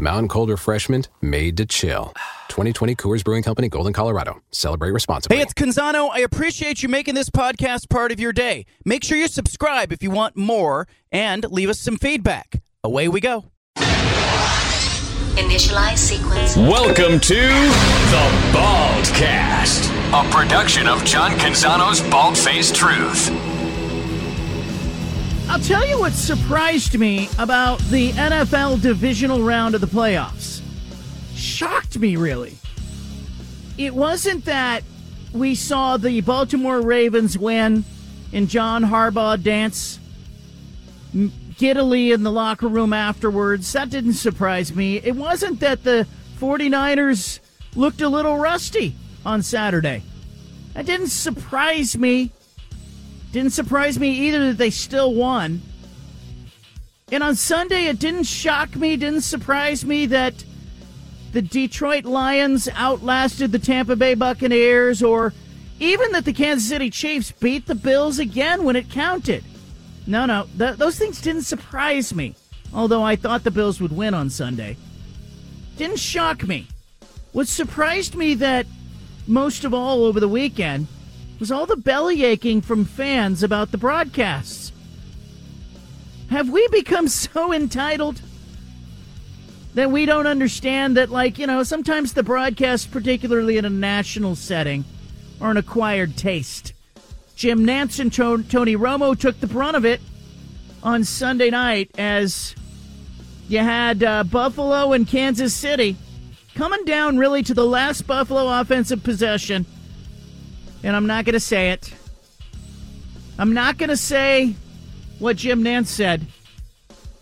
Mountain Cold Refreshment made to chill. 2020 Coors Brewing Company, Golden, Colorado. Celebrate responsibly. Hey, it's Canzano. I appreciate you making this podcast part of your day. Make sure you subscribe if you want more and leave us some feedback. Away we go. Initialize sequence. Welcome to the Baldcast, a production of John Canzano's Bald Faced Truth. I'll tell you what surprised me about the NFL divisional round of the playoffs. Shocked me, really. It wasn't that we saw the Baltimore Ravens win and John Harbaugh dance giddily in the locker room afterwards. That didn't surprise me. It wasn't that the 49ers looked a little rusty on Saturday. That didn't surprise me. Didn't surprise me either that they still won. And on Sunday, it didn't shock me, didn't surprise me that the Detroit Lions outlasted the Tampa Bay Buccaneers or even that the Kansas City Chiefs beat the Bills again when it counted. No, no, th- those things didn't surprise me, although I thought the Bills would win on Sunday. Didn't shock me. What surprised me that most of all over the weekend was all the belly aching from fans about the broadcasts. Have we become so entitled that we don't understand that, like, you know, sometimes the broadcast, particularly in a national setting, are an acquired taste? Jim Nantz and Tony Romo took the brunt of it on Sunday night as you had uh, Buffalo and Kansas City coming down really to the last Buffalo offensive possession and I'm not going to say it. I'm not going to say what Jim Nantz said,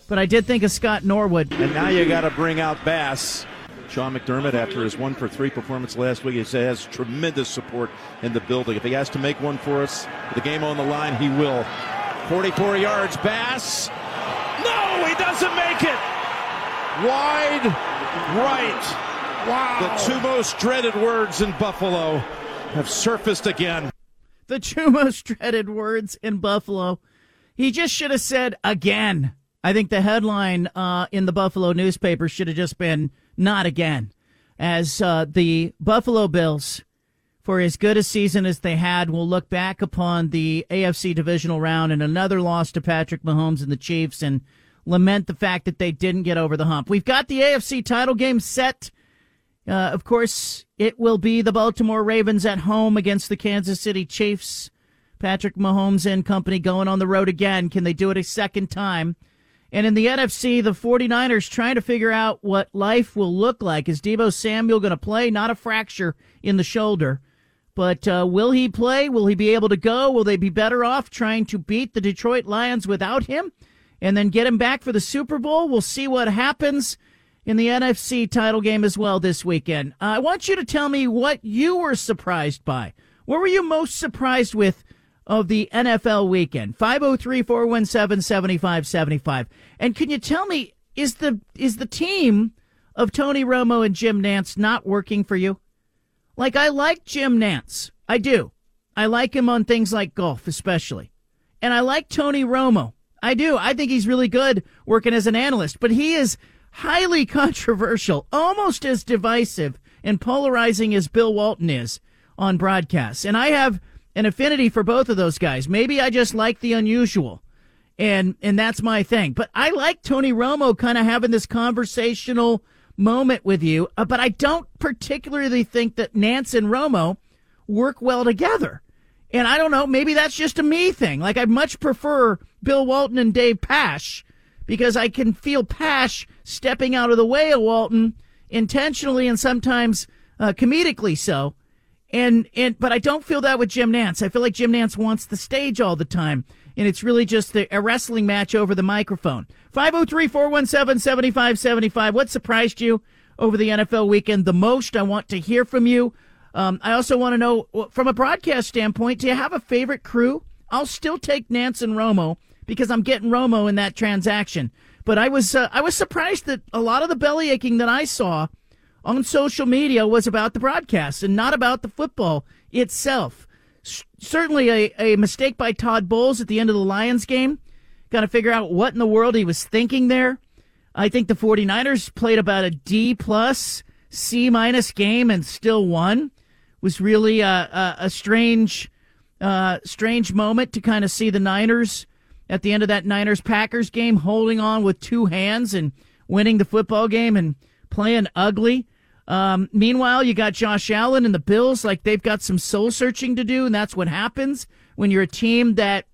but I did think of Scott Norwood. And now you got to bring out Bass. Sean McDermott, after his one for three performance last week, he has tremendous support in the building. If he has to make one for us, the game on the line, he will. 44 yards, Bass. No, he doesn't make it. Wide right. Wow. The two most dreaded words in Buffalo have surfaced again. The two most dreaded words in Buffalo. He just should have said again. I think the headline uh, in the Buffalo newspaper should have just been not again. As uh, the Buffalo Bills, for as good a season as they had, will look back upon the AFC divisional round and another loss to Patrick Mahomes and the Chiefs and lament the fact that they didn't get over the hump. We've got the AFC title game set uh, of course, it will be the Baltimore Ravens at home against the Kansas City Chiefs. Patrick Mahomes and company going on the road again. Can they do it a second time? And in the NFC, the 49ers trying to figure out what life will look like. Is Deebo Samuel going to play? Not a fracture in the shoulder. But uh, will he play? Will he be able to go? Will they be better off trying to beat the Detroit Lions without him and then get him back for the Super Bowl? We'll see what happens in the NFC title game as well this weekend. Uh, I want you to tell me what you were surprised by. What were you most surprised with of the NFL weekend? 503 417 7575. And can you tell me, is the, is the team of Tony Romo and Jim Nantz not working for you? Like, I like Jim Nantz. I do. I like him on things like golf, especially. And I like Tony Romo. I do. I think he's really good working as an analyst, but he is highly controversial, almost as divisive and polarizing as Bill Walton is on broadcasts. And I have an affinity for both of those guys. Maybe I just like the unusual. And and that's my thing. But I like Tony Romo kind of having this conversational moment with you, uh, but I don't particularly think that Nantz and Romo work well together. And I don't know, maybe that's just a me thing. Like I much prefer Bill Walton and Dave Pasch because I can feel Pasch stepping out of the way of Walton intentionally and sometimes uh, comedically so. And and but I don't feel that with Jim Nantz. I feel like Jim Nantz wants the stage all the time, and it's really just a wrestling match over the microphone. 503-417-7575. What surprised you over the NFL weekend the most? I want to hear from you. Um, I also want to know from a broadcast standpoint, do you have a favorite crew? I'll still take Nantz and Romo because I'm getting Romo in that transaction. But I was uh, I was surprised that a lot of the belly aching that I saw on social media was about the broadcast and not about the football itself. S- certainly a, a mistake by Todd Bowles at the end of the Lions game. Got to figure out what in the world he was thinking there. I think the 49ers played about a D plus, C minus game and still won. Was really a, a, a strange, uh, strange moment to kind of see the Niners at the end of that Niners Packers game holding on with two hands and winning the football game and playing ugly. Um, meanwhile, you got Josh Allen and the Bills, like they've got some soul searching to do, and that's what happens when you're a team that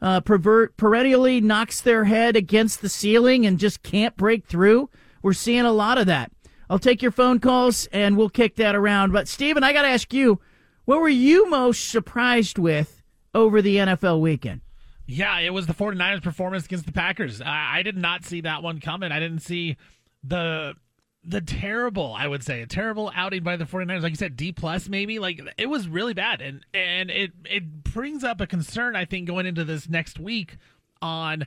uh, pervert, perennially knocks their head against the ceiling and just can't break through. We're seeing a lot of that. I'll take your phone calls and we'll kick that around. But, Steven, I got to ask you, what were you most surprised with over the NFL weekend? Yeah, it was the 49ers performance against the Packers. I, I did not see that one coming. I didn't see the the terrible, I would say, a terrible outing by the 49ers. Like you said, D plus maybe. Like it was really bad. And and it it brings up a concern, I think, going into this next week on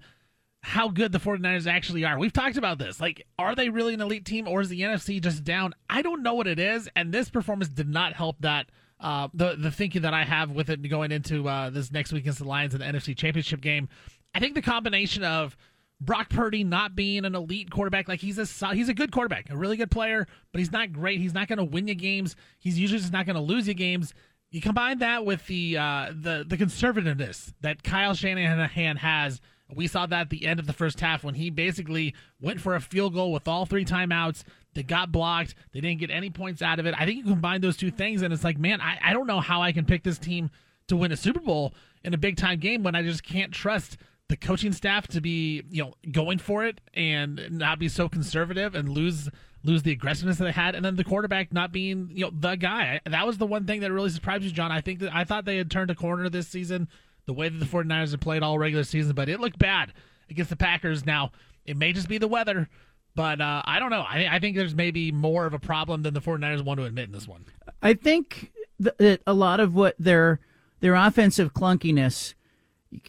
how good the 49ers actually are. We've talked about this. Like, are they really an elite team or is the NFC just down? I don't know what it is, and this performance did not help that uh, the the thinking that I have with it going into uh, this next week against the Lions in the NFC Championship game. I think the combination of Brock Purdy not being an elite quarterback, like he's a he's a good quarterback, a really good player, but he's not great. He's not going to win you games. He's usually just not going to lose you games. You combine that with the uh, the the conservativeness that Kyle Shanahan has. We saw that at the end of the first half when he basically went for a field goal with all three timeouts. They got blocked. They didn't get any points out of it. I think you combine those two things, and it's like, man, I, I don't know how I can pick this team to win a Super Bowl in a big time game when I just can't trust the coaching staff to be you know going for it and not be so conservative and lose lose the aggressiveness that they had and then the quarterback not being you know the guy that was the one thing that really surprised me john i think that i thought they had turned a corner this season the way that the 49ers have played all regular season but it looked bad against the packers now it may just be the weather but uh, i don't know I, I think there's maybe more of a problem than the 49ers want to admit in this one i think that a lot of what their their offensive clunkiness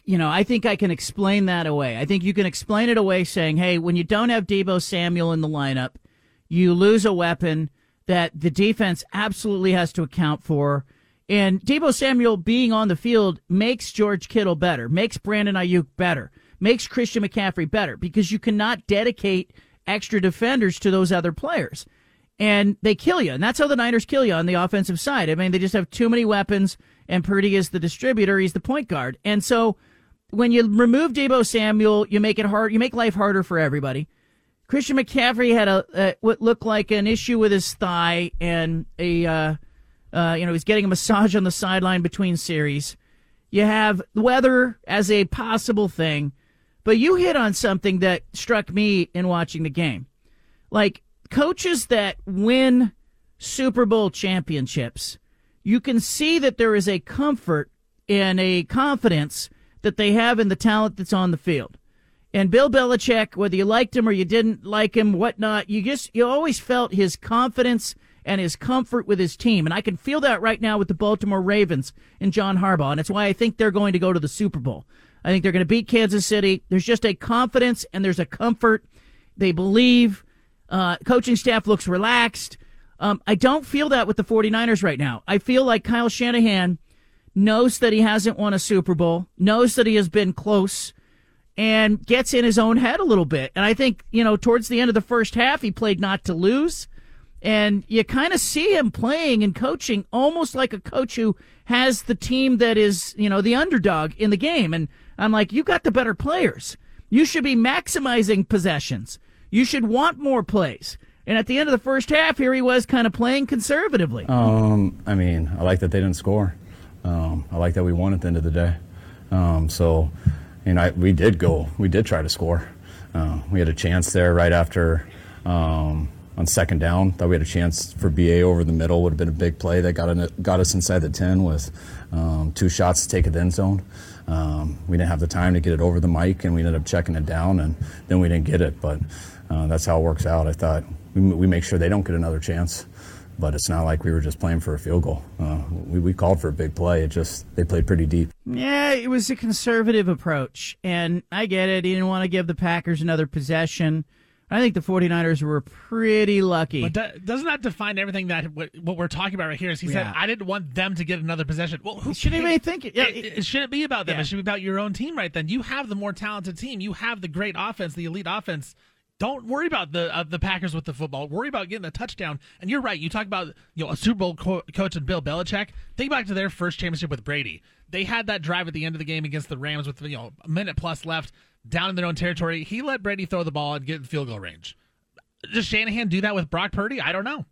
you know, I think I can explain that away. I think you can explain it away saying, hey, when you don't have Deebo Samuel in the lineup, you lose a weapon that the defense absolutely has to account for. And Deebo Samuel being on the field makes George Kittle better, makes Brandon Aiyuk better, makes Christian McCaffrey better because you cannot dedicate extra defenders to those other players. And they kill you. And that's how the Niners kill you on the offensive side. I mean, they just have too many weapons and Purdy is the distributor. He's the point guard. And so when you remove Deebo Samuel, you make it hard. You make life harder for everybody. Christian McCaffrey had a, a what looked like an issue with his thigh, and a uh, uh, you know he's getting a massage on the sideline between series. You have weather as a possible thing, but you hit on something that struck me in watching the game. Like coaches that win Super Bowl championships you can see that there is a comfort and a confidence that they have in the talent that's on the field. And Bill Belichick, whether you liked him or you didn't like him, whatnot, you just you always felt his confidence and his comfort with his team. And I can feel that right now with the Baltimore Ravens and John Harbaugh. And it's why I think they're going to go to the Super Bowl. I think they're going to beat Kansas City. There's just a confidence and there's a comfort. They believe. Uh, coaching staff looks relaxed. Um, I don't feel that with the 49ers right now. I feel like Kyle Shanahan knows that he hasn't won a Super Bowl, knows that he has been close, and gets in his own head a little bit. And I think, you know, towards the end of the first half, he played not to lose. And you kind of see him playing and coaching almost like a coach who has the team that is, you know, the underdog in the game. And I'm like, you got the better players. You should be maximizing possessions. You should want more plays. And at the end of the first half, here he was kind of playing conservatively. Um, I mean, I like that they didn't score. Um, I like that we won at the end of the day. Um, so, you know, I, we did go, we did try to score. Uh, we had a chance there right after um, on second down. Thought we had a chance for BA over the middle. Would have been a big play that got in, got us inside the ten with um, two shots to take it end zone. Um, we didn't have the time to get it over the mic, and we ended up checking it down, and then we didn't get it. But uh, that's how it works out. I thought we, we make sure they don't get another chance. but it's not like we were just playing for a field goal. Uh, we, we called for a big play. It just they played pretty deep. Yeah, it was a conservative approach, and I get it. He didn't want to give the Packers another possession. I think the 49ers were pretty lucky. But do, doesn't that define everything that what, what, we're talking about right here? Is he Yeah. said I didn't want them to get another possession. Well, who cares? even think it- yeah, it, it- it shouldn't be about them. Yeah. It should be about your own team, right? Then you have the more talented team. You have the great offense, the elite offense. Don't worry about the uh, the Packers with the football. Worry about getting a touchdown. And you're right. You talk about you know a Super Bowl co- coach and Bill Belichick. Think back to their first championship with Brady. They had that drive at the end of the game against the Rams with you know a minute plus left, down in their own territory. He let Brady throw the ball and get in field goal range. Does Shanahan do that with Brock Purdy? I don't know.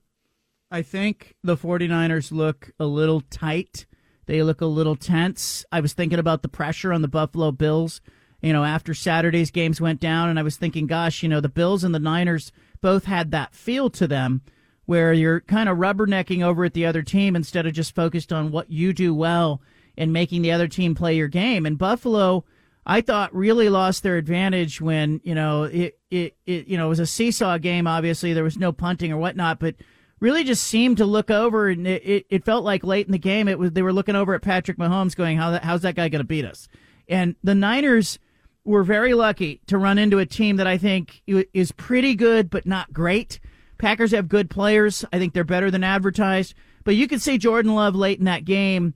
I think the 49ers look a little tight. They look a little tense. I was thinking about the pressure on the Buffalo Bills, you know, after Saturday's games went down, and I was thinking, gosh, you know, the Bills and the Niners both had that feel to them where you're kind of rubbernecking over at the other team instead of just focused on what you do well and making the other team play your game. And Buffalo, I thought really lost their advantage when you know it it, it you know it was a seesaw game. Obviously, there was no punting or whatnot, but really just seemed to look over and it, it, it felt like late in the game it was they were looking over at Patrick Mahomes, going, "How that, how's that guy going to beat us?" And the Niners were very lucky to run into a team that I think is pretty good but not great. Packers have good players. I think they're better than advertised. But you could see Jordan Love late in that game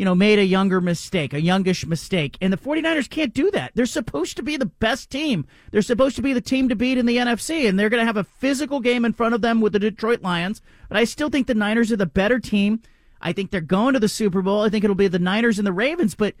you know, made a younger mistake, a youngish mistake. And the 49ers can't do that. They're supposed to be the best team. They're supposed to be the team to beat in the NFC, and they're going to have a physical game in front of them with the Detroit Lions. But I still think the Niners are the better team. I think they're going to the Super Bowl. I think it'll be the Niners and the Ravens. But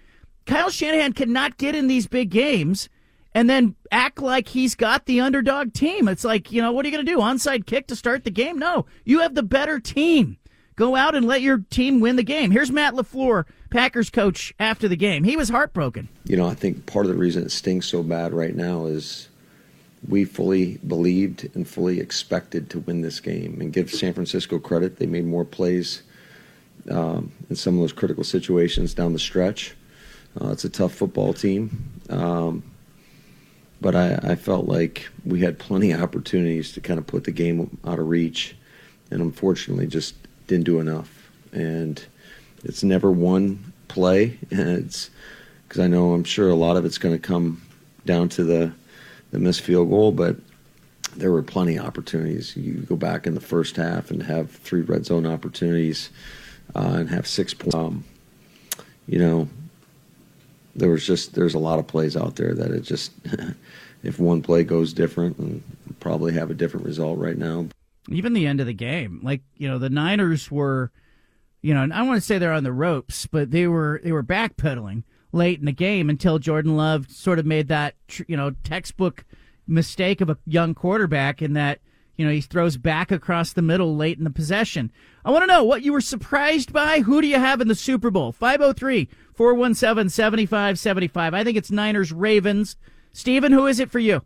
Kyle Shanahan cannot get in these big games and then act like he's got the underdog team. It's like, you know, what are you going to do? Onside kick to start the game? No, you have the better team. Go out and let your team win the game. Here's Matt LaFleur, Packers coach, after the game. He was heartbroken. You know, I think part of the reason it stings so bad right now is we fully believed and fully expected to win this game and give San Francisco credit. They made more plays um, in some of those critical situations down the stretch. Uh, it's a tough football team. Um, but I, I felt like we had plenty of opportunities to kind of put the game out of reach, and unfortunately just didn't do enough. And it's never one play, and it's because I know I'm sure a lot of it's going to come down to the the missed field goal, but there were plenty of opportunities. You go back in the first half and have three red zone opportunities uh, and have six points. Um, you know, there was just there's a lot of plays out there that it just if one play goes different, and probably have a different result right now. Even the end of the game, like you know, the Niners were, you know, and I want to say they're on the ropes, but they were they were backpedaling late in the game until Jordan Love sort of made that you know textbook mistake of a young quarterback in that you know he throws back across the middle late in the possession. I want to know what you were surprised by. Who do you have in the Super Bowl? 503 417 7575. I think it's Niners Ravens. Steven, who is it for you?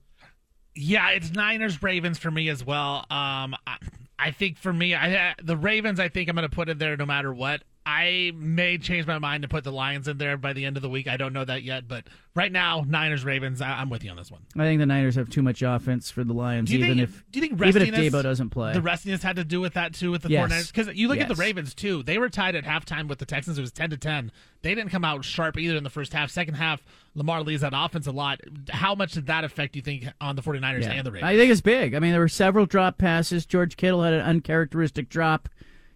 Yeah, it's Niners Ravens for me as well. Um, I, I think for me, I the Ravens. I think I'm going to put in there no matter what. I may change my mind to put the Lions in there by the end of the week. I don't know that yet, but right now, Niners Ravens. I, I'm with you on this one. I think the Niners have too much offense for the Lions, Do you even think, if do you think even if Deebo doesn't play. The restiness had to do with that too with the Yes. 49ers because you look at the Ravens too. They were tied at halftime with the Texans. It was 10 to 10. They didn't come out sharp either in the first half. Second half, Lamar leads that offense a lot. How much did that affect you think on the 49ers Yeah. and the Ravens? I think it's big. I mean, there were several drop passes. George Kittle had an uncharacteristic drop.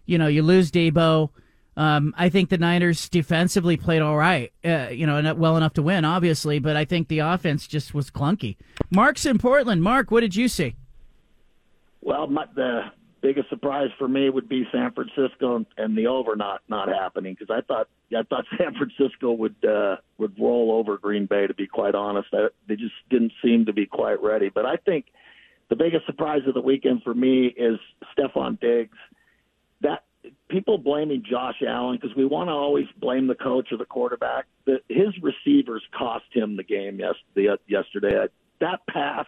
You know, you lose Deebo. Um, I think the Niners defensively played all right, uh, you know, well enough to win, obviously, but I think the offense just was clunky. Mark's in Portland. Mark, what did you see? Well, my, the biggest surprise for me would be San Francisco and, the over not not happening because I thought I thought San Francisco would uh, would roll over Green Bay. To be quite honest, I, they just didn't seem to be quite ready. But I think the biggest surprise of the weekend for me is Stefon Diggs. That people blaming Josh Allen because we want to always blame the coach or the quarterback. The, his receivers cost him the game yes, the, yesterday. That pass,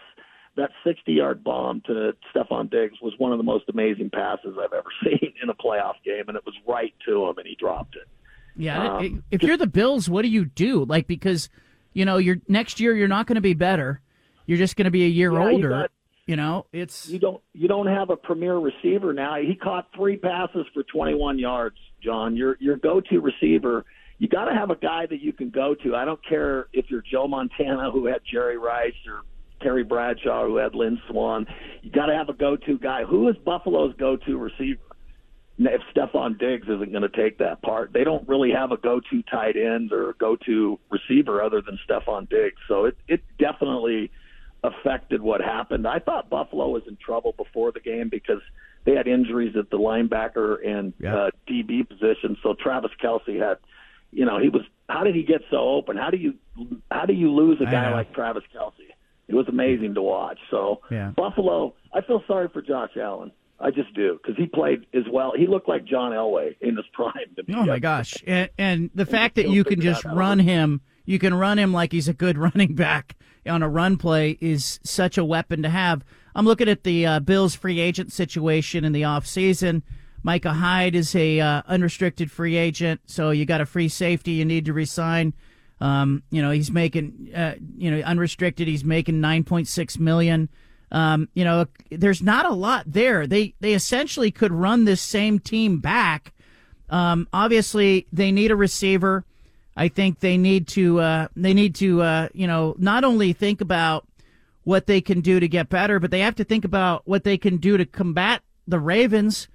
that 60-yard bomb to Stefon Diggs was one of the most amazing passes I've ever seen in a playoff game, and it was right to him, and he dropped it. Yeah, Um, if you're the Bills, what do you do? Like because you know, you're next year you're not going to be better. You're just going to be a year Yeah, older. You know, it's you don't you don't have a premier receiver now. He caught three passes for 21 yards. John, your your go-to receiver. You got to have a guy that you can go to. I don't care if you're Joe Montana who had Jerry Rice or Terry Bradshaw who had Lynn Swann. You got to have a go-to guy. Who is Buffalo's go-to receiver? If Stefon Diggs isn't going to take that part, they don't really have a go-to tight end or go-to receiver other than Stefon Diggs. So it it definitely affected what happened. I thought Buffalo was in trouble before the game because they had injuries at the linebacker and Yeah. uh, DB position. So Travis Kelce had, you know, he was. How did he get so open? How do you how do you lose a guy like Travis Kelce? It was amazing to watch. So Yeah. Buffalo, I feel sorry for Josh Allen. I just do because he played as well. He looked like John Elway in his prime. To. Oh my gosh! And, and the fact that you can just run him, you can run him like he's a good running back on a run play is such a weapon to have. I'm looking at the uh, Bills free agent situation in the off season. Micah Hyde is a uh, unrestricted free agent, so you got a free safety you need to resign. Um, you know he's making, uh, you know, unrestricted. He's making 9.6 million. Um, you know, there's not a lot there. They they essentially could run this same team back. Um, obviously, they need a receiver. I think they need to uh, they need to uh, you know not only think about what they can do to get better, but they have to think about what they can do to combat the Ravens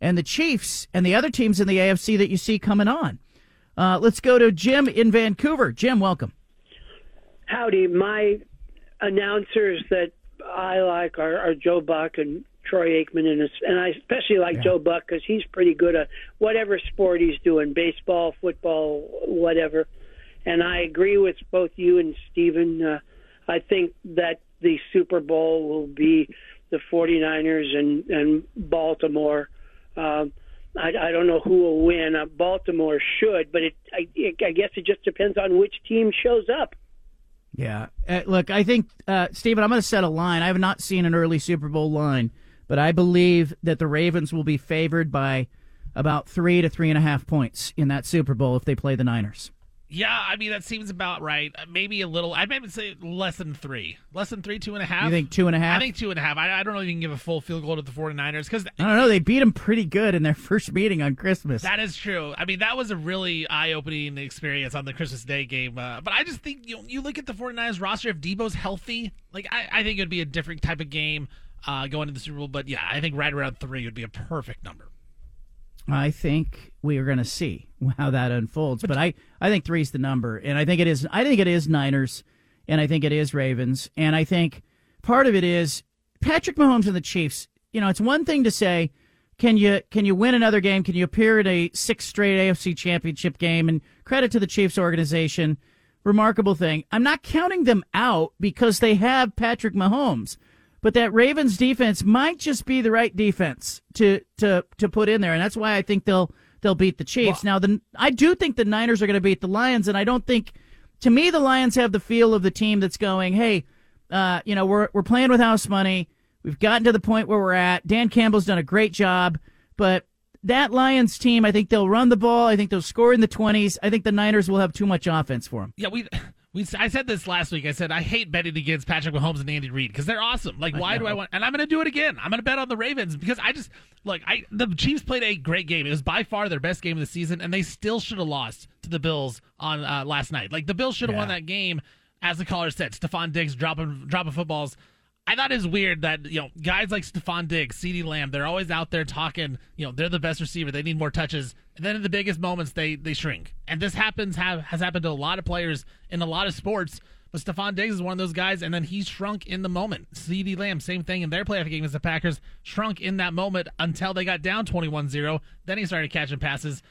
and the Chiefs and the other teams in the AFC that you see coming on. Uh, let's go to Jim in Vancouver. Jim, welcome. Howdy, my announcers that I like are, are Joe Buck and Troy Aikman, and, and I especially like Joe Buck because he's pretty good at whatever sport he's doing baseball, football, whatever. And I agree with both you and Steven. Uh, I think that the Super Bowl will be the 49ers and, and Baltimore. Um, I, I don't know who will win. Uh, Baltimore should, but it, I, it, I guess it just depends on which team shows up. Yeah. Uh, look, I think, uh, Stephen, I'm going to set a line. I have not seen an early Super Bowl line, but I believe that the Ravens will be favored by about three to three and a half points in that Super Bowl if they play the Niners. Yeah, I mean that seems about right. Uh, Maybe a little. I'd maybe say less than three. Less than three, two and a half. You think two and a half? I think two and a half. I, I don't know if you can give a full field goal to the 49ers because I don't know. They beat them pretty good in their first meeting on Christmas. that is true. I mean, that was a really eye-opening experience on the Christmas Day game. Uh, but I just think you you look at the 49ers roster. If Deebo's healthy, like I, I think it would be a different type of game uh, going to the Super Bowl. But yeah, I think right around three would be a perfect number. I think we are going to see how that unfolds. But I, I think three is the number, and I think it is. I think it is Niners, and I think it is Ravens, and I think part of it is Patrick Mahomes and the Chiefs. You know, it's one thing to say, can you can you win another game? Can you appear in a six straight AFC Championship game? And credit to the Chiefs organization, remarkable thing. I'm not counting them out because they have Patrick Mahomes. But that Ravens defense might just be the right defense to to to put in there, and that's why I think they'll they'll beat the Chiefs. now, the I do think the Niners are going to beat the Lions, and I don't think, to me, the Lions have the feel of the team that's going, hey, uh, you know, we're we're playing with house money. We've gotten to the point where we're at. Dan Campbell's done a great job, but that Lions team, I think they'll run the ball. I think they'll score in the twenties. I think the Niners will have too much offense for them. Yeah, we we I said this last week. I said I hate betting against Patrick Mahomes and Andy Reid because they're awesome. Like, why do I want? And I'm going to do it again. I'm going to bet on the Ravens because I just look. I the Chiefs played a great game. It was by far their best game of the season, and they still should have lost to the Bills on uh, last night. Like the Bills should have won that game, as the caller said. Stefon Diggs dropping dropping footballs. I thought it was weird that you know guys like Stefon Diggs, CeeDee Lamb, they're always out there talking. You know they're the best receiver. They need more touches. And then in the biggest moments, they they shrink. And this happens have has happened to a lot of players in a lot of sports. But Stefon Diggs is one of those guys, and then he shrunk in the moment. CeeDee Lamb, same thing in their playoff game as the Packers, shrunk in that moment until they got down 21-0. Then he started catching passes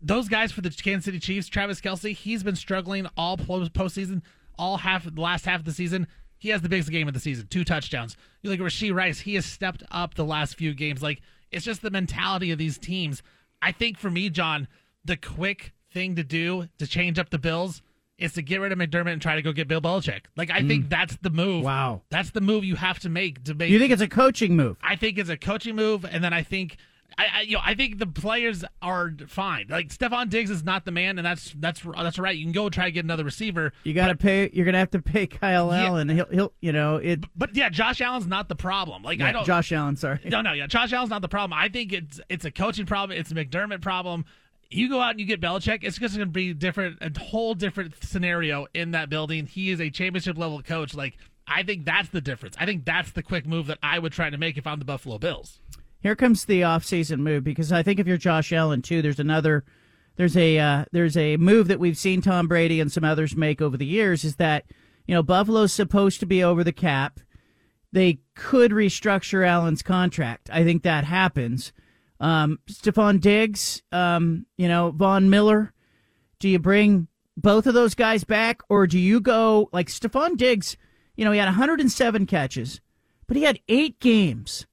those guys for the Kansas City Chiefs, Travis Kelce, he's been struggling all po- postseason, all half the last half of the season. He has the biggest game of the season, two touchdowns. You look at Rashee Rice, he has stepped up the last few games. Like it's just the mentality of these teams. I think for me, John, the quick thing to do to change up the Bills is to get rid of McDermott and try to go get Bill Belichick. Like I think that's the move. Mm. Wow. that's the move you have to make to make. You think it's a coaching move? I think it's a coaching move, and then I think I, I, you know, I think the players are fine. Like Stefon Diggs is not the man, and that's that's that's right. You can go try to get another receiver. You got to pay. You're gonna have to pay Kyle yeah. Allen. He'll, he'll, you know, it. But yeah, Josh Allen's not the problem. Like yeah, I don't. Josh Allen, sorry. No, no, yeah, Josh Allen's not the problem. I think it's it's a coaching problem. It's a McDermott problem. You go out and you get Belichick, it's just going to be different, a whole different scenario in that building. He is a championship level coach. Like I think that's the difference. I think that's the quick move that I would try to make if I'm the Buffalo Bills. Here comes the offseason move because I think if you're Josh Allen too, there's another there's a uh, there's a move that we've seen Tom Brady and some others make over the years is that you know Buffalo's supposed to be over the cap. They could restructure Allen's contract. I think that happens. Um, Stefon Diggs, um, you know Von Miller. Do you bring both of those guys back, or do you go like Stefon Diggs? You know he had 107 catches, but he had eight games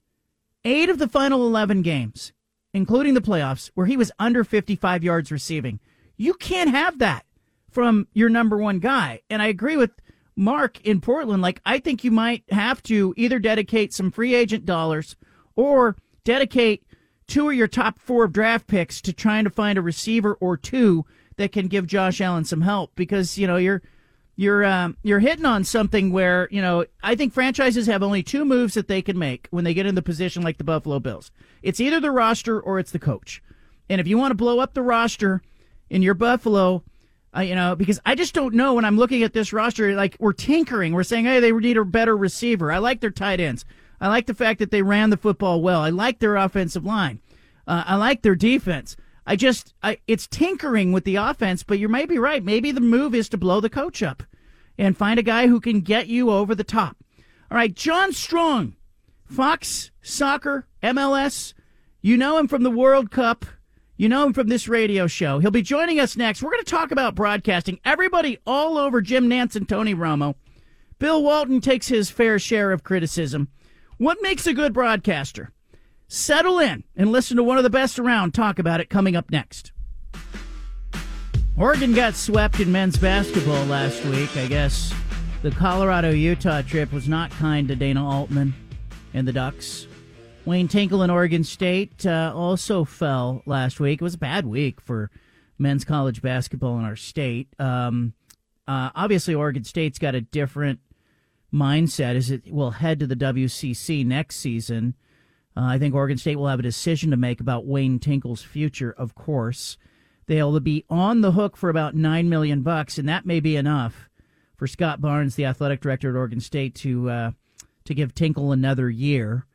eight of the final 11 games, including the playoffs, where he was under 55 yards receiving. You can't have that from your number one guy. And I agree with Mark in Portland. Like, I think you might have to either dedicate some free agent dollars or dedicate two of your top four draft picks to trying to find a receiver or two that can give Josh Allen some help because, you know, you're you're um, you're hitting on something where you know I think franchises have only two moves that they can make when they get in the position like the Buffalo Bills. It's either the roster or it's the coach. And if you want to blow up the roster in your Buffalo, uh, you know, because I just don't know when I'm looking at this roster, like we're tinkering. We're saying, hey, they need a better receiver. I like their tight ends. I like the fact that they ran the football well. I like their offensive line. Uh, I like their defense. I just, I, it's tinkering with the offense, but you may be right. Maybe the move is to blow the coach up and find a guy who can get you over the top. All right, John Strong, Fox Soccer, MLS. You know him from the World Cup. You know him from this radio show. He'll be joining us next. We're going to talk about broadcasting. Everybody all over Jim Nantz and Tony Romo. Bill Walton takes his fair share of criticism. What makes a good broadcaster? Settle in and listen to one of the best around talk about it coming up next. Oregon got swept in men's basketball last week. I guess the Colorado Utah trip was not kind to Dana Altman and the Ducks. Wayne Tinkle and Oregon State uh, also fell last week. It was a bad week for men's college basketball in our state. Um, uh, obviously, Oregon State's got a different mindset as it will head to the WCC next season. Uh, I think Oregon State will have a decision to make about Wayne Tinkle's future. Of course, they'll be on the hook for about nine million bucks, and that may be enough for Scott Barnes, the athletic director at Oregon State, to uh, to give Tinkle another year.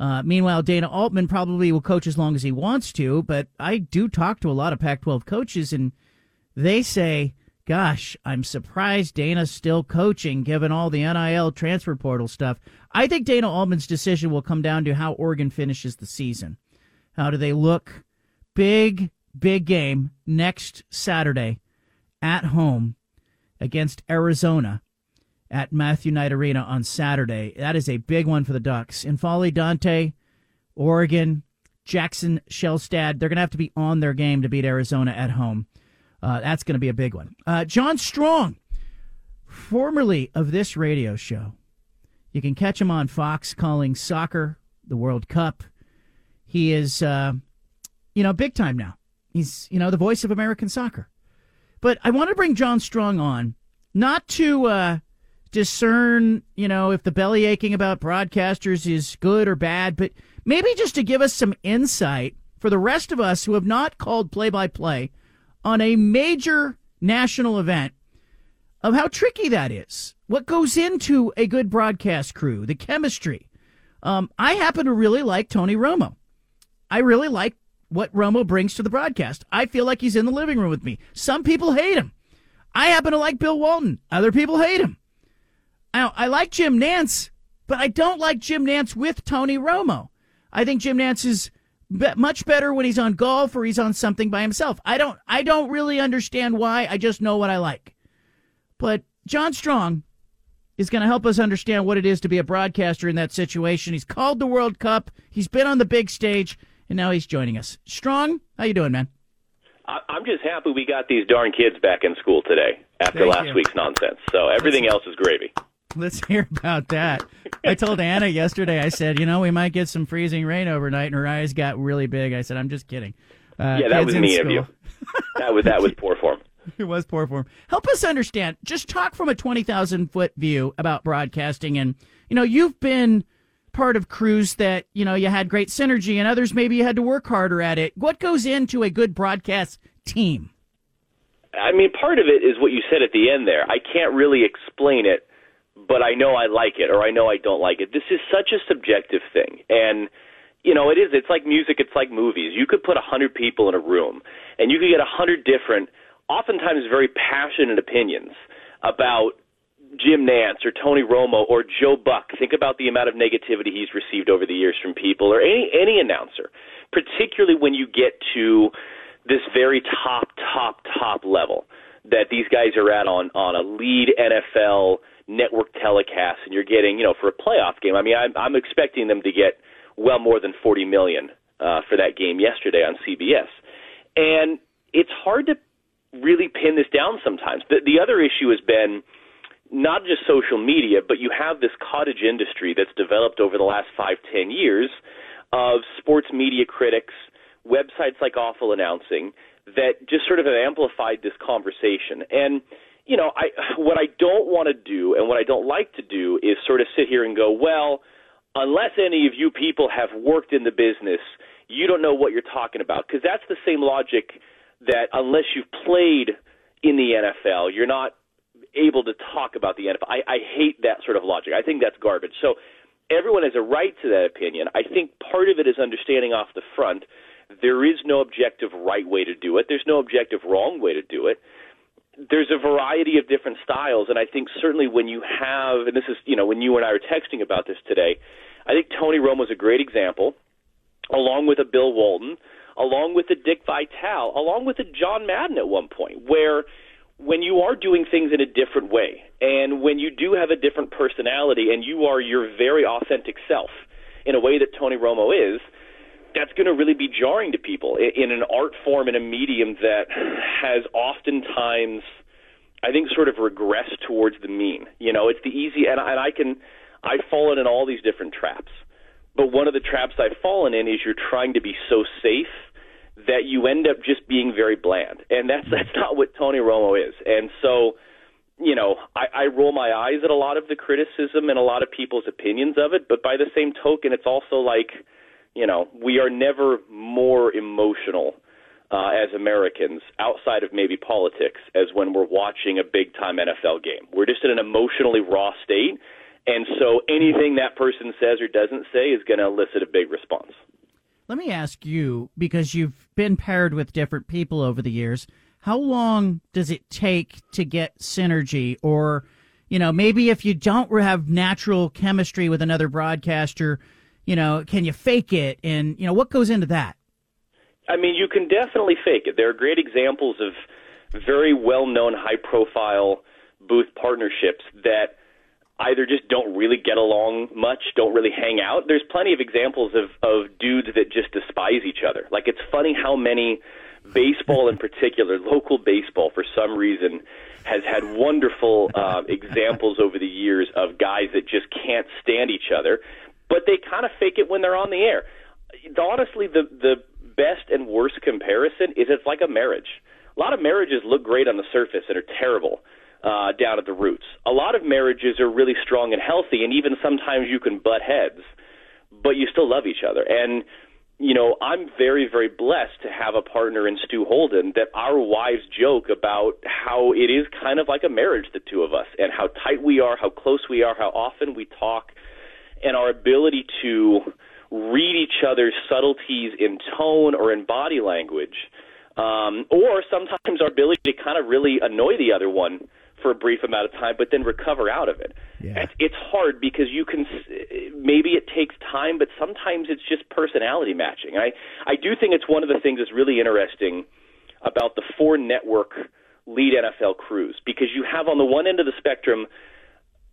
Uh, meanwhile, Dana Altman probably will coach as long as he wants to, but I do talk to a lot of Pac 12 coaches, and they say gosh, I'm surprised Dana's still coaching given all the NIL transfer portal stuff. I think Dana Altman's decision will come down to how Oregon finishes the season. How do they look? Big, big game next Saturday at home against Arizona at Matthew Knight Arena on Saturday. That is a big one for the Ducks. N'Faly Dante, Oregon, Jackson Shelstad, they're going to have to be on their game to beat Arizona at home. Uh, that's going to be a big one. Uh, John Strong, formerly of this radio show. You can catch him on Fox calling soccer, the World Cup. He is, uh, you know, big time now. He's, you know, the voice of American soccer. But I want to bring John Strong on, not to uh, discern, you know, if the belly aching about broadcasters is good or bad, but maybe just to give us some insight for the rest of us who have not called play by play on a major national event of how tricky that is. What goes into a good broadcast crew, the chemistry. Um, I happen to really like Tony Romo. I really like what Romo brings to the broadcast. I feel like he's in the living room with me. Some people hate him. I happen to like Bill Walton. Other people hate him. I, I like Jim Nantz, but I don't like Jim Nantz with Tony Romo. I think Jim Nantz is much better when he's on golf or he's on something by himself. I don't I don't really understand why. I just know what I like. But John Strong is going to help us understand what it is to be a broadcaster in that situation. He's called the World Cup. He's been on the big stage and now he's joining us. Strong, how you doing, man? I'm just happy we got these darn kids back in school today after Thank last you. week's nonsense. So everything else is gravy. Let's hear about that. I told Anna yesterday. I said, you know, we might get some freezing rain overnight, and her eyes got really big. I said, I'm just kidding. Uh, yeah, that was mean of you. That was that was poor form. It was poor form. Help us understand. Just talk from a twenty thousand foot view about broadcasting, and you know, you've been part of crews that you know you had great synergy, and others maybe you had to work harder at it. What goes into a good broadcast team? I mean, part of it is what you said at the end there. I can't really explain it, but I know I like it or I know I don't like it. This is such a subjective thing. And, you know, it is. It's like music, it's like movies. You could put a 100 people in a room and you could get a 100 different, oftentimes very passionate opinions about Jim Nantz or Tony Romo or Joe Buck. Think about the amount of negativity he's received over the years from people or any any announcer, particularly when you get to this very top, top, top level that these guys are at on on a lead NFL network telecast, and you're getting, you know, for a playoff game. I mean, I'm, I'm expecting them to get well more than 40 million uh, for that game yesterday on CBS, and it's hard to really pin this down sometimes. The, the other issue has been not just social media, but you have this cottage industry that's developed over the last five, ten years of sports media critics, websites like Awful Announcing that just sort of have amplified this conversation. And you know, I what I don't want to do and what I don't like to do is sort of sit here and go, well, unless any of you people have worked in the business, you don't know what you're talking about because that's the same logic that unless you've played in the NFL, you're not able to talk about the NFL. I, I hate that sort of logic. I think that's garbage. So everyone has a right to that opinion. I think part of it is understanding off the front there is no objective right way to do it. There's no objective wrong way to do it. There's a variety of different styles, and I think certainly when you have, and this is, you know, when you and I were texting about this today, I think Tony Romo is a great example, along with a Bill Walton, along with a Dick Vitale, along with a John Madden at one point, where when you are doing things in a different way, and when you do have a different personality, and you are your very authentic self in a way that Tony Romo is, that's going to really be jarring to people in an art form in a medium that has oftentimes I think sort of regressed towards the mean. You know, it's the easy and, and I can I've fallen in all these different traps. But one of the traps I've fallen in is you're trying to be so safe that you end up just being very bland. And that's that's not what Tony Romo is. And so you know, I, I roll my eyes at a lot of the criticism and a lot of people's opinions of it, but by the same token, it's also like, you know, we are never more emotional uh, as Americans outside of maybe politics as when we're watching a big time NFL game. We're just in an emotionally raw state. And so anything that person says or doesn't say is going to elicit a big response. Let me ask you, because you've been paired with different people over the years, how long does it take to get synergy? Or, you know, maybe if you don't have natural chemistry with another broadcaster, you know, can you fake it? And, you know, what goes into that? I mean, you can definitely fake it. There are great examples of very well known, high profile booth partnerships that either just don't really get along much, don't really hang out. There's plenty of examples of, of dudes that just despise each other. Like, it's funny how many baseball in particular, local baseball, for some reason, has had wonderful uh, examples over the years of guys that just can't stand each other but they kind of fake it when they're on the air. Honestly, the the best and worst comparison is it's like a marriage. A lot of marriages look great on the surface and are terrible uh, down at the roots. A lot of marriages are really strong and healthy, and even sometimes you can butt heads, but you still love each other. And you know, I'm very, very blessed to have a partner in Stu Holden that our wives joke about how it is kind of like a marriage, the two of us, and how tight we are, how close we are, how often we talk and our ability to read each other's subtleties in tone or in body language, um, or sometimes our ability to kind of really annoy the other one for a brief amount of time, but then recover out of it. Yeah. It's, it's hard because you can maybe it takes time, but sometimes it's just personality matching. I I do think it's one of the things that's really interesting about the four network lead NFL crews because you have on the one end of the spectrum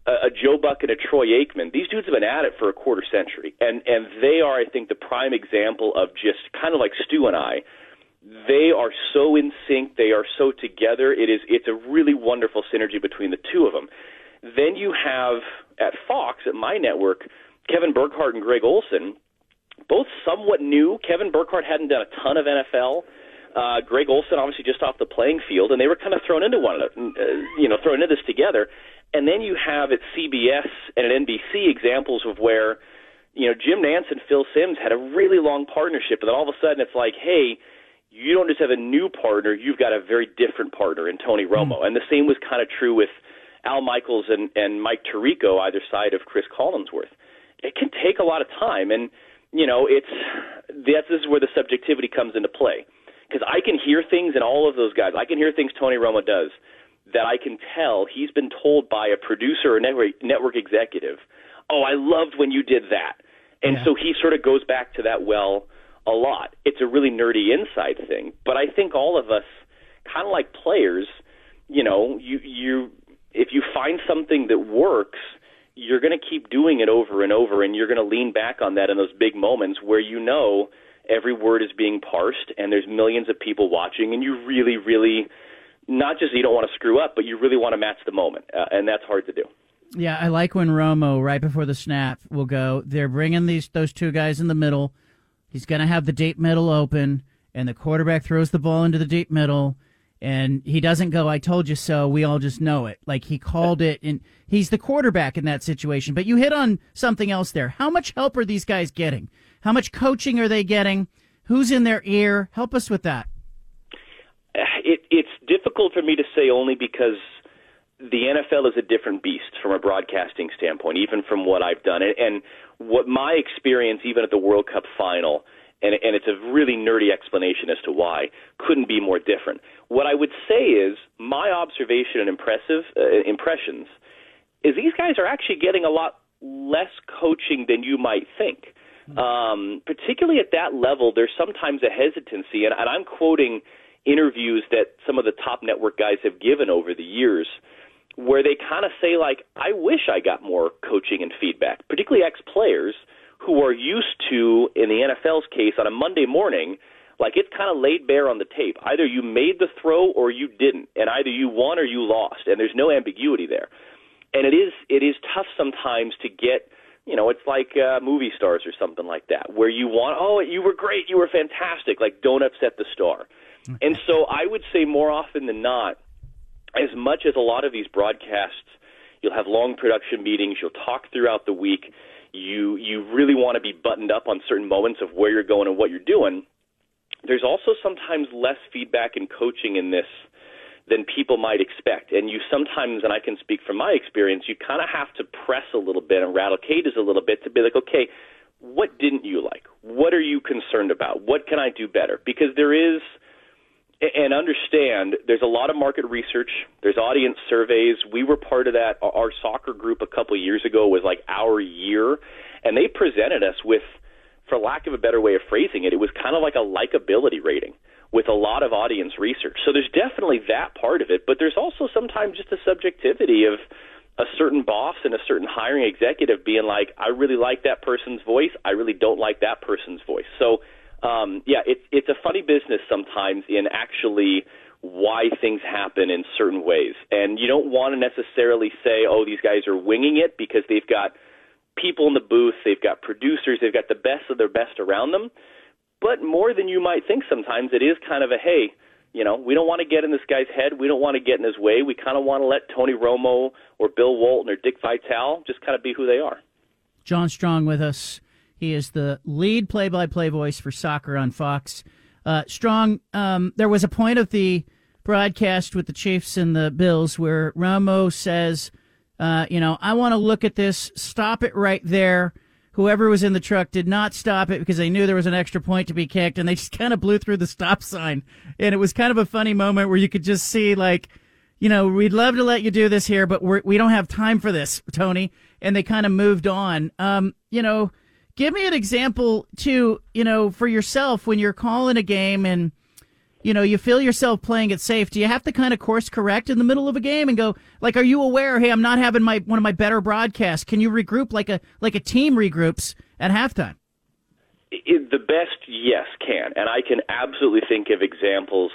a, a Joe Buck and a Troy Aikman, these dudes have been at it for a quarter century, and and they are, I think, the prime example of just kind of like Stu and I. They are so in sync. They are so together. It is. It's a really wonderful synergy between the two of them. Then you have at Fox, at my network, Kevin Burkhardt and Greg Olsen, both somewhat new. Kevin Burkhardt hadn't done a ton of NFL. Uh, Greg Olsen obviously just off the playing field, and they were kind of thrown into one, uh, you know, thrown into this together. And then you have at CBS and at NBC examples of where, you know, Jim Nantz and Phil Simms had a really long partnership, and then all of a sudden it's like, hey, you don't just have a new partner, you've got a very different partner in Tony Romo. Mm. And the same was kind of true with Al Michaels and, and Mike Tirico, either side of Chris Collinsworth. It can take a lot of time, and you know, it's that's this is where the subjectivity comes into play because I can hear things in all of those guys. I can hear things Tony Romo does that I can tell he's been told by a producer or network, network executive, "Oh, I loved when you did that," and yeah. so he sort of goes back to that well a lot. It's a really nerdy inside thing, but I think all of us, kind of like players, you know, you you if you find something that works, you're going to keep doing it over and over, and you're going to lean back on that in those big moments where you know every word is being parsed and there's millions of people watching, and you really, really not just you don't want to screw up, but you really want to match the moment, uh, and that's hard to do. Yeah, I like when Romo right before the snap will go. They're bringing these those two guys in the middle. He's going to have the deep middle open, and the quarterback throws the ball into the deep middle and he doesn't go i told you so. We all just know it. Like he called it and he's the quarterback in that situation. But you hit on something else there. How much help are these guys getting? How much coaching are they getting? Who's in their ear? Help us with that. Uh, it, it's difficult for me to say only because the NFL is a different beast from a broadcasting standpoint, even from what I've done. And what my experience, even at the World Cup final, and, and it's a really nerdy explanation as to why, couldn't be more different. What I would say is my observation and impressive uh, impressions is these guys are actually getting a lot less coaching than you might think. Um, particularly at that level, there's sometimes a hesitancy, and, and I'm quoting interviews that some of the top network guys have given over the years where they kind of say like I wish I got more coaching and feedback, particularly ex players who are used to, in the NFL's case, on a Monday morning, like it's kind of laid bare on the tape. Either you made the throw or you didn't, and either you won or you lost, and there's no ambiguity there. And it is it is tough sometimes to get, you know, it's like uh, movie stars or something like that, where you want, oh, you were great, you were fantastic, like don't upset the star. And so I would say more often than not, as much as a lot of these broadcasts, you'll have long production meetings, you'll talk throughout the week you you really want to be buttoned up on certain moments of where you're going and what you're doing. There's also sometimes less feedback and coaching in this than people might expect. And you sometimes, and I can speak from my experience, you kind of have to press a little bit and rattle cages a little bit to be like, okay, what didn't you like? What are you concerned about? What can I do better? Because there is – and understand there's a lot of market research. There's audience surveys. We were part of that. Our soccer group a couple of years ago was like our year and they presented us with for lack of a better way of phrasing it it was kind of like a likability rating with a lot of audience research. So there's definitely that part of it but there's also sometimes just a subjectivity of a certain boss and a certain hiring executive being like i really like that person's voice. I really don't like that person's voice. So um, yeah, it's it's a funny business sometimes in actually why things happen in certain ways, and you don't want to necessarily say, oh, these guys are winging it because they've got people in the booth, they've got producers, they've got the best of their best around them. But more than you might think, sometimes it is kind of a hey, you know, we don't want to get in this guy's head. We don't want to get in his way. We kind of want to let Tony Romo or Bill Walton or Dick Vitale just kind of be who they are. John Strong with us. He is the lead play by play voice for soccer on Fox. Uh, Strong, um, there was a point of the broadcast with the Chiefs and the Bills where Romo says, uh, you know, I want to look at this, stop it right there. Whoever was in the truck did not stop it because they knew there was an extra point to be kicked, and they just kind of blew through the stop sign. And it was kind of a funny moment where you could just see, like, you know, we'd love to let you do this here, but we're, we don't have time for this, Tony. And they kind of moved on. Um, you know, Give me an example too, you know, for yourself when you're calling a game and you know, you feel yourself playing it safe. Do you have to kind of course correct in the middle of a game and go like, are you aware? Hey, I'm not having my one of my better broadcasts. Can you regroup like a like a team regroups at halftime? It, the best, yes, can, and I can absolutely think of examples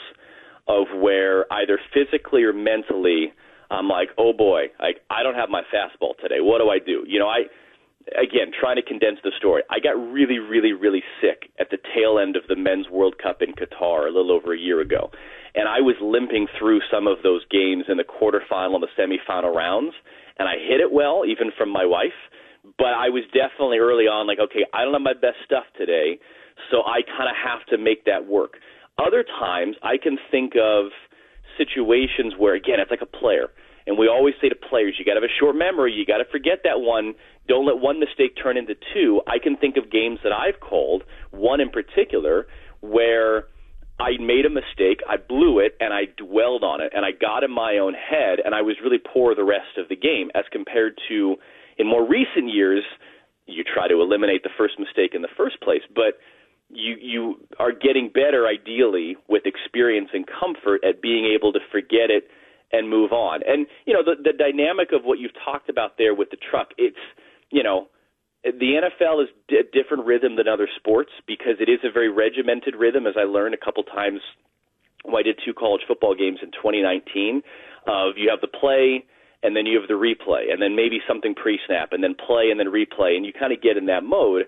of where either physically or mentally I'm like, oh boy, like I don't have my fastball today. What do I do? You know, I again trying to condense the story. I got really, really, really sick at the tail end of the Men's World Cup in Qatar a little over a year ago, and I was limping through some of those games in the quarterfinal and the semifinal rounds, and I hit it well, even from my wife. But I was definitely early on like, okay, I don't have my best stuff today, so I kind of have to make that work. Other times, I can think of situations where, again, it's like a player. And we always say to players, you got to have a short memory. You got to forget that one. Don't let one mistake turn into two. I can think of games that I've called, one in particular, where I made a mistake, I blew it, and I dwelled on it, and I got in my own head, and I was really poor the rest of the game, as compared to in more recent years, you try to eliminate the first mistake in the first place. But you you are getting better ideally with experience and comfort at being able to forget it and move on. And you know the the dynamic of what you've talked about there with the truck, it's you know the NFL is a different rhythm than other sports because it is a very regimented rhythm as I learned a couple times when I did two college football games in 2019 of you have the play and then you have the replay and then maybe something pre-snap and then play and then replay and you kind of get in that mode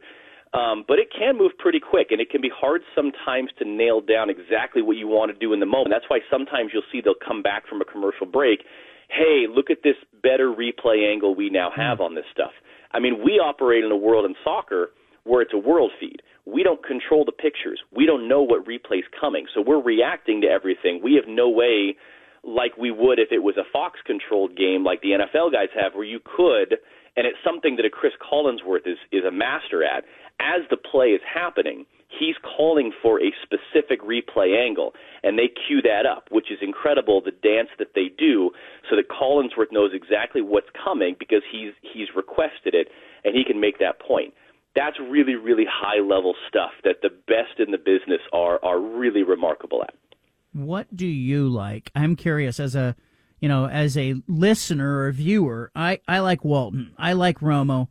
um, but it can move pretty quick, and it can be hard sometimes to nail down exactly what you want to do in the moment. That's why sometimes you'll see they'll come back from a commercial break. Hey, look at this better replay angle we now have on this stuff. I mean, we operate in a world in soccer where it's a world feed. We don't control the pictures. We don't know what replay's coming. So we're reacting to everything. We have no way, like we would if it was a Fox controlled game like the NFL guys have, where you could, and it's something that a Chris Collinsworth is, is a master at as the play is happening, he's calling for a specific replay angle, and they cue that up, which is incredible. The dance that they do, so that Collinsworth knows exactly what's coming because he's he's requested it, and he can make that point. That's really really high level stuff that the best in the business are are really remarkable at. What do you like? I'm curious as a you know as a listener or viewer. I I like Walton. I like Romo.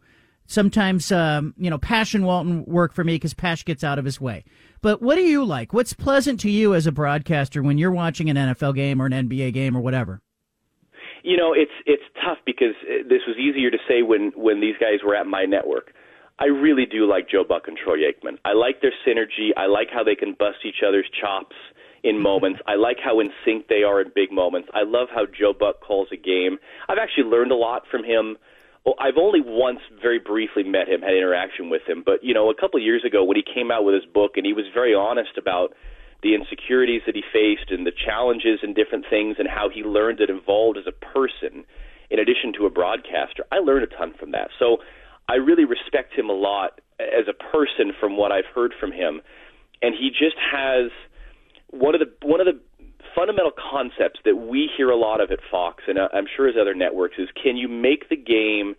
Sometimes, um, you know, Passion Walton work for me because Pasch gets out of his way. But what do you like? What's pleasant to you as a broadcaster when you're watching an NFL game or an NBA game or whatever? You know, it's it's tough because uh, this was easier to say when when these guys were at my network. I really do like Joe Buck and Troy Aikman. I like their synergy. I like how they can bust each other's chops in moments. I like how in sync they are in big moments. I love how Joe Buck calls a game. I've actually learned a lot from him well, I've only once very briefly met him, had interaction with him, but you know, a couple of years ago when he came out with his book and he was very honest about the insecurities that he faced and the challenges and different things and how he learned and evolved as a person in addition to a broadcaster. I learned a ton from that. So I really respect him a lot as a person from what I've heard from him. And he just has one of the one of the fundamental concepts that we hear a lot of at Fox, and uh, I'm sure as other networks, is can you make the game,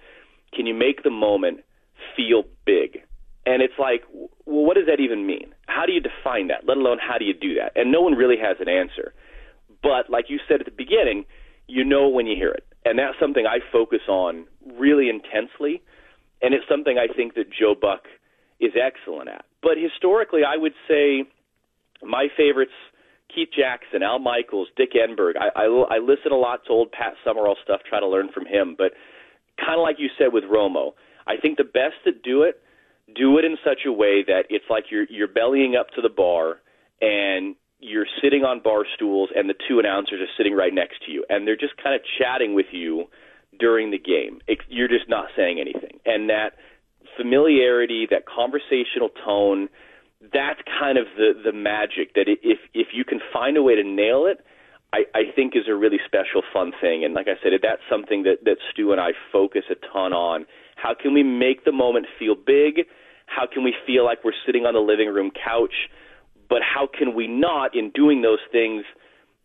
can you make the moment feel big? And it's like, well, what does that even mean? How do you define that? Let alone how do you do that? And no one really has an answer. But like you said at the beginning, you know when you hear it. And that's something I focus on really intensely. And it's something I think that Joe Buck is excellent at. But historically, I would say my favorites Keith Jackson, Al Michaels, Dick Enberg. I, I, I listen a lot to old Pat Summerall stuff, try to learn from him. But kind of like you said with Romo, I think the best to do it, do it in such a way that it's like you're you're bellying up to the bar and you're sitting on bar stools and the two announcers are sitting right next to you and they're just kind of chatting with you during the game. It, you're just not saying anything. And that familiarity, that conversational tone, that's kind of the the magic that if if you can find a way to nail it I, I think is a really special fun thing. And like I said that's something that that Stu and I focus a ton on how can we make the moment feel big? How can we feel like we're sitting on the living room couch? But how can we not in doing those things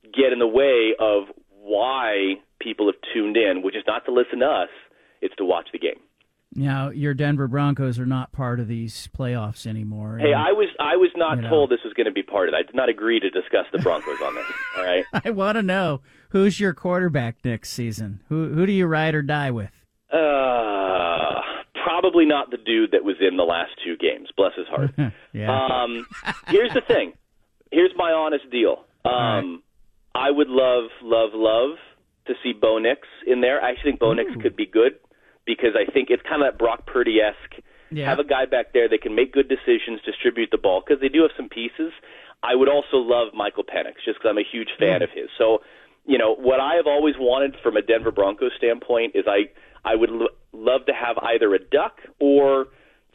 get in the way of why people have tuned in which is not to listen to us it's to watch the game now, your Denver Broncos are not part of these playoffs anymore. Hey, I was I was not told know. this was going to be part of it. I did not agree to discuss the Broncos on this. All right. I want to know who's your quarterback next season. Who who do you ride or die with? Uh, probably not the dude that was in the last two games. Bless his heart. yeah. Um, here's the thing. Here's my honest deal. Um, right. I would love, love, love to see Bo Nix in there. I actually think Bo Nix could be good because I think it's kind of that Brock Purdy esque. Yeah. Have a guy back there that can make good decisions, distribute the ball because they do have some pieces. I would also love Michael Penix just because I'm a huge fan of his. So, you know, what I have always wanted from a Denver Broncos standpoint is I I would l- love to have either a Duck or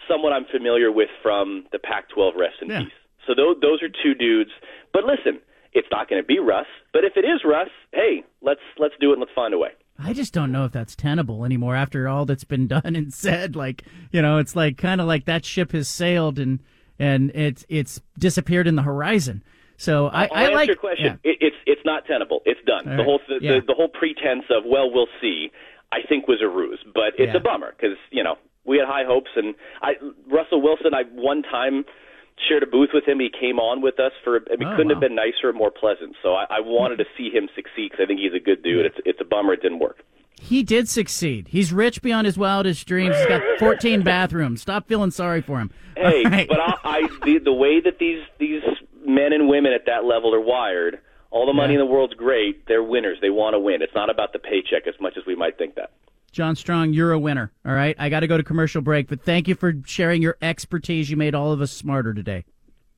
someone I'm familiar with from the Pac-12. Rest in Yeah. peace. So those those are two dudes. But listen, it's not going to be Russ. But if it is Russ, hey, let's let's do it and let's find a way. I just don't know if that's tenable anymore after all that's been done and said. Like, you know, it's like kind of like that ship has sailed and and it's it's disappeared in the horizon. So I, I'll I answer like your question. yeah. It, it's it's not tenable. It's done. All the right. whole the, Yeah. the, the whole pretense of well we'll see, I think was a ruse. But it's Yeah. a bummer because you know we had high hopes and I Russell Wilson. I one time shared a booth with him. He came on with us for. I mean, Oh, couldn't wow. have been nicer or more pleasant. So I, I wanted to see him succeed because I think he's a good dude. It's it's a bummer it didn't work. He did succeed. He's rich beyond his wildest dreams. He's got 14 bathrooms. Stop feeling sorry for him. Hey, right. but I, I the, the way that these these men and women at that level are wired, all the money Yeah. in the world's great. They're winners. They want to win. It's not about the paycheck as much as we might think that. John Strong, you're a winner. All right. I got to go to commercial break, but thank you for sharing your expertise. You made all of us smarter today.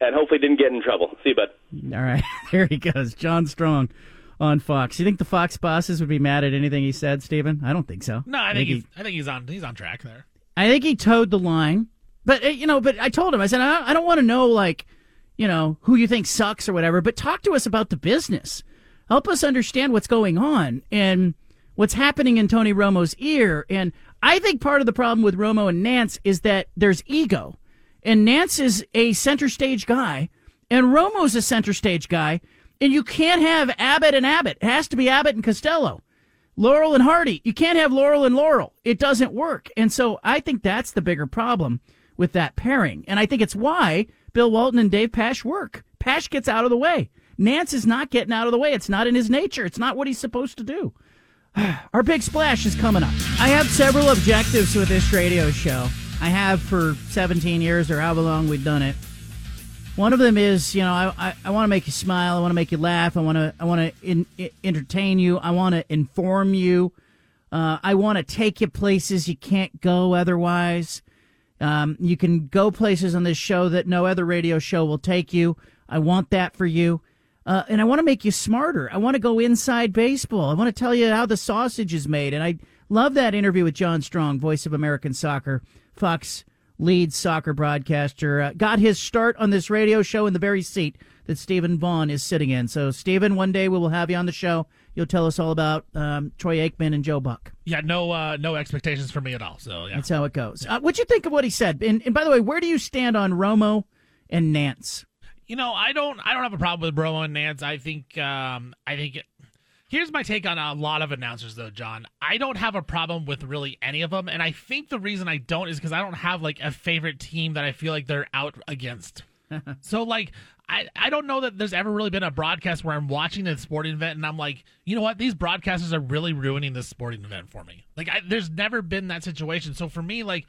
And hopefully didn't get in trouble. See you, bud. All right. There he goes. John Strong on Fox. You think the Fox bosses would be mad at anything he said, Stephen? I don't think so. No, I think he- he's I think he's on he's on track there. I think he toed the line. But uh, you know, but I told him, I said, I I don't want to know like, you know, who you think sucks or whatever. But talk to us about the business. Help us understand what's going on and what's happening in Tony Romo's ear. And I think part of the problem with Romo and Nantz is that there's ego, and Nantz is a center stage guy, and Romo's a center stage guy. And you can't have Abbott and Abbott. It has to be Abbott and Costello. Laurel and Hardy. You can't have Laurel and Laurel. It doesn't work. And so I think that's the bigger problem with that pairing. And I think it's why Bill Walton and Dave Pasch work. Pasch gets out of the way. Nantz is not getting out of the way. It's not in his nature. It's not what he's supposed to do. Our big splash is coming up. I have several objectives with this radio show. I have for 17 years or however long we've done it. One of them is, you know, I, I, I want to make you smile. I want to make you laugh. I want to I want to in, in- entertain you. I want to inform you. Uh, I want to take you places you can't go otherwise. Um, you can go places on this show that no other radio show will take you. I want that for you. Uh, and I want to make you smarter. I want to go inside baseball. I want to tell you how the sausage is made. And I love that interview with John Strong, voice of American soccer, Fox lead soccer broadcaster. Uh, got his start on this radio show in the very seat that Stephen Vaughn is sitting in. So, Stephen, one day we will have you on the show. You'll tell us all about um, Troy Aikman and Joe Buck. Yeah, no uh no expectations for me at all. So yeah. That's how it goes. Uh, what'd you think of what he said? And, and by the way, where do you stand on Romo and Nantz? You know, I don't I don't have a problem with Romo and Nantz. I think um I think it, Here's my take on a lot of announcers though, John. I don't have a problem with really any of them and I think the reason I don't is cuz I don't have like a favorite team that I feel like they're out against. so like I, I don't know that there's ever really been a broadcast where I'm watching a sporting event and I'm like, you know what, these broadcasters are really ruining this sporting event for me. Like, I, there's never been that situation. So for me, like,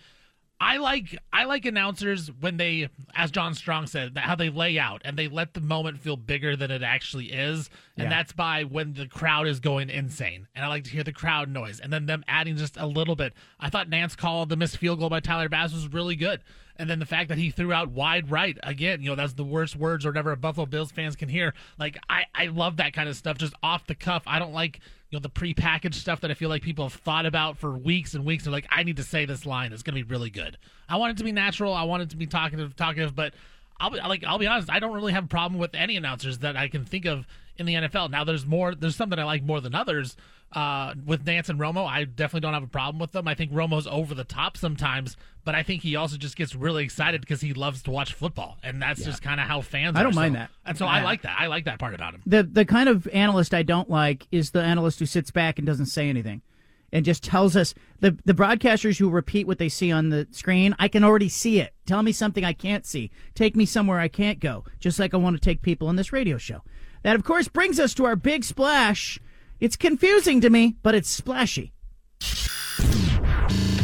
I like I like announcers when they, as John Strong said, that how they lay out and they let the moment feel bigger than it actually is, and Yeah. that's by when the crowd is going insane. And I like to hear the crowd noise, and then them adding just a little bit. I thought Nantz called the missed field goal by Tyler Bass was really good, and then the fact that he threw out wide right again, you know, that's the worst words or whatever a Buffalo Bills fans can hear. Like I I love that kind of stuff, just off the cuff. I don't like you know the prepackaged stuff that I feel like people have thought about for weeks and weeks. They're like, I need to say this line. It's gonna be really good. I want it to be natural. I want it to be talkative, talkative. But I'll be like, I'll be honest. I don't really have a problem with any announcers that I can think of in the NFL. Now, there's more. There's some that I like more than others. Uh, with Nantz and Romo, I definitely don't have a problem with them. I think Romo's over the top sometimes, but I think he also just gets really excited because he loves to watch football, and that's just kind of how fans. I don't are. mind So- that. and so I like that. I like that part about him. The the kind of analyst I don't like is the analyst who sits back and doesn't say anything and just tells us the the broadcasters who repeat what they see on the screen. I can already see it. Tell me something I can't see. Take me somewhere I can't go. Just like I want to take people on this radio show. That of course brings us to our big splash. It's confusing to me, but it's splashy.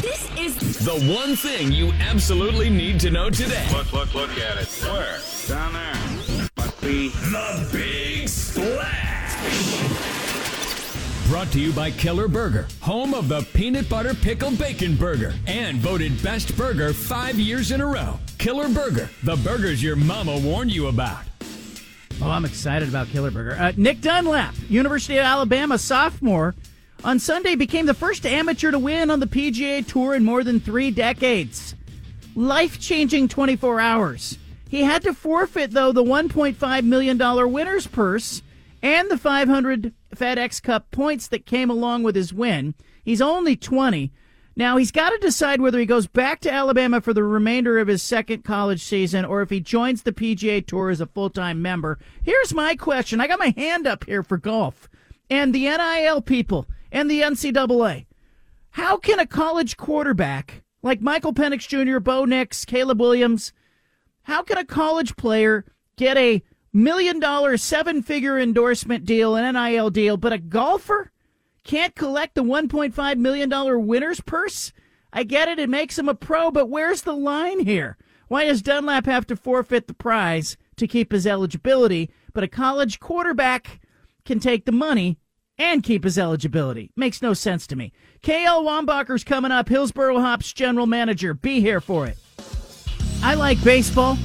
This is the one thing you absolutely need to know today. Look, look, look at it. Where? Down there. Must be the Big Splash. Brought to you by Killer Burger, home of the peanut butter pickle bacon burger, and voted best burger five years in a row. Killer Burger, the burgers your mama warned you about. Oh, I'm excited about Killer Burger. Uh, Nick Dunlap, University of Alabama sophomore, on Sunday became the first amateur to win on the PGA Tour in more than three decades. Life changing 24 hours. He had to forfeit, though, the $1.5 million winner's purse and the 500 FedEx Cup points that came along with his win. He's only 20. Now, he's got to decide whether he goes back to Alabama for the remainder of his second college season or if he joins the PGA Tour as a full time member. Here's my question I got my hand up here for golf and the NIL people and the NCAA. How can a college quarterback like Michael Penix Jr., Bo Nix, Caleb Williams, how can a college player get a million dollar, seven figure endorsement deal, an NIL deal, but a golfer? Can't collect the $1.5 million winner's purse? I get it, it makes him a pro, but where's the line here? Why does Dunlap have to forfeit the prize to keep his eligibility, but a college quarterback can take the money and keep his eligibility? Makes no sense to me. KL Wombacher's coming up, Hillsboro Hops general manager. Be here for it. I like baseball.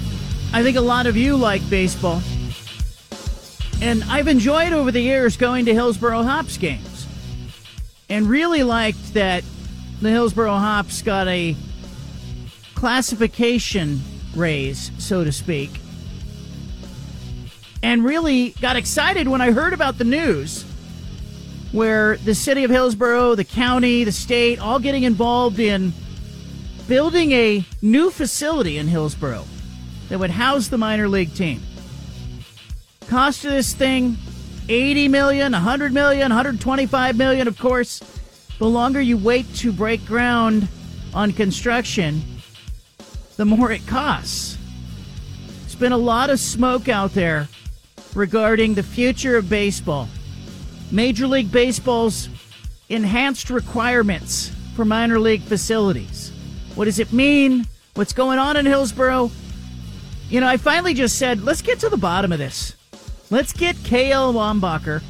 I think a lot of you like baseball. And I've enjoyed over the years going to Hillsboro Hops games and really liked that the Hillsboro Hops got a classification raise, so to speak. And really got excited when I heard about the news where the city of Hillsboro, the county, the state, all getting involved in building a new facility in Hillsboro that would house the minor league team. Cost of this thing 80 million, 100 million, 125 million, of course. The longer you wait to break ground on construction, the more it costs. There's been a lot of smoke out there regarding the future of baseball. Major League Baseball's enhanced requirements for minor league facilities. What does it mean? What's going on in Hillsboro? You know, I finally just said, let's get to the bottom of this. Let's get KL Wombacher,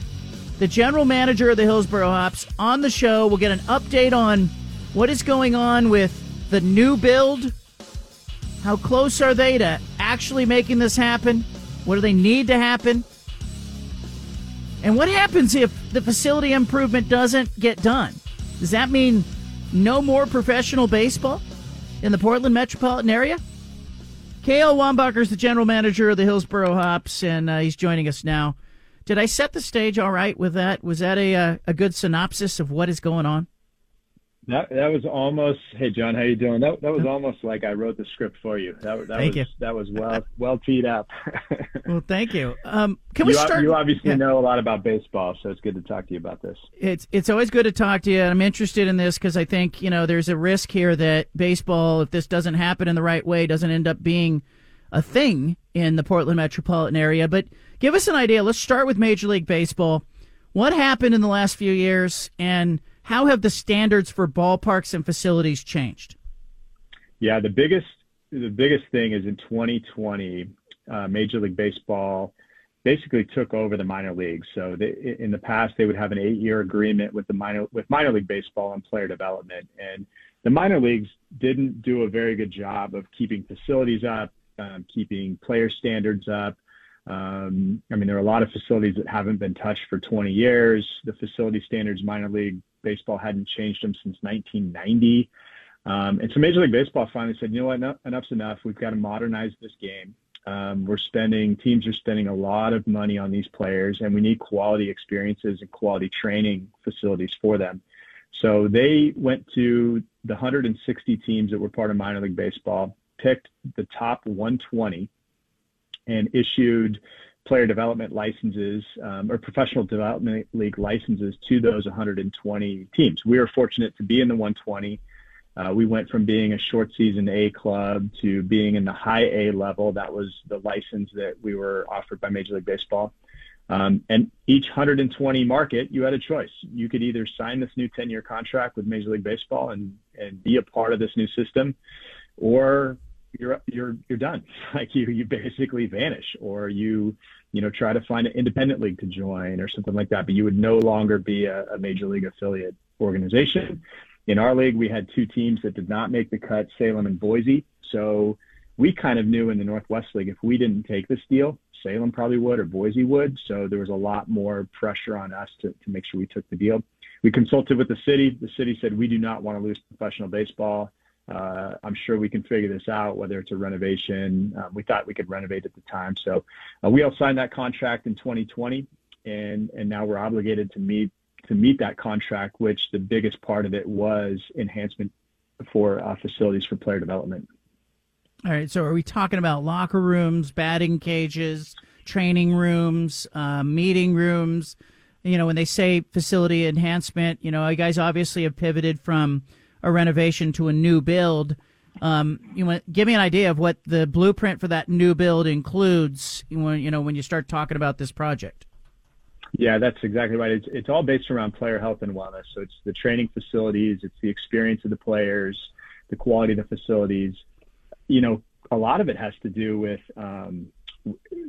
the general manager of the Hillsboro Hops, on the show. We'll get an update on what is going on with the new build. How close are they to actually making this happen? What do they need to happen? And what happens if the facility improvement doesn't get done? Does that mean no more professional baseball in the Portland metropolitan area? KL Wombacher is the general manager of the Hillsboro Hops, and uh, he's joining us now. Did I set the stage all right with that? Was that a uh, a good synopsis of what is going on? That that was almost. Hey, John, how you doing? That that was almost like I wrote the script for you. That, that thank was you. that was well well teed up. well, thank you. Um, can we you, start? You obviously yeah. know a lot about baseball, so it's good to talk to you about this. It's it's always good to talk to you. I'm interested in this because I think you know there's a risk here that baseball, if this doesn't happen in the right way, doesn't end up being a thing in the Portland metropolitan area. But give us an idea. Let's start with Major League Baseball. What happened in the last few years, and how have the standards for ballparks and facilities changed? Yeah, the biggest the biggest thing is in 2020, uh, Major League Baseball basically took over the minor leagues. So they, in the past, they would have an eight-year agreement with the minor with minor league baseball and player development, and the minor leagues didn't do a very good job of keeping facilities up, um, keeping player standards up. Um, I mean, there are a lot of facilities that haven't been touched for 20 years. The facility standards, minor league baseball hadn't changed them since 1990. Um, and so Major League Baseball finally said, you know what, enough, enough's enough. We've got to modernize this game. Um, we're spending, teams are spending a lot of money on these players, and we need quality experiences and quality training facilities for them. So they went to the 160 teams that were part of minor league baseball, picked the top 120, and issued player development licenses um, or professional development league licenses to those 120 teams. We were fortunate to be in the 120. Uh, we went from being a short season A club to being in the high A level. That was the license that we were offered by Major League Baseball. Um, and each 120 market, you had a choice. You could either sign this new 10 year contract with Major League Baseball and, and be a part of this new system, or you're you're you're done. Like you you basically vanish, or you you know, try to find an independent league to join or something like that. But you would no longer be a, a major league affiliate organization. In our league, we had two teams that did not make the cut, Salem and Boise. So we kind of knew in the Northwest League if we didn't take this deal, Salem probably would or Boise would. So there was a lot more pressure on us to, to make sure we took the deal. We consulted with the city. The city said we do not want to lose professional baseball. Uh, I'm sure we can figure this out, whether it's a renovation. Um, we thought we could renovate at the time. So uh, we all signed that contract in 2020, and and now we're obligated to meet to meet that contract, which the biggest part of it was enhancement for uh, facilities for player development. All right. So are we talking about locker rooms, batting cages, training rooms, uh, meeting rooms? You know, when they say facility enhancement, you know, you guys obviously have pivoted from a renovation to a new build. Um, you want give me an idea of what the blueprint for that new build includes when you know when you start talking about this project. Yeah, that's exactly right. It's it's all based around player health and wellness. So it's the training facilities, it's the experience of the players, the quality of the facilities. You know, a lot of it has to do with um,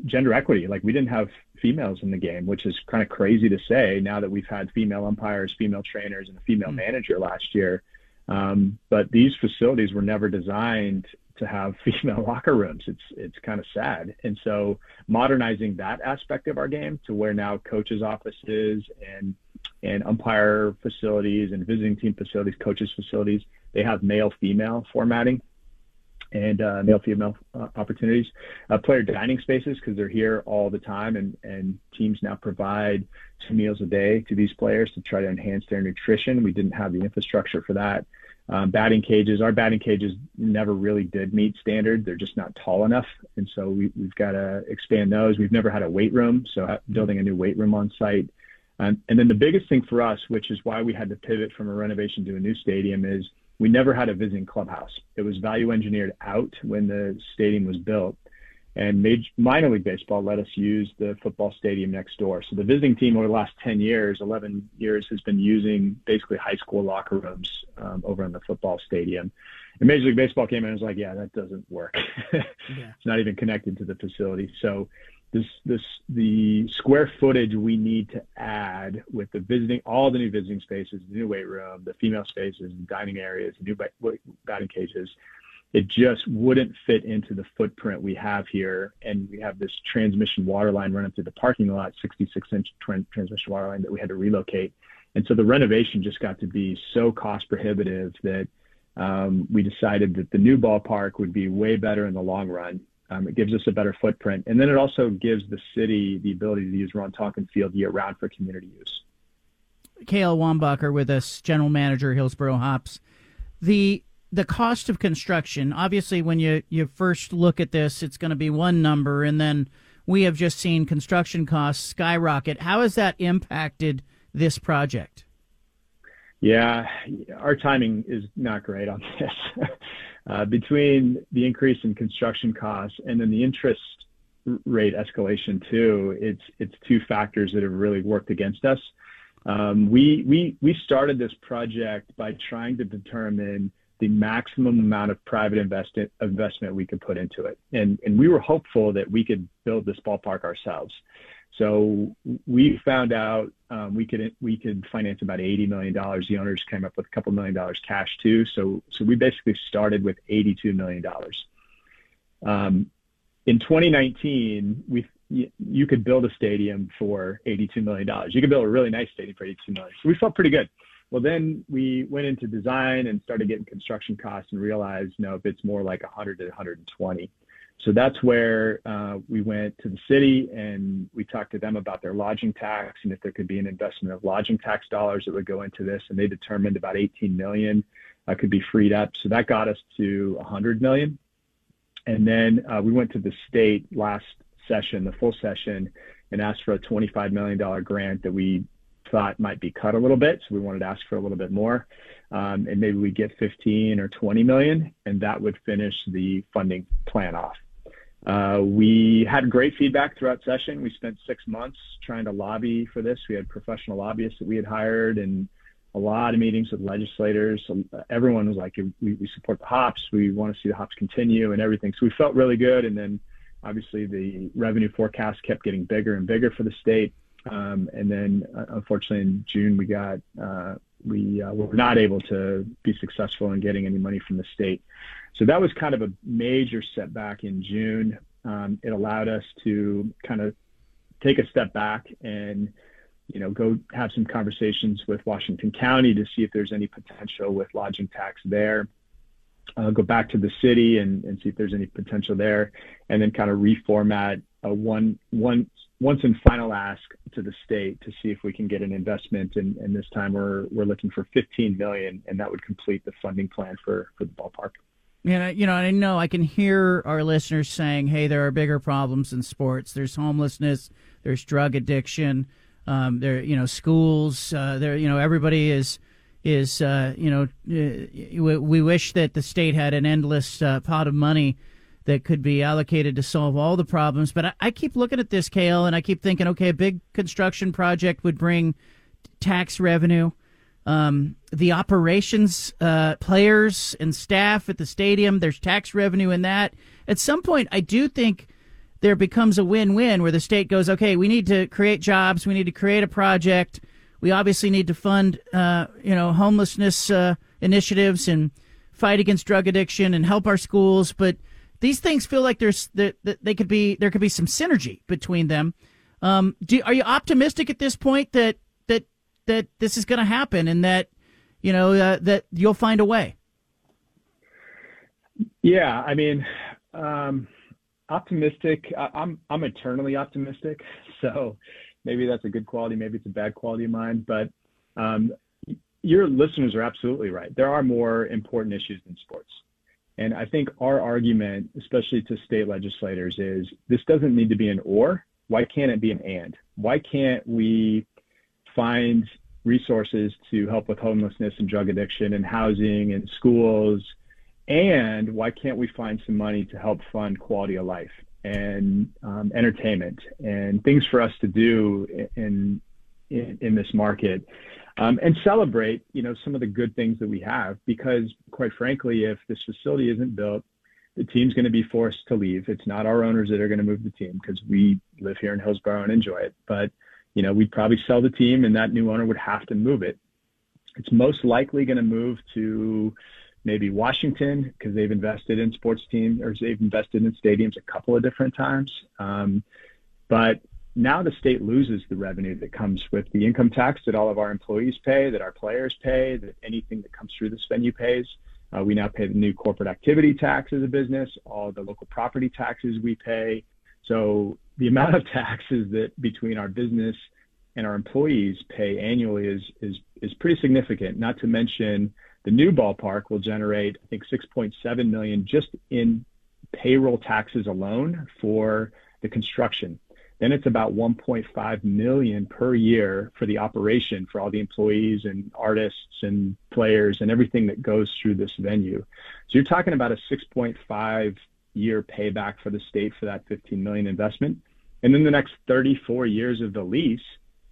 gender equity. Like we didn't have females in the game, which is kind of crazy to say now that we've had female umpires, female trainers, and a female mm-hmm. manager last year. Um, but these facilities were never designed to have female locker rooms. It's it's kind of sad. And so modernizing that aspect of our game to where now coaches' offices and and umpire facilities and visiting team facilities, coaches' facilities, they have male female formatting and uh, male female uh, opportunities. Uh, player dining spaces because they're here all the time, and and teams now provide two meals a day to these players to try to enhance their nutrition. We didn't have the infrastructure for that. Um, batting cages, our batting cages never really did meet standard. They're just not tall enough, and so we, have got to expand those. We've never had a weight room, so building a new weight room on site. Um, and then the biggest thing for us, which is why we had to pivot from a renovation to a new stadium, is we never had a visiting clubhouse. It was value engineered out when the stadium was built. And major, minor league baseball let us use the football stadium next door. So the visiting team over the last 10 years, 11 years, has been using basically high school locker rooms um, over in the football stadium. And Major League Baseball came in and was like, yeah, that doesn't work. yeah. It's not even connected to the facility. So this this the square footage we need to add with the visiting all the new visiting spaces, the new weight room, the female spaces, the dining areas, the new batting cages. It just wouldn't fit into the footprint we have here, and we have this transmission water line running through the parking lot, 66 inch transmission water line that we had to relocate, and so the renovation just got to be so cost prohibitive that um, we decided that the new ballpark would be way better in the long run um, it gives us a better footprint, and then it also gives the city the ability to use Ron Tonkin Field year round for community use. KL Wombacher with us, general manager Hillsboro Hops. The the cost of construction, obviously, when you you first look at this, it's going to be one number, and then we have just seen construction costs skyrocket. How has that impacted this project? Yeah, our timing is not great on this. Uh, between the increase in construction costs and then the interest rate escalation too, it's it's two factors that have really worked against us. Um, we we we started this project by trying to determine the maximum amount of private investment investment we could put into it, and and we were hopeful that we could build this ballpark ourselves. So we found out um, we could we could finance about eighty million dollars. The owners came up with a couple million dollars cash too. So so we basically started with eighty two million dollars. Um, in 2019, we you could build a stadium for $82 million. You could build a really nice stadium for 82 million. So we felt pretty good. Well, then we went into design and started getting construction costs and realized, you no, if it's more like 100 to 120. So that's where uh, we went to the city and we talked to them about their lodging tax and if there could be an investment of lodging tax dollars that would go into this. And they determined about 18 million uh, could be freed up. So that got us to 100 million. And then uh, we went to the state last session, the full session, and asked for a $25 million grant that we thought might be cut a little bit. So we wanted to ask for a little bit more. Um, and maybe we get 15 or 20 million, and that would finish the funding plan off. Uh, we had great feedback throughout session. We spent six months trying to lobby for this. We had professional lobbyists that we had hired and a lot of meetings with legislators. Everyone was like, we, we support the hops. We want to see the hops continue and everything. So we felt really good. And then obviously the revenue forecast kept getting bigger and bigger for the state. Um, and then, uh, unfortunately, in June we got uh, we uh, were not able to be successful in getting any money from the state. So that was kind of a major setback in June. Um, it allowed us to kind of take a step back and you know go have some conversations with Washington County to see if there's any potential with lodging tax there. Uh, go back to the city and, and see if there's any potential there, and then kind of reformat a one one once and final ask to the state to see if we can get an investment. And, and this time we're we're looking for 15 million, and that would complete the funding plan for for the ballpark. Yeah, you know, I know I can hear our listeners saying, "Hey, there are bigger problems in sports. There's homelessness. There's drug addiction. Um, there, you know, schools. Uh, there, you know, everybody is." Is uh, you know uh, we wish that the state had an endless uh, pot of money that could be allocated to solve all the problems. But I, I keep looking at this, KL, and I keep thinking, okay, a big construction project would bring tax revenue. Um, the operations uh, players and staff at the stadium, there's tax revenue in that. At some point, I do think there becomes a win-win where the state goes, okay, we need to create jobs, we need to create a project, we obviously need to fund, uh, you know, homelessness uh, initiatives and fight against drug addiction and help our schools, but these things feel like there's that they could be there could be some synergy between them. Um, do, are you optimistic at this point that that that this is going to happen and that you know uh, that you'll find a way? Yeah, I mean, um, optimistic. I, I'm I'm eternally optimistic. So maybe that's a good quality, maybe it's a bad quality of mine. But um, your listeners are absolutely right. There are more important issues than sports. And I think our argument, especially to state legislators, is this doesn't need to be an or. Why can't it be an and? Why can't we find resources to help with homelessness and drug addiction and housing and schools? And why can't we find some money to help fund quality of life and um, entertainment and things for us to do in, in, in this market? Um, and celebrate, you know, some of the good things that we have. Because, quite frankly, if this facility isn't built, the team's going to be forced to leave. It's not our owners that are going to move the team because we live here in Hillsboro and enjoy it. But, you know, we'd probably sell the team, and that new owner would have to move it. It's most likely going to move to maybe Washington because they've invested in sports teams or they've invested in stadiums a couple of different times. Um, but now the state loses the revenue that comes with the income tax that all of our employees pay, that our players pay, that anything that comes through this venue pays. Uh, we now pay the new corporate activity tax as a business, all the local property taxes we pay. So the amount of taxes that between our business and our employees pay annually is is is pretty significant. Not to mention the new ballpark will generate I think 6.7 million just in payroll taxes alone for the construction. Then it's about 1.5 million per year for the operation for all the employees and artists and players and everything that goes through this venue. So you're talking about a 6.5 year payback for the state for that 15 million investment. And then the next 34 years of the lease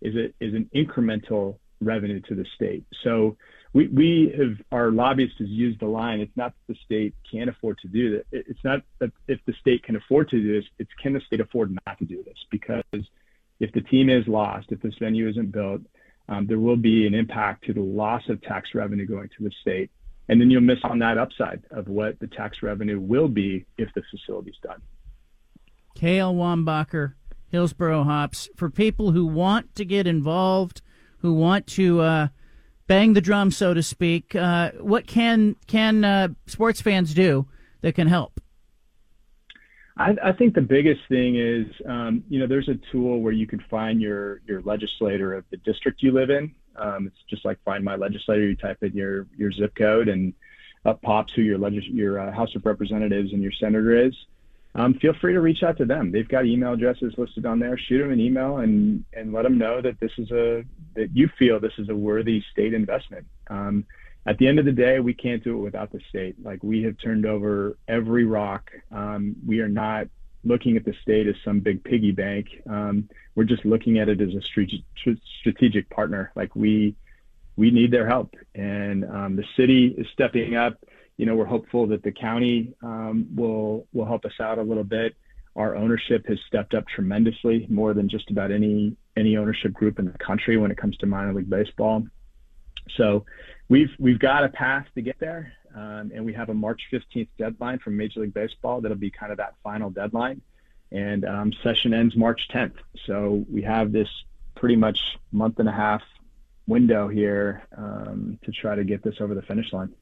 is an incremental revenue to the state. So we, we have our lobbyist has used the line it's not that the state can't afford to do that. It's not that if the state can afford to do this it's can the state afford not to do this? Because if the team is lost if this venue isn't built um, there will be an impact to the loss of tax revenue going to the state. And then you'll miss on that upside of what the tax revenue will be if the facility's done. KL Wombacher hillsboro hops for people who want to get involved who want to uh, bang the drum, so to speak. Uh, what can can uh, sports fans do that can help? I, I think the biggest thing is, um, you know, there's a tool where you can find your your legislator of the district you live in. Um, it's just like find my legislator. You type in your your zip code, and up pops who your legis- your uh, House of Representatives and your senator is um, feel free to reach out to them. They've got email addresses listed on there. Shoot them an email and and let them know that this is a that you feel this is a worthy state investment. Um, at the end of the day, we can't do it without the state. Like we have turned over every rock. Um, we are not looking at the state as some big piggy bank. Um, we're just looking at it as a strategic partner. Like we we need their help, and um, the city is stepping up you know, we're hopeful that the county um, will will help us out a little bit. Our ownership has stepped up tremendously, more than just about any any ownership group in the country when it comes to minor league baseball. So we've we've got a path to get there, um, and we have a March 15th deadline from Major League Baseball. That'll be kind of that final deadline, and um, session ends March 10th. So we have this pretty much month and a half window here um, to try to get this over the finish line.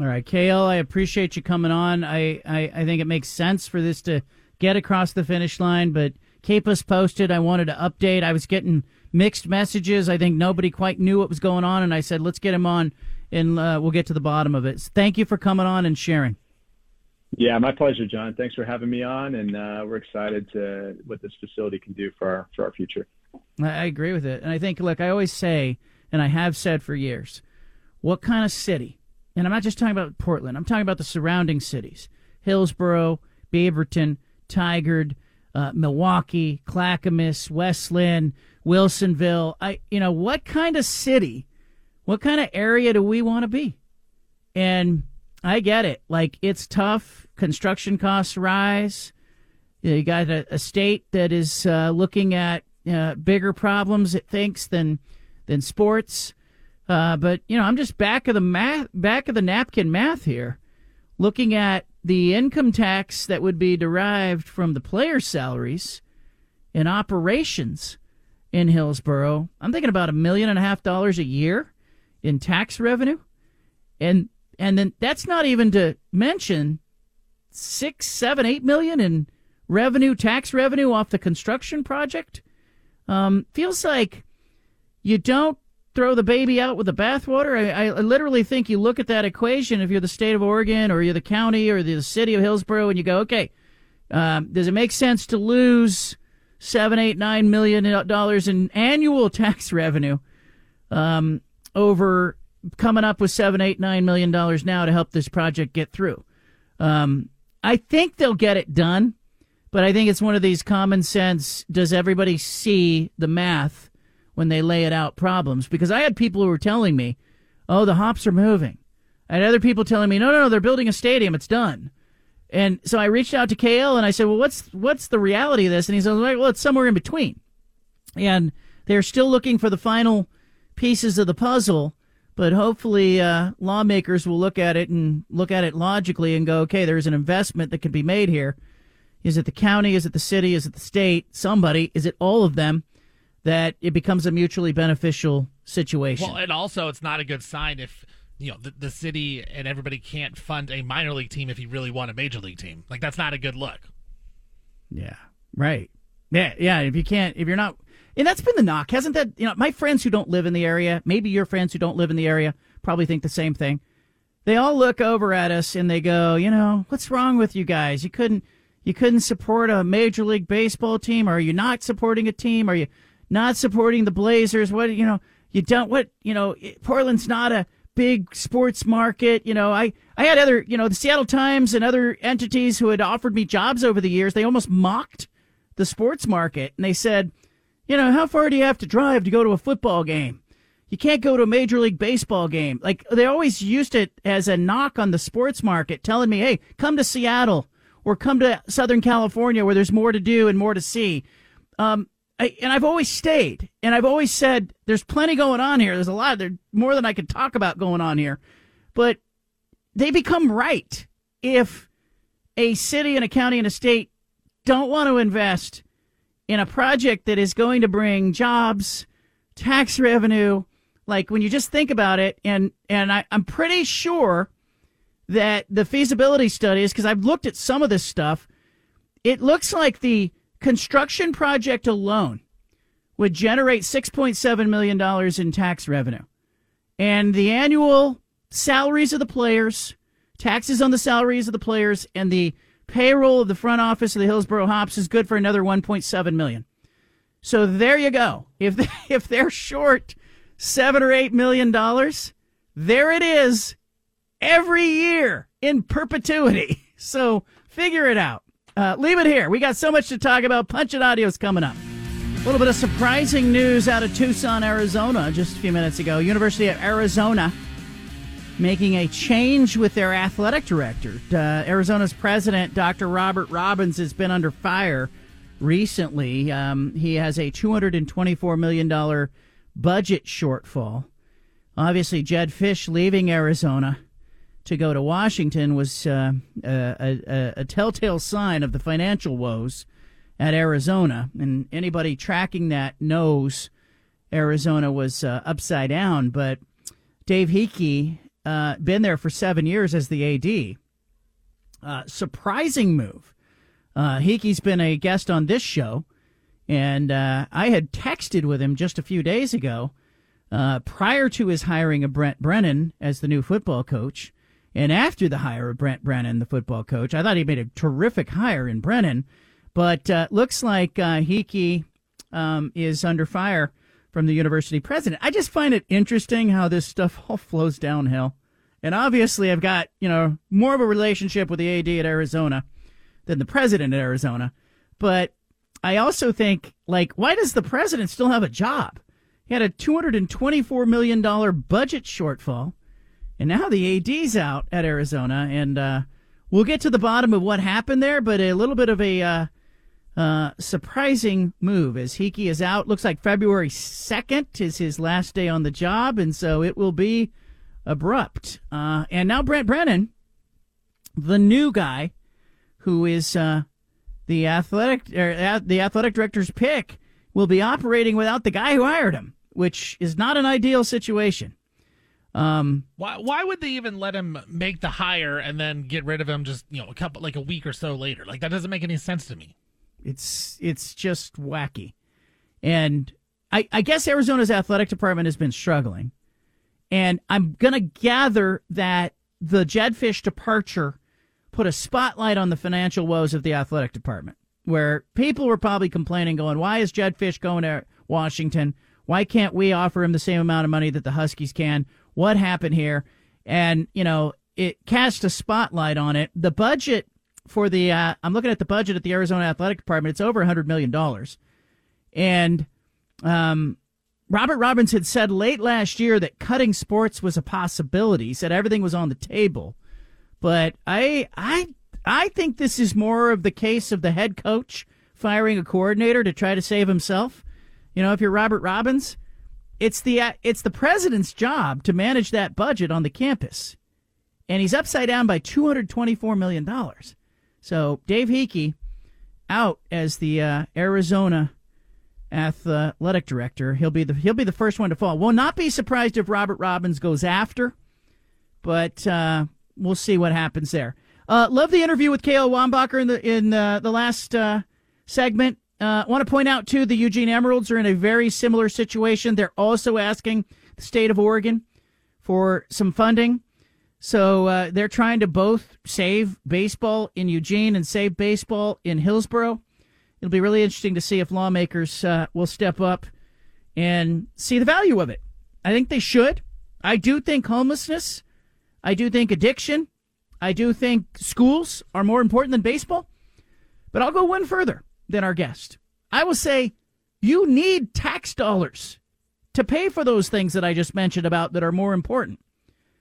All right, KL, I appreciate you coming on. I, I, I think it makes sense for this to get across the finish line, but keep us posted. I wanted to update. I was getting mixed messages. I think nobody quite knew what was going on, and I said, let's get him on, and uh, we'll get to the bottom of it. Thank you for coming on and sharing. Yeah, my pleasure, John. Thanks for having me on, and uh, we're excited to what this facility can do for our for our future. I agree with it, and I think, look, I always say, and I have said for years, what kind of city and I'm not just talking about Portland. I'm talking about the surrounding cities: Hillsboro, Beaverton, Tigard, uh, Milwaukie, Clackamas, West Linn, Wilsonville. I, you know, what kind of city, what kind of area do we want to be? And I get it. Like it's tough. Construction costs rise. You got a, a state that is uh, looking at uh, bigger problems, it thinks, than than sports. Uh, but you know, I'm just back of the math, back of the napkin math here, looking at the income tax that would be derived from the player salaries in operations in Hillsboro. I'm thinking about a million and a half dollars a year in tax revenue, and and then that's not even to mention six, seven, eight million in revenue, tax revenue off the construction project. Um, feels like you don't throw the baby out with the bathwater. I, I literally think you look at that equation if you're the state of Oregon or you're the county or the city of Hillsboro and you go, okay, um, does it make sense to lose seven, eight, nine million dollars in annual tax revenue um, over coming up with seven, eight, nine million dollars now to help this project get through? Um, I think they'll get it done, but I think it's one of these common sense. Does everybody see the math? When they lay it out problems because I had people who were telling me, "Oh, the hops are moving." I had other people telling me, "No, no, no, they're building a stadium. It's done." And so I reached out to KL and I said, "Well, what's what's the reality of this?" And he said, "Well, it's somewhere in between." And they're still looking for the final pieces of the puzzle, but hopefully uh, lawmakers will look at it and look at it logically and go, "Okay, there's an investment that can be made here. Is it the county? Is it the city? Is it the state? Somebody? Is it all of them?" That it becomes a mutually beneficial situation. Well, and also it's not a good sign if you know the, the city and everybody can't fund a minor league team if you really want a major league team. Like that's not a good look. Yeah. Right. Yeah. Yeah. If you can't, if you're not, and that's been the knock, hasn't that? You know, my friends who don't live in the area, maybe your friends who don't live in the area, probably think the same thing. They all look over at us and they go, you know, what's wrong with you guys? You couldn't, you couldn't support a major league baseball team, or are you not supporting a team? Are you? Not supporting the Blazers. What you know, you don't. What you know, Portland's not a big sports market. You know, I I had other you know the Seattle Times and other entities who had offered me jobs over the years. They almost mocked the sports market, and they said, you know, how far do you have to drive to go to a football game? You can't go to a major league baseball game. Like they always used it as a knock on the sports market, telling me, "Hey, come to Seattle or come to Southern California where there's more to do and more to see." Um, I, and I've always stayed, and I've always said there's plenty going on here. There's a lot, there's more than I could talk about going on here, but they become right if a city and a county and a state don't want to invest in a project that is going to bring jobs, tax revenue. Like when you just think about it, and and I, I'm pretty sure that the feasibility studies, because I've looked at some of this stuff, it looks like the construction project alone would generate $6.7 million in tax revenue. And the annual salaries of the players, taxes on the salaries of the players, and the payroll of the front office of the Hillsboro Hops is good for another 1.7 million. So there you go. If they, if they're short seven or eight million dollars, there it is every year in perpetuity. So figure it out. Uh, leave it here. We got so much to talk about. Punch It Audio's coming up. A little bit of surprising news out of Tucson, Arizona, just a few minutes ago. University of Arizona making a change with their athletic director. Uh, Arizona's president, Dr. Robert Robbins, has been under fire recently. Um, he has a $224 million budget shortfall. Obviously, Jedd Fisch leaving Arizona to go to Washington was uh, a, a, a telltale sign of the financial woes at Arizona. And anybody tracking that knows Arizona was uh, upside down. But Dave Heeke, uh, been there for seven years as the AD. Uh, surprising move. Uh, Heeke's been a guest on this show, and uh, I had texted with him just a few days ago uh, prior to his hiring of Brent Brennan as the new football coach. And after the hire of Brent Brennan, the football coach, I thought he made a terrific hire in Brennan. But uh, looks like uh, Heeke um, is under fire from the university president. I just find it interesting how this stuff all flows downhill. And obviously, I've got you know more of a relationship with the AD at Arizona than the president at Arizona. But I also think, like, why does the president still have a job? He had a $224 million budget shortfall, and now the AD's out at Arizona. And uh, we'll get to the bottom of what happened there, but a little bit of a uh, uh, surprising move as Heeke is out. Looks like February 2nd is his last day on the job, and so it will be abrupt. Uh, and now Brent Brennan, the new guy, who is uh, the athletic er, the athletic director's pick, will be operating without the guy who hired him, which is not an ideal situation. Um, why why would they even let him make the hire and then get rid of him just you know a couple like a week or so later? Like that doesn't make any sense to me. It's it's just wacky, and I, I guess Arizona's athletic department has been struggling, and I'm gonna gather that the Jedd Fisch departure put a spotlight on the financial woes of the athletic department, where people were probably complaining, going, "Why is Jedd Fisch going to Washington? Why can't we offer him the same amount of money that the Huskies can? What happened here?" And you know, it cast a spotlight on it. The budget for the uh, I'm looking at the budget at the Arizona Athletic Department. It's over 100 million dollars, and um, Robert Robbins had said late last year that cutting sports was a possibility. He said everything was on the table, but I I I think this is more of the case of the head coach firing a coordinator to try to save himself. You know, if you're Robert Robbins, it's the uh, it's the president's job to manage that budget on the campus, and he's upside down by 224 million dollars. So Dave Heeke out as the uh, Arizona athletic director. He'll be the he'll be the first one to fall. Will not be surprised if Robert Robbins goes after, but uh, we'll see what happens there. Uh, love the interview with KL Wombacher in the in the last uh, segment. I want to point out too the Eugene Emeralds are in a very similar situation. They're also asking the state of Oregon for some funding so uh, they're trying to both save baseball in Eugene and save baseball in Hillsboro. It'll be really interesting to see if lawmakers uh, will step up and see the value of it. I think they should. I do think homelessness, I do think addiction, I do think schools are more important than baseball. But I'll go one further than our guest. I will say you need tax dollars to pay for those things that I just mentioned about that are more important.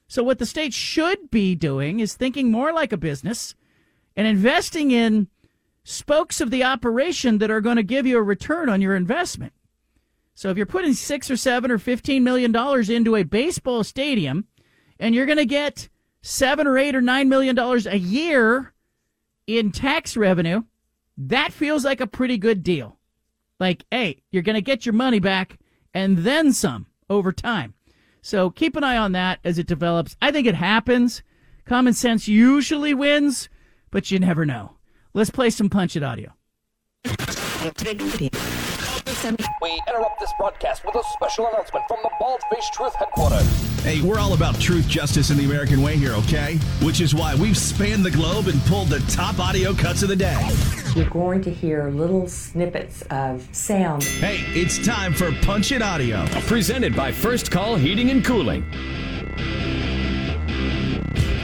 So, what the state should be doing is thinking more like a business and investing in spokes of the operation that are going to give you a return on your investment. So, if you're putting six or seven or fifteen million dollars into a baseball stadium, and you're going to get seven or eight or nine million dollars a year in tax revenue, that feels like a pretty good deal. Like, hey, you're going to get your money back and then some over time. So keep an eye on that as it develops. I think it happens. Common sense usually wins, but you never know. Let's play some Punch It audio. We interrupt this broadcast with a special announcement from the Bald Face Truth headquarters. Hey, we're all about truth, justice, and the American way here, okay? Which is why we've spanned the globe and pulled the top audio cuts of the day. You're going to hear little snippets of sound. Hey, it's time for Punch It Audio. Presented by First Call Heating and Cooling.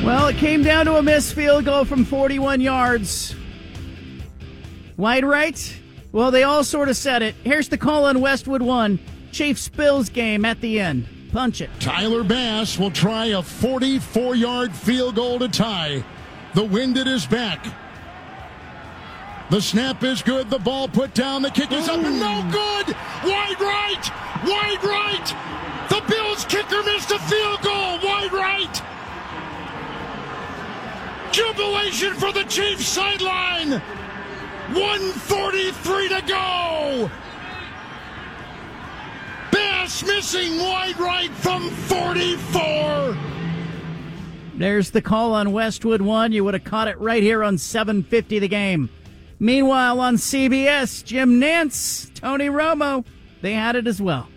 Well, it came down to a missed field goal from 41 yards. Wide right? Well, they all sort of said it. Here's the call on Westwood 1. Chiefs Bills game at the end. Punch it. Tyler Bass will try a 44 yard field goal to tie. The wind at his back. The snap is good. The ball put down. The kick is up and no good. Wide right. Wide right. The Bills kicker missed a field goal. Wide right. Jubilation for the Chiefs sideline. 143 to go. Bass missing wide right from 44. There's the call on Westwood 1. You would have caught it right here on 750 the game. Meanwhile, on CBS, Jim Nantz, Tony Romo, they had it as well.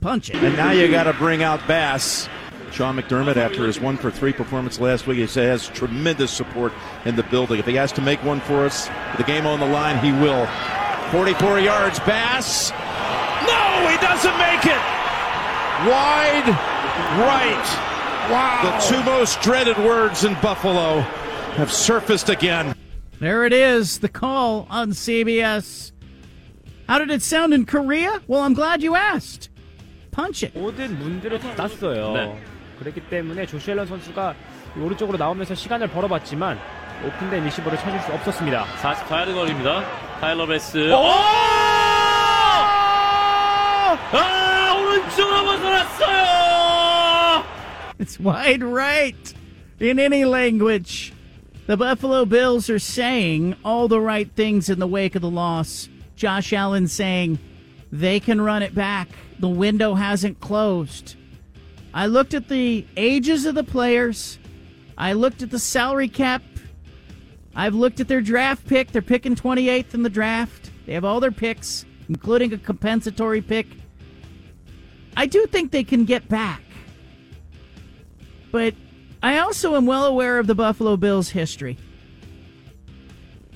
Punch it. And now you got to bring out Bass. Sean McDermott, after his one for three performance last week, he says has tremendous support in the building. If he has to make one for us, the game on the line, he will. 44 yards, Bass. No, he doesn't make it. Wide right. Wow. The two most dreaded words in Buffalo have surfaced again. There it is, the call on CBS. How did it sound in Korea? Well, I'm glad you asked. Punch it. 모든 문들을 닫았어요. 네. 그렇기 때문에 조시 앨런 선수가 오른쪽으로 나오면서 시간을 벌어봤지만 오픈된 리시버를 찾을 수 없었습니다. 44야드 거리입니다. 타일러 베스. 오! 아, 오른쪽으로 벗어났어요! It's wide right in any language. The Buffalo Bills are saying all the right things in the wake of the loss. Josh Allen saying they can run it back. The window hasn't closed. I looked at the ages of the players. I looked at the salary cap. I've looked at their draft pick. They're picking 28th in the draft. They have all their picks, including a compensatory pick. I do think they can get back. But I also am well aware of the Buffalo Bills' history.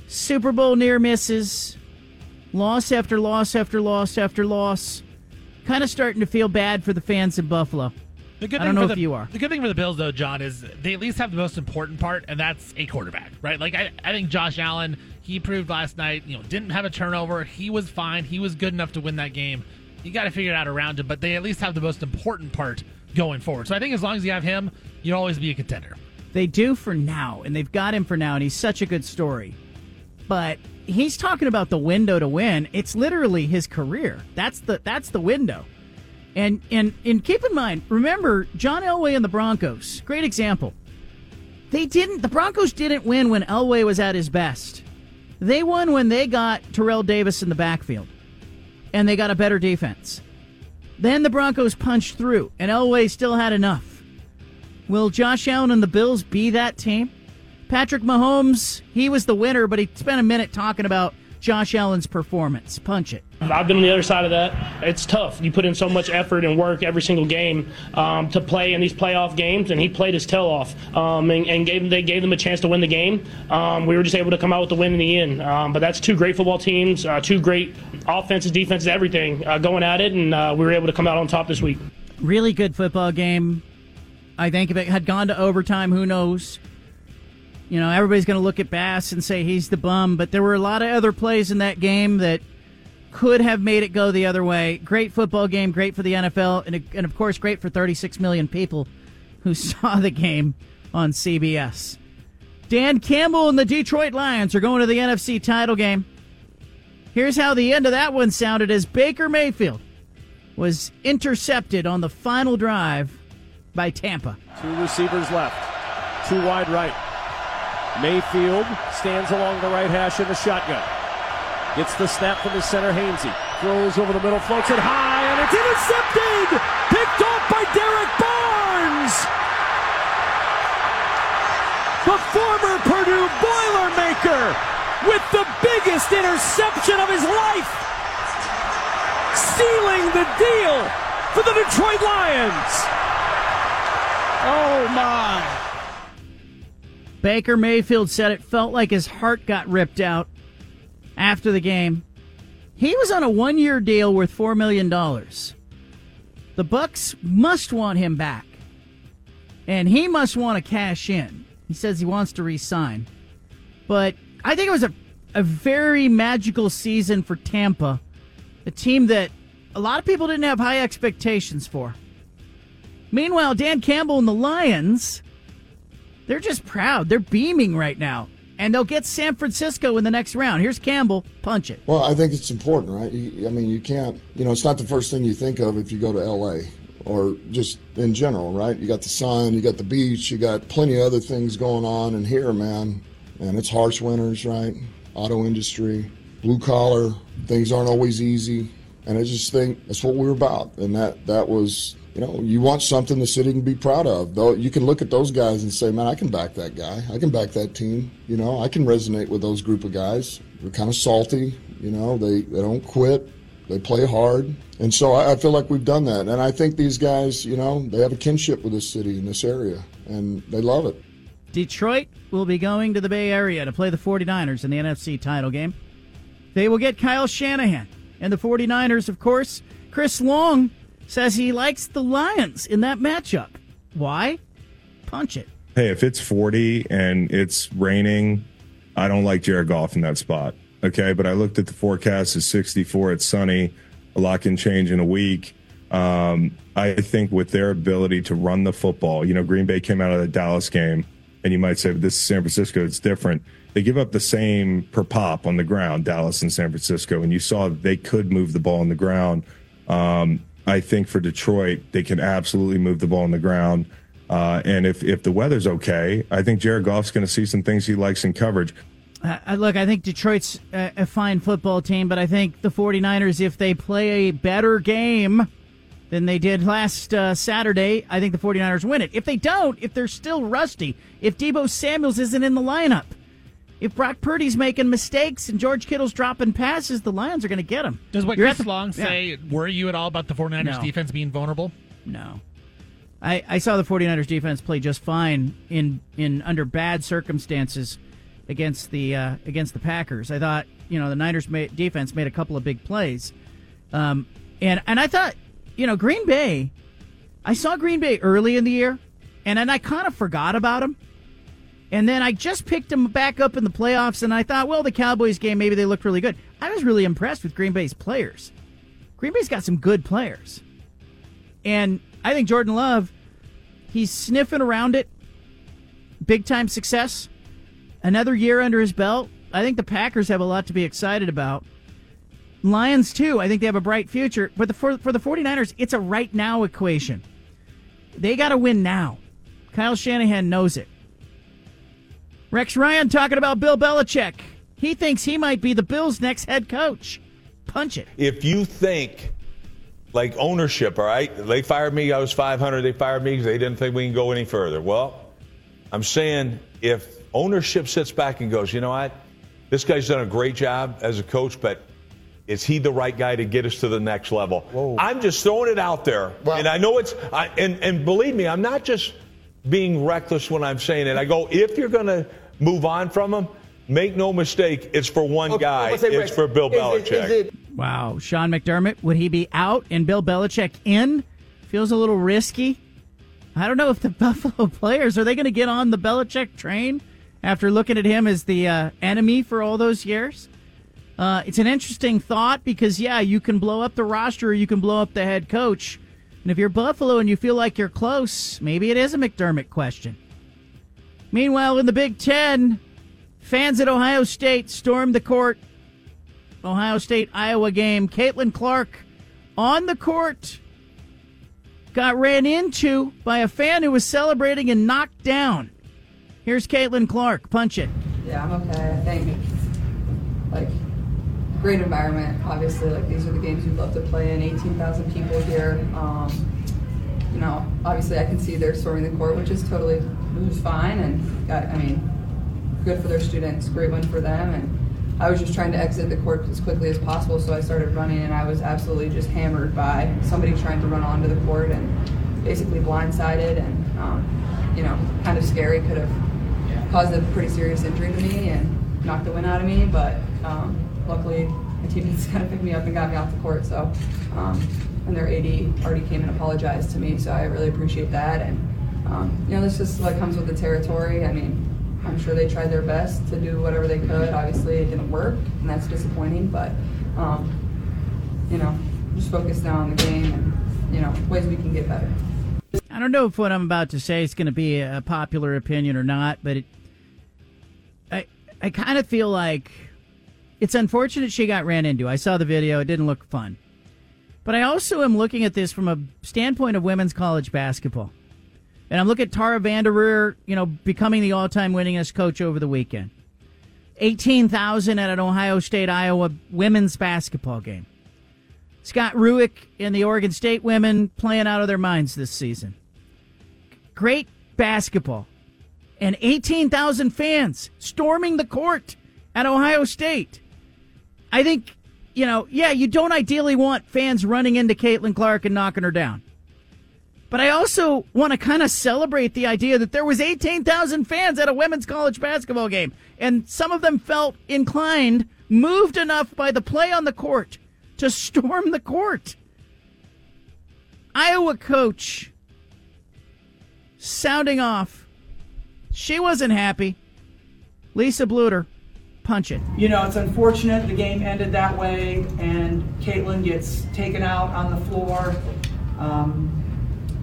Super Bowl near misses, loss after loss after loss after loss. Kind of starting to feel bad for the fans in Buffalo. The good I thing don't know for if the, you are. The good thing for the Bills, though, John, is they at least have the most important part, and that's a quarterback, right? Like I, I think Josh Allen, he proved last night, you know, didn't have a turnover. He was fine. He was good enough to win that game. You got to figure it out around him, but they at least have the most important part going forward. So I think as long as you have him, you'll always be a contender. They do for now, and they've got him for now, and he's such a good story. But he's talking about the window to win. It's literally his career. That's the that's the window. And and and keep in mind, remember John Elway and the Broncos. Great example. They didn't the Broncos didn't win when Elway was at his best. They won when they got Terrell Davis in the backfield. And they got a better defense. Then the Broncos punched through, and Elway still had enough. Will Josh Allen and the Bills be that team? Patrick Mahomes, he was the winner, but he spent a minute talking about Josh Allen's performance. Punch it. I've been on the other side of that. It's tough. You put in so much effort and work every single game um, to play in these playoff games, and he played his tail off um, and, and, gave they gave them a chance to win the game. Um, we were just able to come out with the win in the end. Um, but that's two great football teams, uh, two great offenses, defenses, everything uh, going at it, and uh, we were able to come out on top this week. Really good football game. I think if it had gone to overtime, who knows? You know, everybody's going to look at Bass and say he's the bum, but there were a lot of other plays in that game that could have made it go the other way. Great football game, great for the NFL, and, and of course, great for 36 million people who saw the game on CBS. Dan Campbell and the Detroit Lions are going to the NFC title game. Here's how the end of that one sounded as Baker Mayfield was intercepted on the final drive by Tampa. Two receivers left, two wide right. Mayfield stands along the right hash in the shotgun. Gets the snap from the center, Hainsey. Throws over the middle, floats it high, and it's intercepted! Picked off by Derrick Barnes! The former Purdue Boilermaker with the biggest interception of his life! Sealing the deal for the Detroit Lions! Oh my! Baker Mayfield said it felt like his heart got ripped out after the game. He was on a one-year deal worth $4 million. The Bucs must want him back. And he must want to cash in. He says he wants to resign. But I think it was a, a very magical season for Tampa, a team that a lot of people didn't have high expectations for. Meanwhile, Dan Campbell and the Lions, they're just proud. They're beaming right now. And they'll get San Francisco in the next round. Here's Campbell. Punch it. Well, I think it's important, right? I mean, you can't, you know, it's not the first thing you think of if you go to LA or just in general, right? You got the sun, you got the beach, you got plenty of other things going on. And here, man, and it's harsh winters, right? Auto industry, blue collar, things aren't always easy. And I just think that's what we were about. And that, that was, you know, you want something the city can be proud of. Though you can look at those guys and say, man, I can back that guy. I can back that team. You know, I can resonate with those group of guys. They're kind of salty. You know, they, they don't quit. They play hard. And so I, I feel like we've done that. And I think these guys, you know, they have a kinship with this city and this area, and they love it. Detroit will be going to the Bay Area to play the 49ers in the NFC title game. They will get Kyle Shanahan. And the 49ers, of course, Chris Long says he likes the Lions in that matchup. Why? Punch it. Hey, if it's 40 and it's raining, I don't like Jared Goff in that spot. Okay. But I looked at the forecast, it's 64, it's sunny. A lot can change in a week. Um, I think with their ability to run the football, you know, Green Bay came out of the Dallas game, and you might say, this is San Francisco, it's different. They give up the same per pop on the ground, Dallas and San Francisco, and you saw they could move the ball on the ground. Um, I think for Detroit, they can absolutely move the ball on the ground. Uh, and if, if the weather's okay, I think Jared Goff's going to see some things he likes in coverage. Uh, look, I think Detroit's a, fine football team, but I think the 49ers, if they play a better game than they did last uh, Saturday, I think the 49ers win it. If they don't, if they're still rusty, if Deebo Samuels isn't in the lineup, if Brock Purdy's making mistakes and George Kittle's dropping passes, the Lions are going to get him. Does what You're Chris the- Long Yeah. say worry you at all about the 49ers No. defense being vulnerable? No. I, I saw the 49ers defense play just fine in in under bad circumstances against the uh, against the Packers. I thought, you know, the Niners made, defense made a couple of big plays. Um, and and I thought, you know, Green Bay I saw Green Bay early in the year and then I kind of forgot about them. And then I just picked them back up in the playoffs and I thought, well, the Cowboys game maybe they looked really good. I was really impressed with Green Bay's players. Green Bay's got some good players. And I think Jordan Love, he's sniffing around it. Big time success. Another year under his belt. I think the Packers have a lot to be excited about. Lions, too. I think they have a bright future. But for, for the 49ers, it's a right now equation. They got to win now. Kyle Shanahan knows it. Rex Ryan talking about Bill Belichick. He thinks he might be the Bills' next head coach. Punch it. if you think like ownership, all right, they fired me, I was 500, they fired me because they didn't think we can go any further. Well, I'm saying if ownership sits back and goes, you know what, this guy's done a great job as a coach, but is he the right guy to get us to the next level? I'm just throwing it out there, and I know it's, I, and and believe me, I'm not just being reckless when I'm saying it. I go, if you're going to move on from him, make no mistake, it's for one guy. say, It's Rex, for Bill is Belichick. is it- Wow. Sean McDermott, would he be out and Bill Belichick in? Feels a little risky. I don't know if the Buffalo players are they going to get on the Belichick train after looking at him as the uh, enemy for all those years. Uh, it's an interesting thought because yeah, you can blow up the roster or you can blow up the head coach. And if you're Buffalo and you feel like you're close, maybe it is a McDermott question. Meanwhile, in the Big Ten, fans at Ohio State stormed the court. Ohio State Iowa game. Caitlin Clark on the court got ran into by a fan who was celebrating and knocked down. Here's Caitlin Clark. Punch it. Yeah, I'm okay. I think like great environment. Obviously, like these are the games you'd love to play in. 18,000 people here. Um, you know, obviously I can see they're storming the court, which is totally, which was fine, and got, I mean, good for their students. Great win for them, and I was just trying to exit the court as quickly as possible. So I started running, and I was absolutely just hammered by somebody trying to run onto the court and basically blindsided, and um, you know, kind of scary. Could have caused a pretty serious injury to me and knocked the win out of me. But um, luckily, my teammates kind of picked me up and got me off the court. So, um, and their AD already came and apologized to me. So I really appreciate that. And um, you know, this just what comes with the territory. I mean, I'm sure they tried their best to do whatever they could. Obviously, it didn't work, and that's disappointing. But um, you know, just focus now on the game and you know ways we can get better. I don't know if what I'm about to say is going to be a popular opinion or not, but it, I I kind of feel like it's unfortunate she got ran into. I saw the video; it didn't look fun. But I also am looking at this from a standpoint of women's college basketball, and I'm looking at Tara Vanderveer, you know, becoming the all-time winningest coach over the weekend. Eighteen thousand at an Ohio State Iowa women's basketball game. Scott Rueck and the Oregon State women playing out of their minds this season. Great basketball. And 18,000 fans storming the court at Ohio State. I think, you know, yeah, you don't ideally want fans running into Caitlin Clark and knocking her down. But I also want to kind of celebrate the idea that there was 18,000 fans at a women's college basketball game. And some of them felt inclined, moved enough by the play on the court to storm the court. Iowa coach sounding off. She wasn't happy. Lisa Bluder, punch it. You know, it's unfortunate the game ended that way, and Caitlin gets taken out on the floor, um,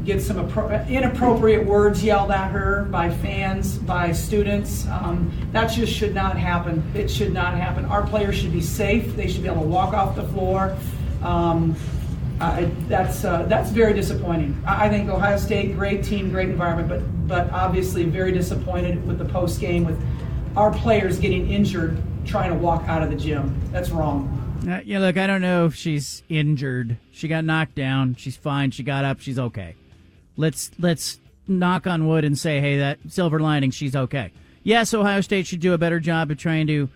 gets some appro- inappropriate words yelled at her by fans, by students. Um, that just should not happen. It should not happen. Our players should be safe. They should be able to walk off the floor. Um, that's uh, that's very disappointing. I I think Ohio State, great team, great environment, but but obviously very disappointed with the post game with our players getting injured trying to walk out of the gym. That's wrong. Uh, yeah, look, I don't know if she's injured. She got knocked down. She's fine. She got up. She's okay. Let's let's knock on wood and say, hey, that silver lining, she's okay. Yes, Ohio State should do a better job of trying to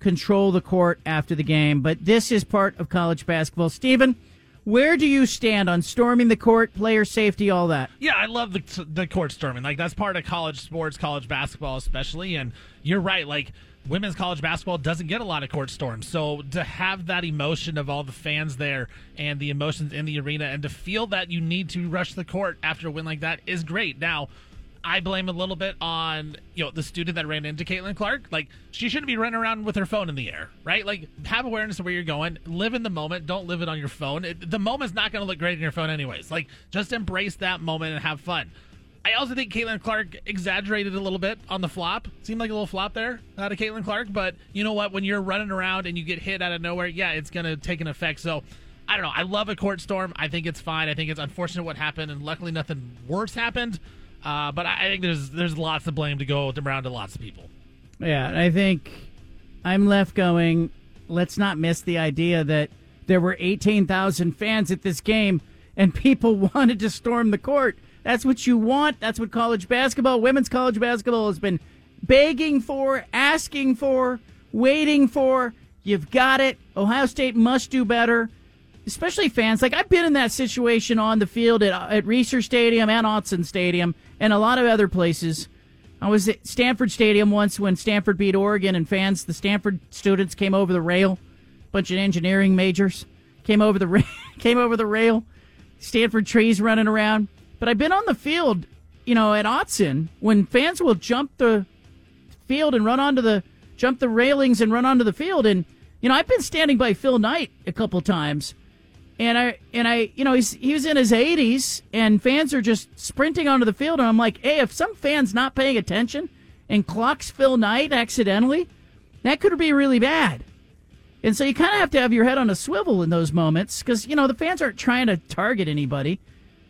control the court after the game, but this is part of college basketball. Stephen, where do you stand on storming the court, player safety, all that? Yeah, I love the the court storming. Like that's part of college sports, college basketball especially. And you're right. Like women's college basketball doesn't get a lot of court storms. So to have that emotion of all the fans there and the emotions in the arena, and to feel that you need to rush the court after a win like that is great. Now. I blame a little bit on you know the student that ran into Caitlin Clark. Like she shouldn't be running around with her phone in the air, right? Like have awareness of where you're going, live in the moment. Don't live it on your phone. It, the moment's not going to look great on your phone anyways. Like just embrace that moment and have fun. I also think Caitlin Clark exaggerated a little bit on the flop. Seemed like a little flop there out of Caitlin Clark, but you know what? When you're running around and you get hit out of nowhere, yeah, it's going to take an effect. So I don't know. I love a court storm. I think it's fine. I think it's unfortunate what happened, and luckily nothing worse happened. Uh, but I think there's there's lots of blame to go around to lots of people. Yeah, I think I'm left going, let's not miss the idea that there were 18,000 fans at this game and people wanted to storm the court. That's what you want. That's what college basketball, women's college basketball has been begging for, asking for, waiting for. You've got it. Ohio State must do better especially fans. Like I've been in that situation on the field at, at Reser Stadium and Autzen Stadium and a lot of other places. I was at Stanford Stadium once when Stanford beat Oregon, and fans, the Stanford students came over the rail. Bunch of engineering majors came over the ra- came over the rail. Stanford trees running around. But I've been on the field, you know, at Autzen when fans will jump the field and run onto the jump the railings and run onto the field. And you know, I've been standing by Phil Knight a couple times and I and I, you know, he's he was in his 80s, and fans are just sprinting onto the field, and I'm like, hey, if some fans not paying attention and clocks Phil Knight accidentally, that could be really bad. And so you kind of have to have your head on a swivel in those moments because you know the fans aren't trying to target anybody,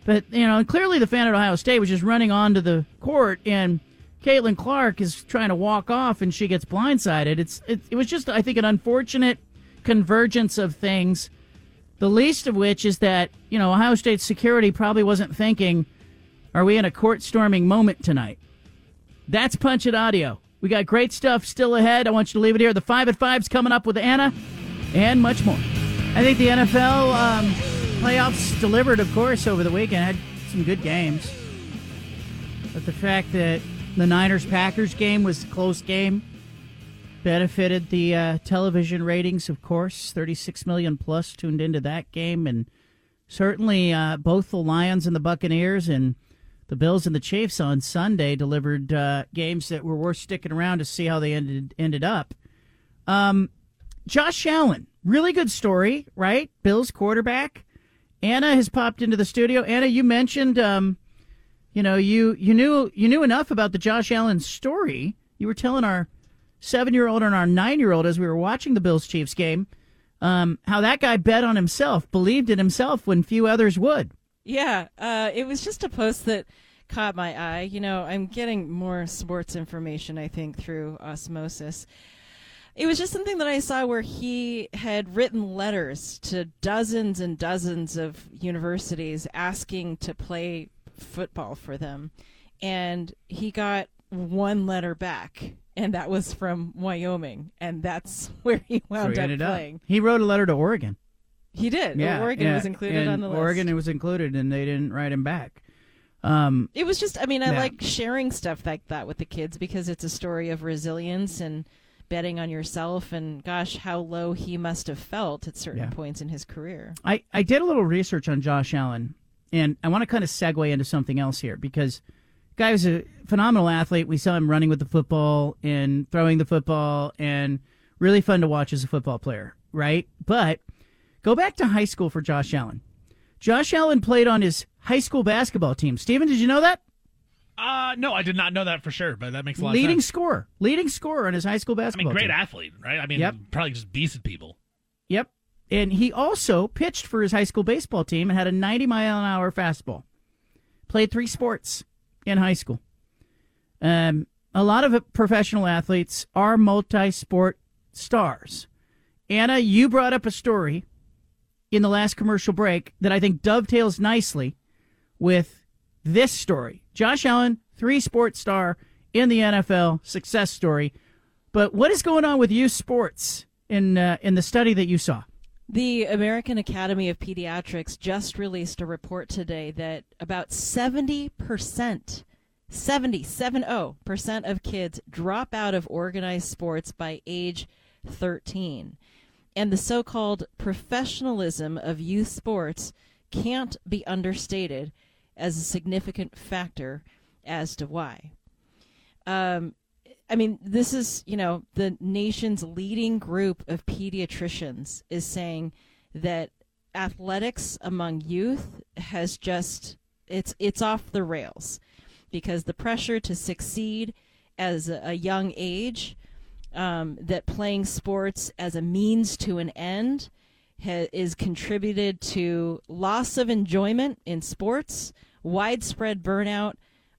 but you know clearly the fan at Ohio State was just running onto the court, and Caitlin Clark is trying to walk off, and she gets blindsided. It's it, it was just I think an unfortunate convergence of things the least of which is that, you know, Ohio State security probably wasn't thinking, are we in a court storming moment tonight? That's Punch It Audio. We got great stuff still ahead. I want you to leave it here. The 5 at 5's coming up with Anna and much more. I think the NFL um, playoffs delivered, of course, over the weekend. Had some good games. But the fact that the Niners Packers game was a close game benefited the uh, television ratings, of course. 36 million plus tuned into that game. And certainly uh, both the Lions and the Buccaneers and the Bills and the Chiefs on Sunday delivered uh, games that were worth sticking around to see how they ended, ended up. Um, Josh Allen, really good story, right? Bills quarterback. Anna has popped into the studio. Anna, you mentioned um, you know, you you knew you knew enough about the Josh Allen story. You were telling our seven year old and our nine year old as we were watching the Bills Chiefs game, um, how that guy bet on himself, believed in himself when few others would. Yeah, uh, it was just a post that caught my eye. You know, I'm getting more sports information, I think, through osmosis. It was just something that I saw where he had written letters to dozens and dozens of universities asking to play football for them. And he got one letter back, and that was from Wyoming. And that's where he wound So he up playing. He wrote a letter to Oregon. He did. Yeah, Oregon yeah, was included and on the list. Oregon it was included, and they didn't write him back. Um, It was just, I mean, I Yeah. like sharing stuff like that with the kids because it's a story of resilience and betting on yourself. And gosh, how low he must have felt at certain Yeah. points in his career. I, I did a little research on Josh Allen, and I want to kind of segue into something else here because guy was a phenomenal athlete. We saw him running with the football and throwing the football, and really fun to watch as a football player, right? But go back to high school for Josh Allen. Josh Allen played on his high school basketball team. Steven, did you know that? Uh, no, I did not know that for sure, but that makes a lot Leading of sense. Leading scorer, leading scorer on his high school basketball. I mean, great team. athlete, right? I mean, Yep. probably just beasted people. Yep. And he also pitched for his high school baseball team and had a 90 mile an hour fastball. Played three sports in high school. Um, a lot of professional athletes are multi sport stars. Anna, you brought up a story in the last commercial break that I think dovetails nicely with this story. Josh Allen, three sports star in the NFL, success story. But what is going on with youth sports in uh, in the study that you saw? The American Academy of Pediatrics just released a report today that about 70%, 70, 70% of kids drop out of organized sports by age 13. And the so called professionalism of youth sports can't be understated as a significant factor as to why. Um, I mean, this is, you know, the nation's leading group of pediatricians is saying that athletics among youth has just it's it's off the rails because the pressure to succeed as a, young age um, that playing sports as a means to an end ha- is contributed to loss of enjoyment in sports, widespread burnout,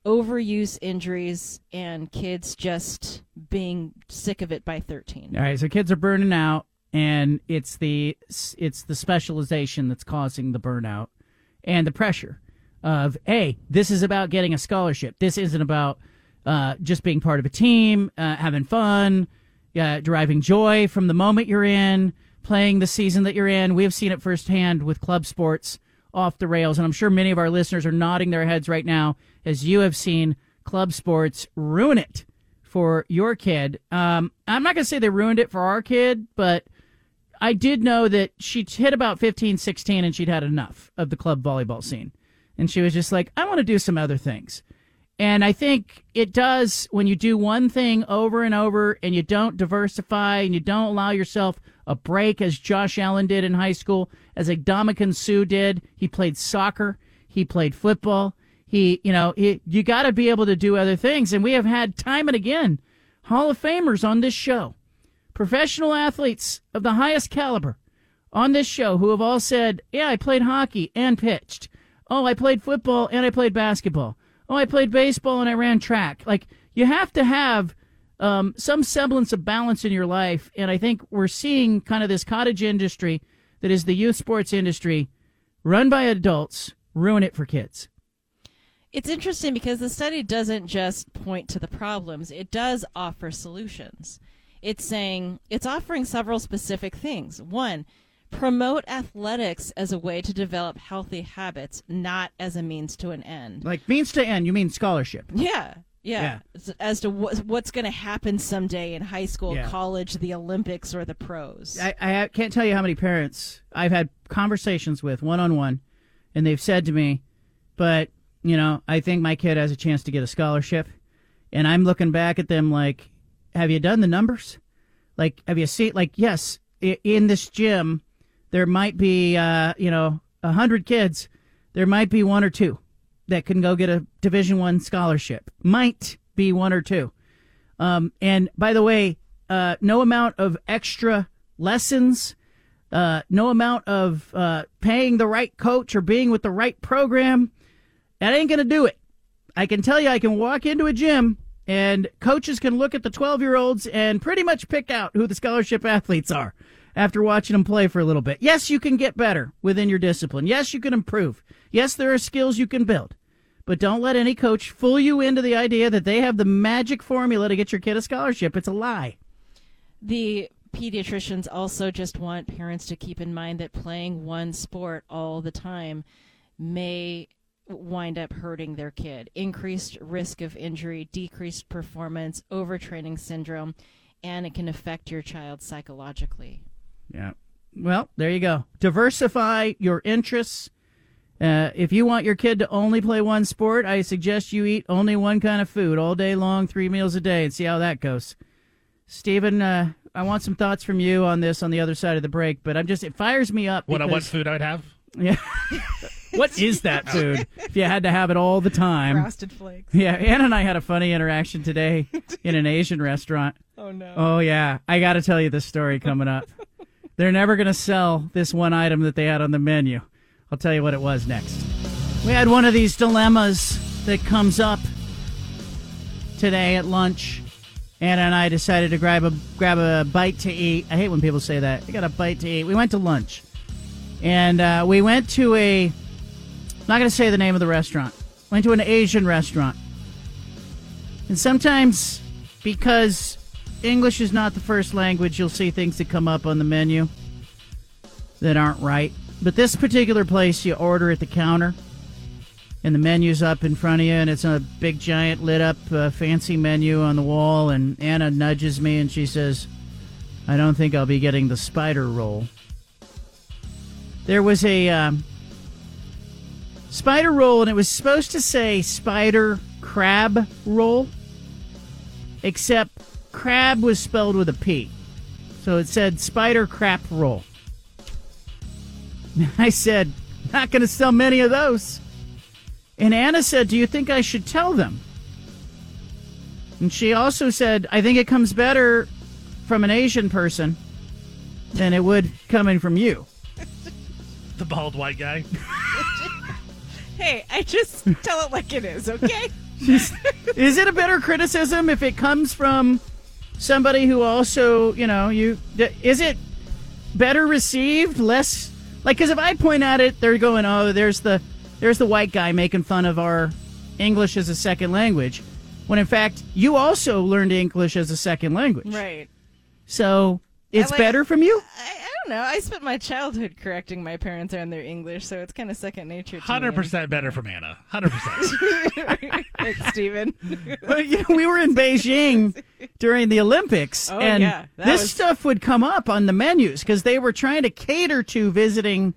overuse injuries, and kids just being sick of it by 13. All right, so kids are burning out, and it's the it's the specialization that's causing the burnout and the pressure of hey, this is about getting a scholarship. This isn't about uh, just being part of a team, uh, having fun, uh, deriving joy from the moment you're in, playing the season that you're in. We have seen it firsthand with club sports off the rails, and I'm sure many of our listeners are nodding their heads right now as you have seen club sports ruin it for your kid. Um, I'm not going to say they ruined it for our kid, but I did know that she hit about 15, 16, and she'd had enough of the club volleyball scene. And she was just like, I want to do some other things. And I think it does when you do one thing over and over and you don't diversify and you don't allow yourself a break as Josh Allen did in high school, as Ndamukong Suh did. He played soccer, he played football. He, you know, he, you got to be able to do other things. And we have had time and again Hall of Famers on this show, professional athletes of the highest caliber on this show who have all said, Yeah, I played hockey and pitched. Oh, I played football and I played basketball. Oh, I played baseball and I ran track. Like, you have to have um, some semblance of balance in your life. And I think we're seeing kind of this cottage industry that is the youth sports industry run by adults ruin it for kids. It's interesting because the study doesn't just point to the problems, it does offer solutions. It's saying it's offering several specific things. One, promote athletics as a way to develop healthy habits, not as a means to an end. Like, means to end, you mean scholarship. Yeah. Yeah. Yeah. As- to what, what's going to happen someday in high school, Yeah. college, the Olympics, or the pros. I, I can't tell you how many parents I've had conversations with one on one, and they've said to me, but, you know, I think my kid has a chance to get a scholarship. And I'm looking back at them like, have you done the numbers? Like, have you seen, like, yes, in this gym, there might be, uh, you know, a hundred kids. There might be one or two that can go get a Division One scholarship. Might be one or two. Um, and by the way, uh, no amount of extra lessons, uh, no amount of uh, paying the right coach or being with the right program, that ain't going to do it. I can tell you, I can walk into a gym and coaches can look at the 12 year olds and pretty much pick out who the scholarship athletes are after watching them play for a little bit. Yes, you can get better within your discipline. Yes, you can improve. Yes, there are skills you can build. But don't let any coach fool you into the idea that they have the magic formula to get your kid a scholarship. It's a lie. The pediatricians also just want parents to keep in mind that playing one sport all the time may wind up hurting their kid. Increased risk of injury, decreased performance, overtraining syndrome, and it can affect your child psychologically. Yeah. Well, there you go. Diversify your interests. Uh, if you want your kid to only play one sport, I suggest you eat only one kind of food all day long, three meals a day, and see how that goes. Stephen, uh, I want some thoughts from you on this on the other side of the break, but I'm just it fires me up. What, what food I would have? Yeah. what is that food? If you had to have it all the time. Frosted Flakes. Yeah, Anna and I had a funny interaction today in an Asian restaurant. Oh, no. Oh yeah, I got to tell you this story coming up. They're never going to sell this one item that they had on the menu. I'll tell you what it was next. We had one of these dilemmas that comes up today at lunch. Anna and I decided to grab a grab a bite to eat. I hate when people say that. I got a bite to eat. We went to lunch, and uh, we went to a. I'm not going to say the name of the restaurant. Went to an Asian restaurant, and sometimes because English is not the first language, you'll see things that come up on the menu that aren't right. But this particular place, you order at the counter, and the menu's up in front of you, and it's a big, giant, lit up, uh, fancy menu on the wall. And Anna nudges me and she says, I don't think I'll be getting the spider roll. There was a um, spider roll, and it was supposed to say spider crab roll, except crab was spelled with a P. So it said spider crap roll. I said, not going to sell many of those. And Anna said, Do you think I should tell them? And she also said, I think it comes better from an Asian person than it would coming from you. The bald white guy. Hey, I just tell it like it is, okay? is it a better criticism if it comes from somebody who also, you know, you is it better received, less like cuz if I point at it, they're going, "Oh, there's the there's the white guy making fun of our English as a second language." When in fact, you also learned English as a second language. Right. So, it's like- better from you? I, know. I spent my childhood correcting my parents on their English, so it's kind of second nature to Hundred me. percent better from Anna. Hundred percent. Thanks, Steven. Well, you know, we were in Beijing during the Olympics, Oh, and yeah, this was- stuff would come up on the menus because they were trying to cater to visiting,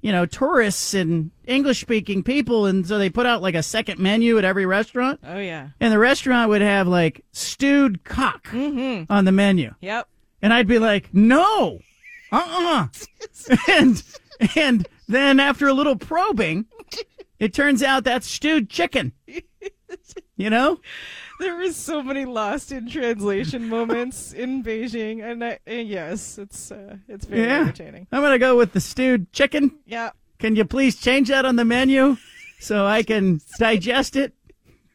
you know, tourists and English-speaking people, and so they put out like a second menu at every restaurant. Oh yeah. And the restaurant would have like stewed cock mm-hmm. on the menu, Yep. and I'd be like, "No, uh-uh." and and then after a little probing, it turns out that's stewed chicken. You know. There was so many lost in translation moments in Beijing, and, I, and yes, it's uh, it's very yeah. entertaining. I'm gonna go with the stewed chicken. Yeah. Can you please change that on the menu so I can digest it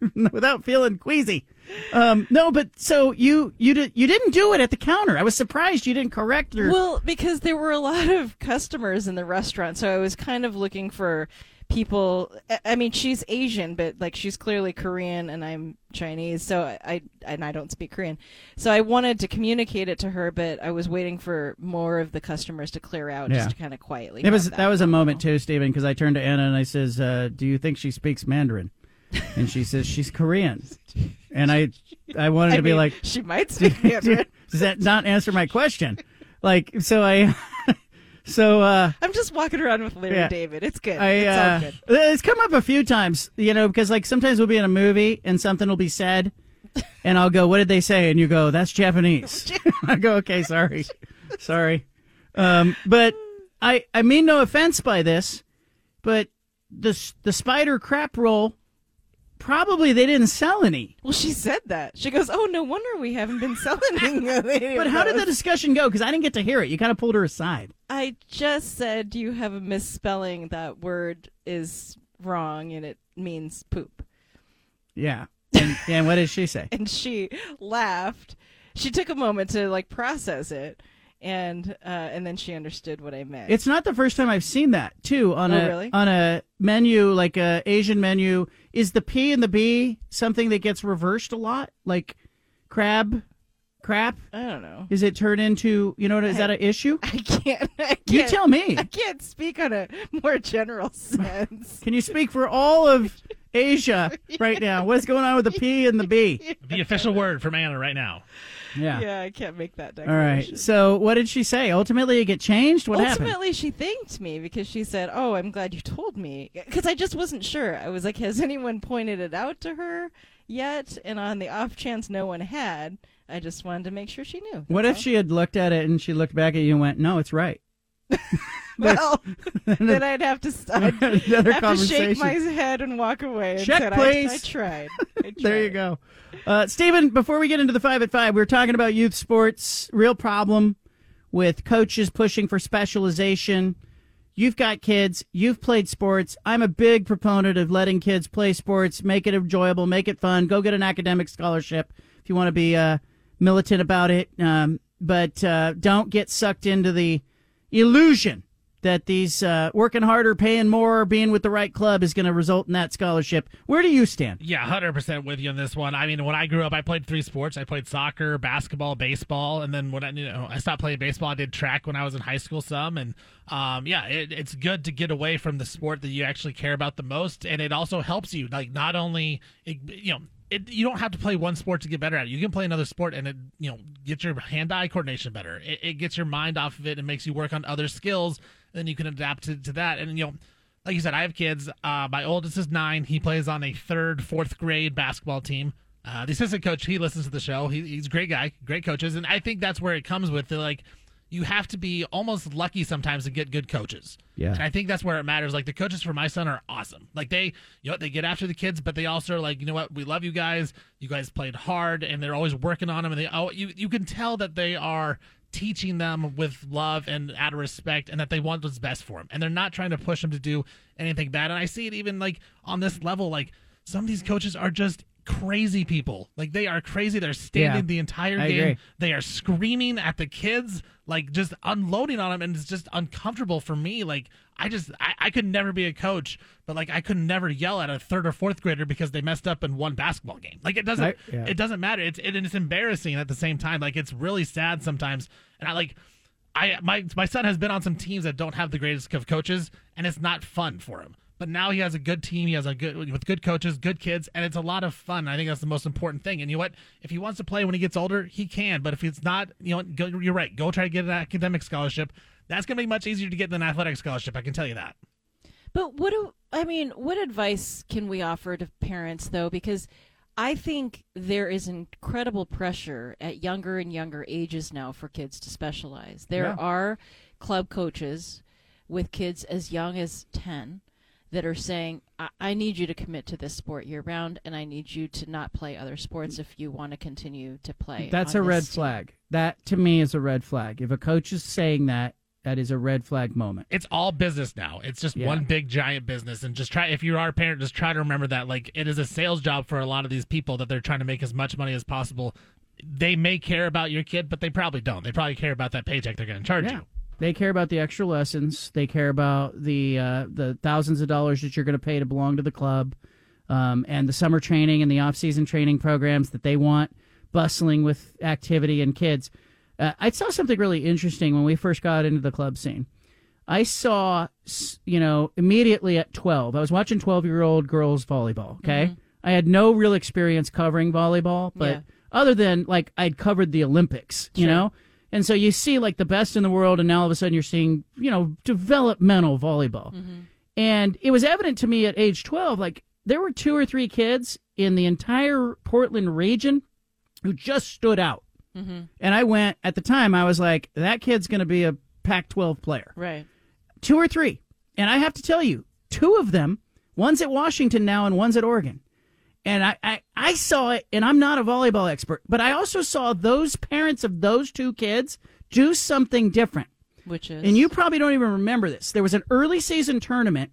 without feeling queasy? Um, no, but so you you did you didn't do it at the counter. I was surprised you didn't correct her. Well, because there were a lot of customers in the restaurant, so I was kind of looking for people. I- mean, she's Asian, but like she's clearly Korean, and I'm Chinese, so I, I and I don't speak Korean. So I wanted to communicate it to her, but I was waiting for more of the customers to clear out, Yeah. just to kind of quietly. it was have that was a moment too, Stephen, because I turned to Anna and I says, uh, "Do you think she speaks Mandarin?" And she says she's Korean, and I I wanted I to be mean, like, she might speak Mandarin. Does that not answer my question? Like, so I, so uh, I'm just walking around with Larry Yeah. David. It's good. I, it's uh, all good. It's come up a few times, you know, because like sometimes we'll be in a movie and something will be said, and I'll go, "What did they say?" And you go, "That's Japanese." I go, "Okay, sorry, sorry," um, but I I mean no offense by this, but the the spider crap roll probably they didn't sell any. Well, she said that. She goes, "Oh, no wonder we haven't been selling any." But how did the discussion go? Because I didn't get to hear it. You kind of pulled her aside. I just said you have a misspelling. That word is wrong, and it means poop. Yeah. And, and what did she say? and she laughed. She took a moment to like process it, and uh, and then she understood what I meant. It's not the first time I've seen that too on Oh, a really? on a menu like a Asian menu. Is the P and the B something that gets reversed a lot? Like crab, crap. I don't know. Is it turned into you know is that an issue? I can't. I You can't- tell me. I can't speak on a more general sense. Can you speak for all of Asia right now? What's going on with the P and the B? The official word from Anna right now. Yeah. Yeah, I can't make that All declaration. right. So what did she say? Ultimately, it get changed. What happened? Ultimately, she thanked me because she said, "Oh, I'm glad you told me," because I just wasn't sure. I was like, "Has anyone pointed it out to her yet?" And on the off chance no one had, I just wanted to make sure she knew. What if she had looked at it and she looked back at you and went, "No, it's right." Well, then I'd have to I'd Another have to shake my head and walk away. Check, said, please. I, I tried. I there you go. Uh, Stephen, before we get into the five at five, we were talking about youth sports. Real problem with coaches pushing for specialization. You've got kids. You've played sports. I'm a big proponent of letting kids play sports, make it enjoyable, make it fun. Go get an academic scholarship if you want to be uh, militant about it. Um, but uh, don't get sucked into the illusion that these uh, working harder, paying more, being with the right club is going to result in that scholarship. Where do you stand? Yeah, hundred percent with you on this one. I mean, when I grew up, I played three sports. I played soccer, basketball, baseball, and then when I you know I stopped playing baseball, I did track when I was in high school some. And um, yeah, it, it's good to get away from the sport that you actually care about the most, and it also helps you. Like not only you know. It, you don't have to play one sport to get better at it. You can play another sport and it, you know, get your hand-eye coordination better. It, it gets your mind off of it and makes you work on other skills. Then you can adapt to, to that. And you know, like you said, I have kids. Uh, my oldest is nine. He plays on a third, fourth grade basketball team. Uh, the assistant coach, he listens to the show. He, he's a great guy, great coaches, and I think that's where it comes with. Like, you have to be almost lucky sometimes to get good coaches. Yeah. And I think that's where it matters. Like the coaches for my son are awesome. Like they, you know, they get after the kids, but they also are like, you know what, we love you guys. You guys played hard, and they're always working on them. And they, oh, you you can tell that they are teaching them with love and out of respect, and that they want what's best for them. And they're not trying to push them to do anything bad. And I see it even like on this level. Like some of these coaches are just crazy people. Like they are crazy. They're standing Yeah. the entire I game. agree. They are screaming at the kids, like just unloading on them, and it's just uncomfortable for me. Like I just, I, I could never be a coach, but like I could never yell at a third or fourth grader because they messed up in one basketball game. Like it doesn't, I- yeah. it doesn't matter. It's it, and it's embarrassing at the same time. Like it's really sad sometimes, and I like. I my my son has been on some teams that don't have the greatest of coaches, and it's not fun for him. But now he has a good team. He has a good with good coaches, good kids, and it's a lot of fun. I think that's the most important thing. And you know what? If he wants to play when he gets older, he can. But if it's not, you know, go, you're right. Go try to get an academic scholarship. That's going to be much easier to get than an athletic scholarship. I can tell you that. But what do I mean? What advice can we offer to parents though? Because I think there is incredible pressure at younger and younger ages now for kids to specialize. There Yeah. are club coaches with kids as young as 10 that are saying, I-, I need you to commit to this sport year round, and I need you to not play other sports if you want to continue to play. That's a red team." flag. That to me is a red flag. If a coach is saying that, that is a red flag moment. It's all business now. It's just Yeah. one big giant business, and just try. If you are a parent, just try to remember that. Like it is a sales job for a lot of these people that they're trying to make as much money as possible. They may care about your kid, but they probably don't. They probably care about that paycheck they're going to charge Yeah. you. They care about the extra lessons. They care about the uh, the thousands of dollars that you're going to pay to belong to the club, um, and the summer training and the off season training programs that they want bustling with activity and kids. Uh, I saw something really interesting when we first got into the club scene. I saw, you know, immediately at 12, I was watching 12 year old girls volleyball. Okay. Mhm. I had no real experience covering volleyball, but Yeah. other than like I'd covered the Olympics, you Sure. know? And so you see like the best in the world, and now all of a sudden you're seeing, you know, developmental volleyball. And it was evident to me at age 12, like there were two or three kids in the entire Portland region who just stood out. Mhm. And I went, at the time, I was like, that kid's going to be a Pac 12 player. Right. Two or three. And I have to tell you, two of them, one's at Washington now and one's at Oregon. And I, I, I saw it, and I'm not a volleyball expert, but I also saw those parents of those two kids do something different. Which is? And you probably don't even remember this. There was an early season tournament,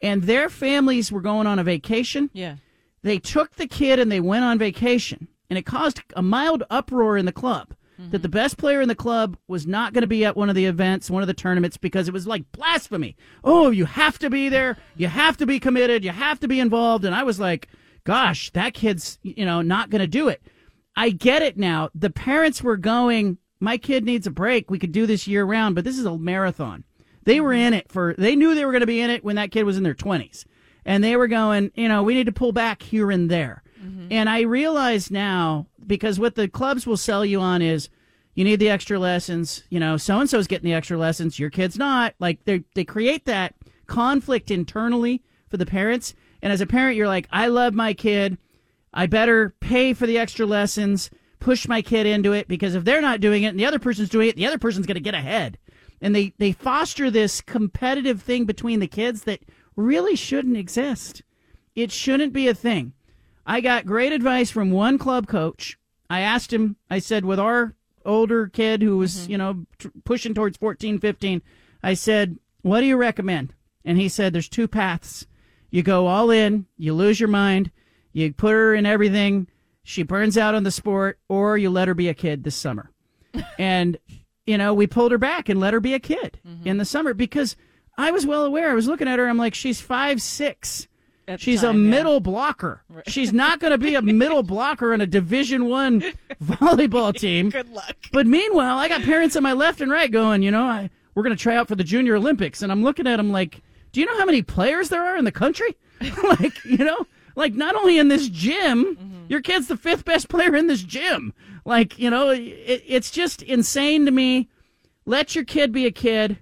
and their families were going on a vacation. Yeah. They took the kid and they went on vacation, and it caused a mild uproar in the club that the best player in the club was not going to be at one of the events, one of the tournaments, because it was like blasphemy. Oh, you have to be there. You have to be committed. You have to be involved. And I was like, gosh, that kid's, you know, not going to do it. I get it now. The parents were going, my kid needs a break. We could do this year round, but this is a marathon. They were in it for, they knew they were going to be in it when that kid was in their 20s. And they were going, you know, we need to pull back here and there. Mm-hmm. And I realize now, because what the clubs will sell you on is you need the extra lessons, you know, so and so's getting the extra lessons, your kid's not. Like they they create that conflict internally for the parents. And as a parent, you're like, I love my kid. I better pay for the extra lessons, push my kid into it because if they're not doing it and the other person's doing it, the other person's going to get ahead. And they, they foster this competitive thing between the kids that really shouldn't exist. It shouldn't be a thing. I got great advice from one club coach. I asked him, I said, with our older kid who was, mm-hmm. you know, tr- pushing towards 14, 15, I said, what do you recommend? And he said, there's two paths. You go all in, you lose your mind, you put her in everything, she burns out on the sport, or you let her be a kid this summer. and, you know, we pulled her back and let her be a kid mm-hmm. in the summer because I was well aware. I was looking at her, I'm like, she's five, six. She's a time, yeah. middle blocker. She's not going to be a middle blocker in a Division One volleyball team. Good luck. But meanwhile, I got parents on my left and right going, you know, I, we're going to try out for the Junior Olympics, and I'm looking at them like, do you know how many players there are in the country? like, you know, like not only in this gym, Mm-hmm. your kid's the fifth best player in this gym. Like, you know, it, it's just insane to me. Let your kid be a kid.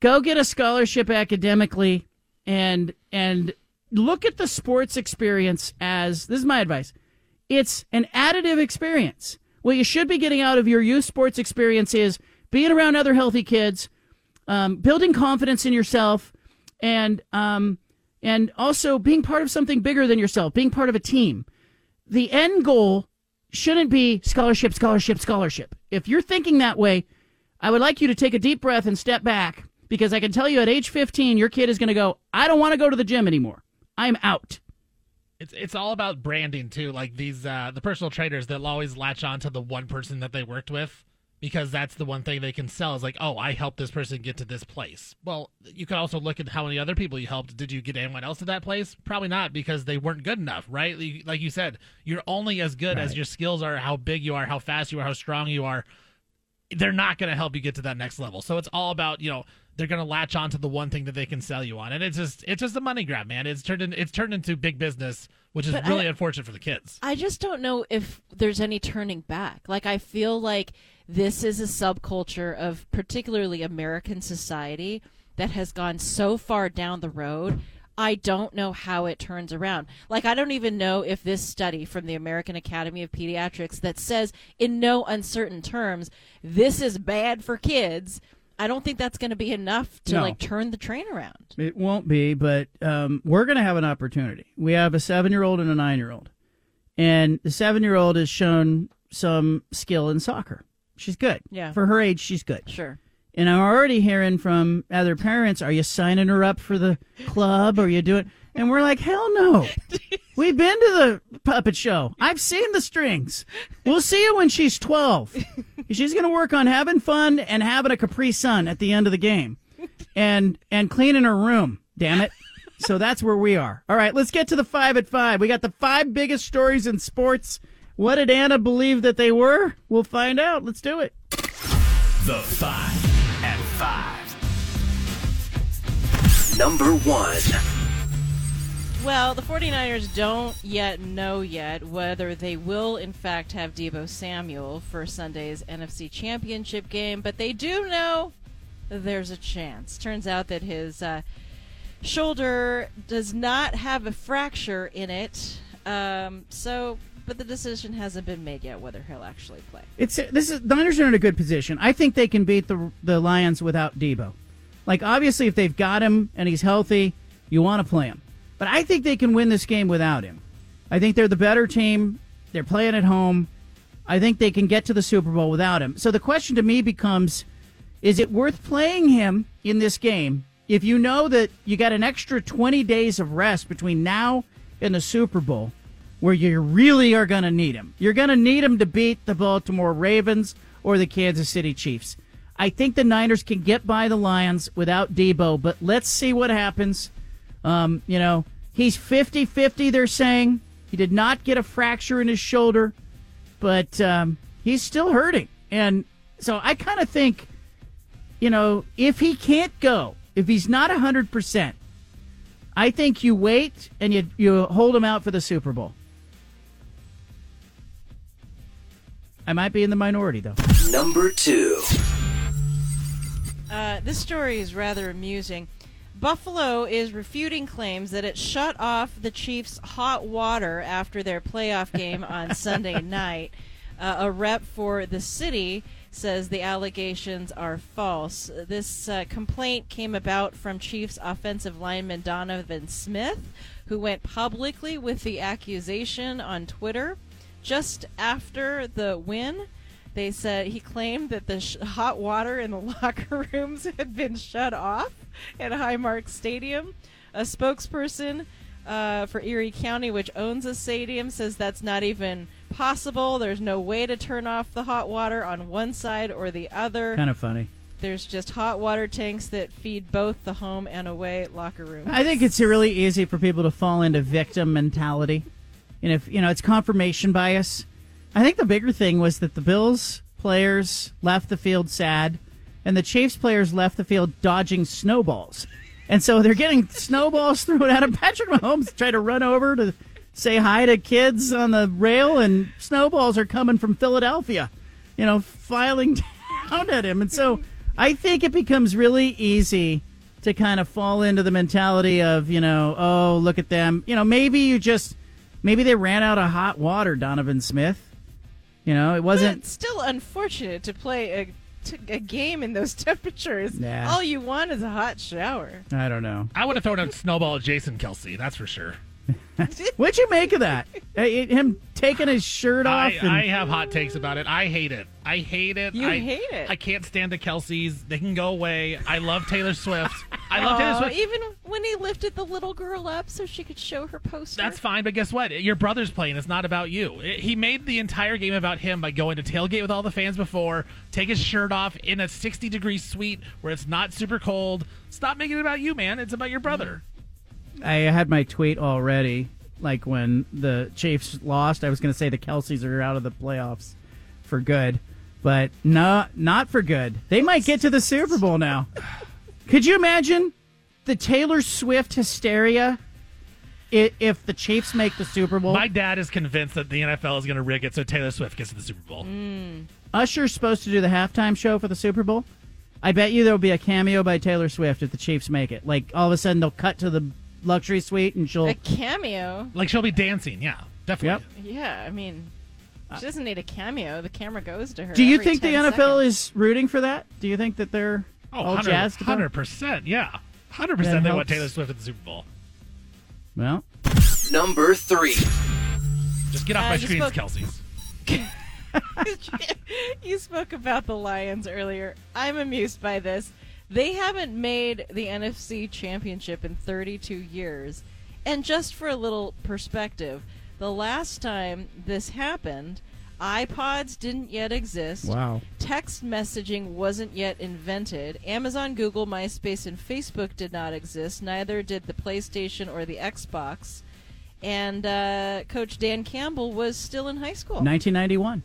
Go get a scholarship academically, and and look at the sports experience as this is my advice. It's an additive experience. What you should be getting out of your youth sports experience is being around other healthy kids, um, building confidence in yourself, and um, and also being part of something bigger than yourself, being part of a team. The end goal shouldn't be scholarship, scholarship, scholarship. If you're thinking that way, I would like you to take a deep breath and step back because I can tell you at age 15, your kid is going to go, I don't want to go to the gym anymore. I'm out. It's it's all about branding too. Like these uh the personal trainers they'll always latch on to the one person that they worked with because that's the one thing they can sell is like, "Oh, I helped this person get to this place." Well, you could also look at how many other people you helped. Did you get anyone else to that place? Probably not because they weren't good enough, right? Like- Like you said, you're only as good as your skills are, how big you are, how fast you are, how strong you are they're not going to help you get to that next level. So it's all about, you know, they're going to latch on to the one thing that they can sell you on. And it's just it's just a money grab, man. It's turned in, it's turned into big business, which is But really I- unfortunate for the kids. I just don't know if there's any turning back. Like I feel like this is a subculture of particularly American society that has gone so far down the road. I don't know how it turns around. Like I don't even know if this study from the American Academy of Pediatrics that says in no uncertain terms this is bad for kids. I don't think that's going to be enough to No. like turn the train around. It won't be, but um, we're going to have an opportunity. We have a seven year old and a nine year old. And the seven year old has shown some skill in soccer. She's good. Yeah. For her age, she's good. Sure. And I'm already hearing from other parents, are you signing her up for the club? Or are you doing and we're like, hell no. We've been to the puppet show. I've seen the strings. We'll see you when she's 12. She's going to work on having fun and having a Capri Sun at the end of the game and and cleaning her room, damn it. So that's where we are. All right, let's get to the 5 at 5. We got the five biggest stories in sports. What did Anna believe that they were? We'll find out. Let's do it. The 5 at 5. Number 1. Well, the 49ers don't yet know yet whether they will in fact have Deebo Samuel for Sunday's NFC Championship game, but they do know there's a chance. Turns out that his uh, shoulder does not have a fracture in it, um, so but the decision hasn't been made yet whether he'll actually play. It's this is the Niners are in a good position. I think they can beat the the Lions without Deebo. Like obviously, if they've got him and he's healthy, you want to play him. But I think they can win this game without him. I think they're the better team. They're playing at home. I think they can get to the Super Bowl without him. So the question to me becomes is it worth playing him in this game if you know that you got an extra 20 days of rest between now and the Super Bowl where you really are going to need him? You're going to need him to beat the Baltimore Ravens or the Kansas City Chiefs. I think the Niners can get by the Lions without Deebo, but let's see what happens. Um, you know, he's 50 50, they're saying. He did not get a fracture in his shoulder, but um, he's still hurting. And so I kind of think, you know, if he can't go, if he's not 100%, I think you wait and you, you hold him out for the Super Bowl. I might be in the minority, though. Number two. Uh, this story is rather amusing. Buffalo is refuting claims that it shut off the Chiefs' hot water after their playoff game on Sunday night. Uh, a rep for the city says the allegations are false. This uh, complaint came about from Chiefs offensive lineman Donovan Smith, who went publicly with the accusation on Twitter just after the win. They said he claimed that the sh- hot water in the locker rooms had been shut off at Highmark Stadium. A spokesperson uh, for Erie County, which owns the stadium, says that's not even possible. There's no way to turn off the hot water on one side or the other. Kind of funny. There's just hot water tanks that feed both the home and away locker rooms. I think it's really easy for people to fall into victim mentality. And if, you know, it's confirmation bias. I think the bigger thing was that the Bills players left the field sad, and the Chiefs players left the field dodging snowballs. And so they're getting snowballs thrown at him. Patrick Mahomes tried to run over to say hi to kids on the rail, and snowballs are coming from Philadelphia, you know, filing down at him. And so I think it becomes really easy to kind of fall into the mentality of, you know, oh, look at them. You know, maybe you just, maybe they ran out of hot water, Donovan Smith. You know, it wasn't. But it's still unfortunate to play a, a game in those temperatures. Nah. All you want is a hot shower. I don't know. I would have thrown a snowball at Jason Kelce, that's for sure. What'd you make of that? Uh, Him taking his shirt off. I, and, I have hot takes about it. I hate it. I hate it. You I, hate it? I can't stand the Kelces. They can go away. I love Taylor Swift. I love Taylor Swift. Even when he lifted the little girl up so she could show her poster. That's fine, but guess what? Your brother's playing. It's not about you. It- he made the entire game about him by going to tailgate with all the fans before, take his shirt off in a 60 degree suite where it's not super cold. Stop making it about you, man. It's about your brother. I had my tweet already. Like when the Chiefs lost, I was going to say the Kelces are out of the playoffs for good, but no, not for good. They might get to the Super Bowl now. Could you imagine the Taylor Swift hysteria if the Chiefs make the Super Bowl? My dad is convinced that the NFL is going to rig it so Taylor Swift gets to the Super Bowl. Mm. Usher's supposed to do the halftime show for the Super Bowl. I bet you there'll be a cameo by Taylor Swift if the Chiefs make it. Like all of a sudden they'll cut to the luxury suite and she'll a cameo. Like she'll be dancing. Yeah, definitely. Yeah, I mean, she doesn't need a cameo. The camera goes to her. Do you every think the 10 NFL seconds. is rooting for that? Do you think that they're Oh, all 100 jazzed about it? 100%. Yeah. 100% That they want helps. Taylor Swift at the Super Bowl. Well, Number three. Just get off Uh, my you screens, spoke- Kelce's. you spoke about the Lions earlier. I'm amused by this. They haven't made the NFC Championship in 32 years. And just for a little perspective, the last time this happened, iPods didn't yet exist. Wow. Text messaging wasn't yet invented. Amazon, Google, MySpace, and Facebook did not exist. Neither did the PlayStation or the Xbox. And uh, Coach Dan Campbell was still in high school. 1991.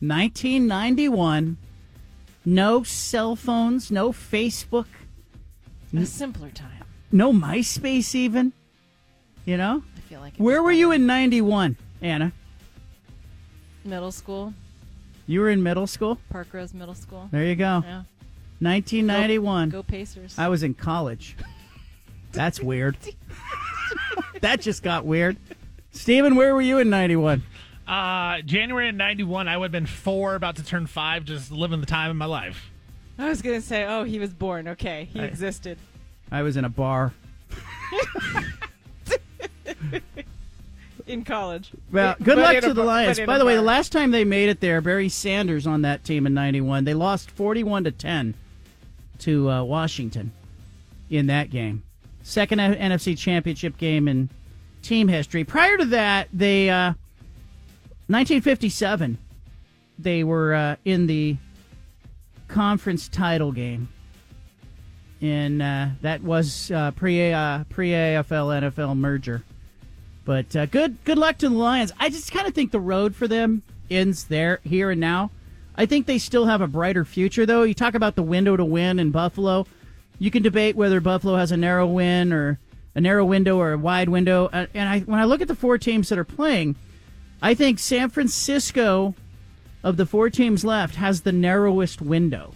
1991. No cell phones, no Facebook, A simpler time. no MySpace even. You know? I feel like Where were you in 91, Anna? middle school, You were in middle school? Park Rose Middle School. There you go. Yeah. 1991. Go, go Pacers. I was in college. That's weird. that just got weird. Steven, where were you in 91? Uh, January of 91, I would have been four, about to turn five, just living the time of my life. I was gonna say, oh, he was born. Okay, he I- existed. I was in a bar. in college. Well, good But luck to the Lions. By the way, the last time they made it there, Barry Sanders on that team in '91, they lost 41 to 10 to uh, Washington in that game. Second NFC Championship game in team history. Prior to that, they uh, 1957 they were uh, in the conference title game. And uh, that was uh, pre uh, pre AFL NFL merger. But uh, good good luck to the Lions. I just kind of think the road for them ends there, here and now. I think they still have a brighter future, though. You talk about the window to win in Buffalo. You can debate whether Buffalo has a narrow win or a narrow window or a wide window. Uh, and I, when I look at the four teams that are playing, I think San Francisco, of the four teams left, has the narrowest window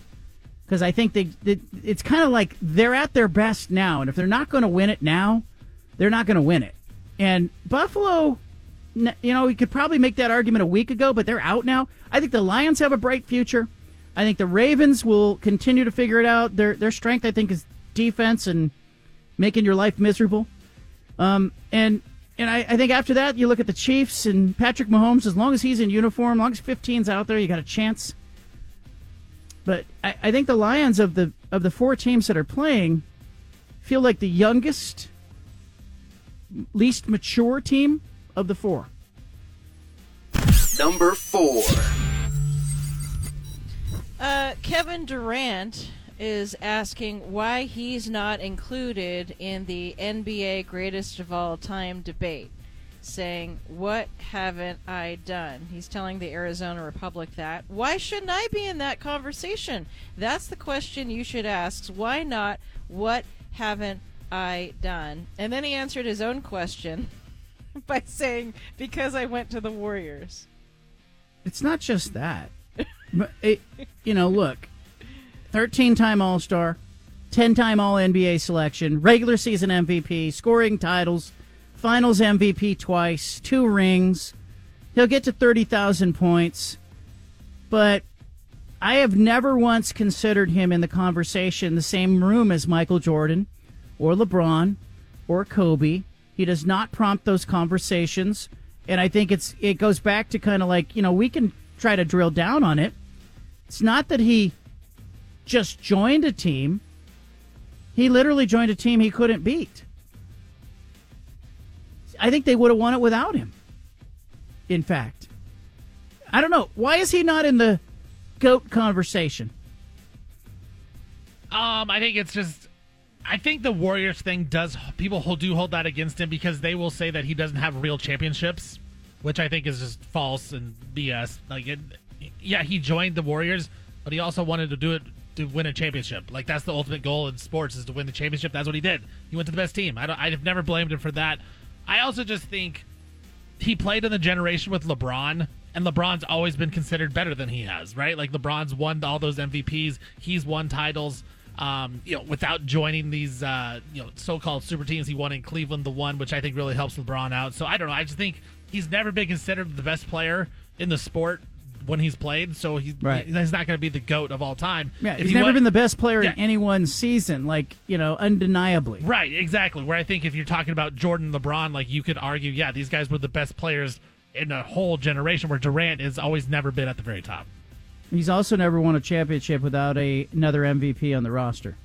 because I think they, they it's kind of like they're at their best now, and if they're not going to win it now, they're not going to win it. And Buffalo, you know, we could probably make that argument a week ago, but they're out now. I think the Lions have a bright future. I think the Ravens will continue to figure it out. Their their strength, I think, is defense and making your life miserable. Um, and and I, I think after that, you look at the Chiefs and Patrick Mahomes. As long as he's in uniform, as long as 15's out there, you got a chance. But I, I think the Lions of the of the four teams that are playing feel like the youngest, least mature team of the four. Number four. Uh, Kevin Durant is asking why he's not included in the NBA greatest of all time debate, saying, What haven't I done? He's telling the Arizona Republic that. Why shouldn't I be in that conversation? That's the question you should ask. Why not? What haven't I done? And then he answered his own question by saying, Because I went to the Warriors. It's not just that. but it, you know, look, thirteen-time All Star, ten-time All NBA selection, regular season MVP, scoring titles, Finals MVP twice, two rings. He'll get to thirty thousand points, but I have never once considered him in the conversation, the same room as Michael Jordan, or LeBron, or Kobe. He does not prompt those conversations, and I think it's it goes back to kind of like you know we can try to drill down on it. It's not that he just joined a team; he literally joined a team he couldn't beat. I think they would have won it without him. In fact, I don't know why is he not in the goat conversation. Um, I think it's just. I think the Warriors thing does people do hold that against him because they will say that he doesn't have real championships, which I think is just false and BS. Like, it, yeah, he joined the Warriors, but he also wanted to do it to win a championship. Like that's the ultimate goal in sports is to win the championship. That's what he did. He went to the best team. I don't, I've never blamed him for that. I also just think he played in the generation with LeBron, and LeBron's always been considered better than he has, right? Like LeBron's won all those MVPs, he's won titles. Um, you know, without joining these uh, you know so-called super teams, he won in Cleveland, the one which I think really helps LeBron out. So I don't know. I just think he's never been considered the best player in the sport when he's played. So he's Right. he's not going to be the goat of all time. Yeah, If he's he never went- been the best player Yeah. in any one season, like you know, undeniably. Right, exactly. Where I think if you're talking about Jordan, LeBron, like you could argue, yeah, these guys were the best players in a whole generation. Where Durant has always never been at the very top. He's also never won a championship without a, another MVP on the roster,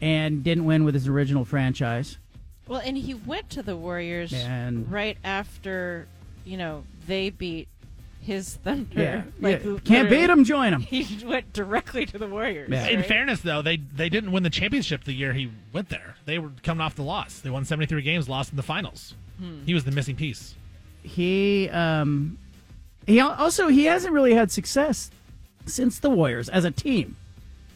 and didn't win with his original franchise. Well, and he went to the Warriors And- right after, you know, they beat his Thunder. Yeah, like, yeah. Can't beat him, join him. He went directly to the Warriors. In right? fairness, though, they they didn't win the championship the year he went there. They were coming off the loss. They won 73 games, lost in the finals. Hmm. He was the missing piece. He um, he also he hasn't really had success since the Warriors as a team,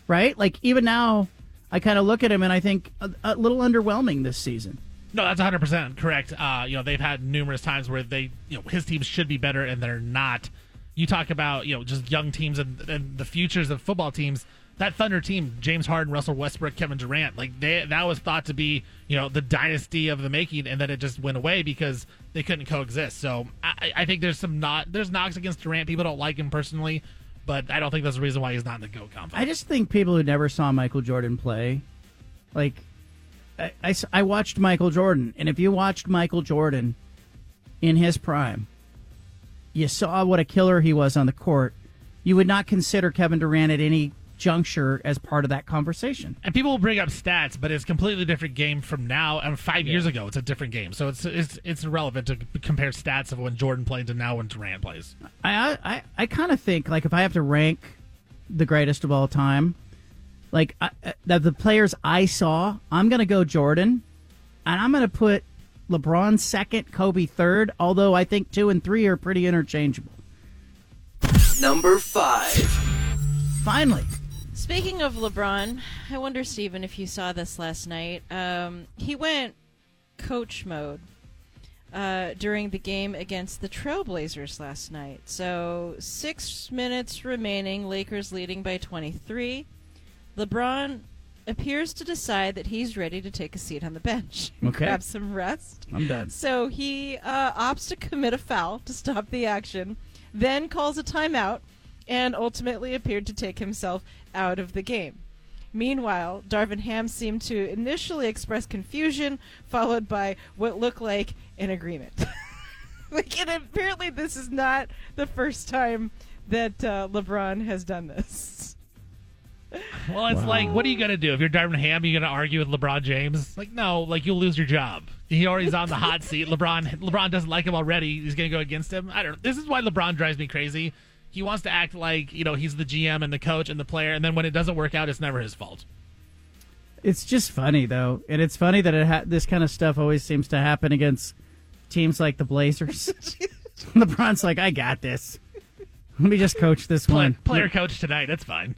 right? Like even now, I kind of look at him and I think a, a little underwhelming this season. No, that's 100 percent correct. Uh, you know, they've had numerous times where they, you know, his teams should be better and they're not. You talk about, you know, just young teams and, and the futures of football teams. That Thunder team, James Harden, Russell Westbrook, Kevin Durant, like they that was thought to be, you know, the dynasty of the making, and then it just went away because they couldn't coexist. So I, I think there's some not there's knocks against Durant. People don't like him personally, but I don't think that's the reason why he's not in the GOAT comp. I just think people who never saw Michael Jordan play, like, I, I I watched Michael Jordan, and if you watched Michael Jordan in his prime, you saw what a killer he was on the court. You would not consider Kevin Durant at any juncture as part of that conversation. And people will bring up stats, but it's a completely different game from now. And five Yeah. years ago, it's a different game. So it's it's it's irrelevant to compare stats of when Jordan played to now when Durant plays. I I, I kind of think like if I have to rank the greatest of all time, like I, I- the, the players I saw, I'm gonna go Jordan, and I'm gonna put LeBron second, Kobe third. Although I think two and three are pretty interchangeable. Number five. Finally, Speaking of LeBron, I wonder, Steven, if you saw this last night. Um, he went coach mode uh, during the game against the Trailblazers last night. So, six minutes remaining, Lakers leading by 23. LeBron appears to decide that he's ready to take a seat on the bench and Okay. grab some rest. I'm done. So he uh, opts to commit a foul to stop the action, then calls a timeout, and ultimately appeared to take himself out of the game. Meanwhile, Darvin Ham seemed to initially express confusion, followed by what looked like an agreement. like, and apparently, this is not the first time that uh, LeBron has done this. Well, it's like, what are you gonna do if you're Darvin Ham? You gonna argue with LeBron James? Like, no, like you'll lose your job. He already's on the hot seat. LeBron, LeBron doesn't like him already. He's gonna go against him. I don't. This is why LeBron drives me crazy. He wants to act like you know he's the GM and the coach and the player, and then when it doesn't work out, it's never his fault. it's just funny though, and it's funny that it ha- this kind of stuff always seems to happen against teams like the Blazers. LeBron's like, I got this. Let me just coach this Play, one. player coach tonight. That's fine.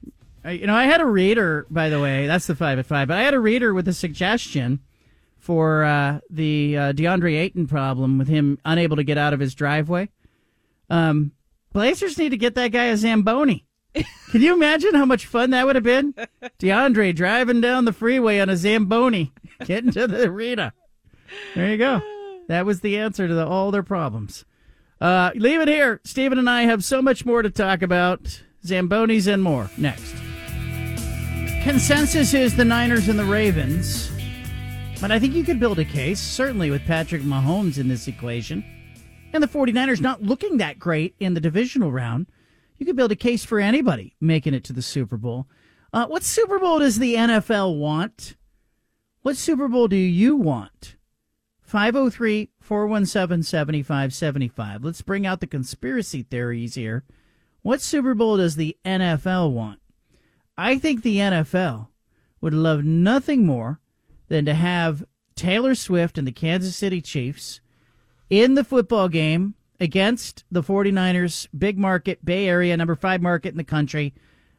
You know, I had a reader, by the way. That's the five at five. But I had a reader with a suggestion for uh, the uh, DeAndre Ayton problem with him unable to get out of his driveway. Um, Blazers need to get that guy a Zamboni. Can you imagine how much fun that would have been? DeAndre driving down the freeway on a Zamboni, getting to the arena. There you go. That was the answer to the, all their problems. Uh, leave it here. Stephen and I have so much more to talk about. Zambonis and more next. Consensus is the Niners and the Ravens. But I think you could build a case, certainly with Patrick Mahomes in this equation, and the 49ers not looking that great in the divisional round. You could build a case for anybody making it to the Super Bowl. Uh, what Super Bowl does the NFL want? What Super Bowl do you want? 503 417 7575. Let's bring out the conspiracy theories here. What Super Bowl does the NFL want? I think the NFL would love nothing more than to have Taylor Swift and the Kansas City Chiefs in the football game against the 49ers, big market, Bay Area, number five market in the country.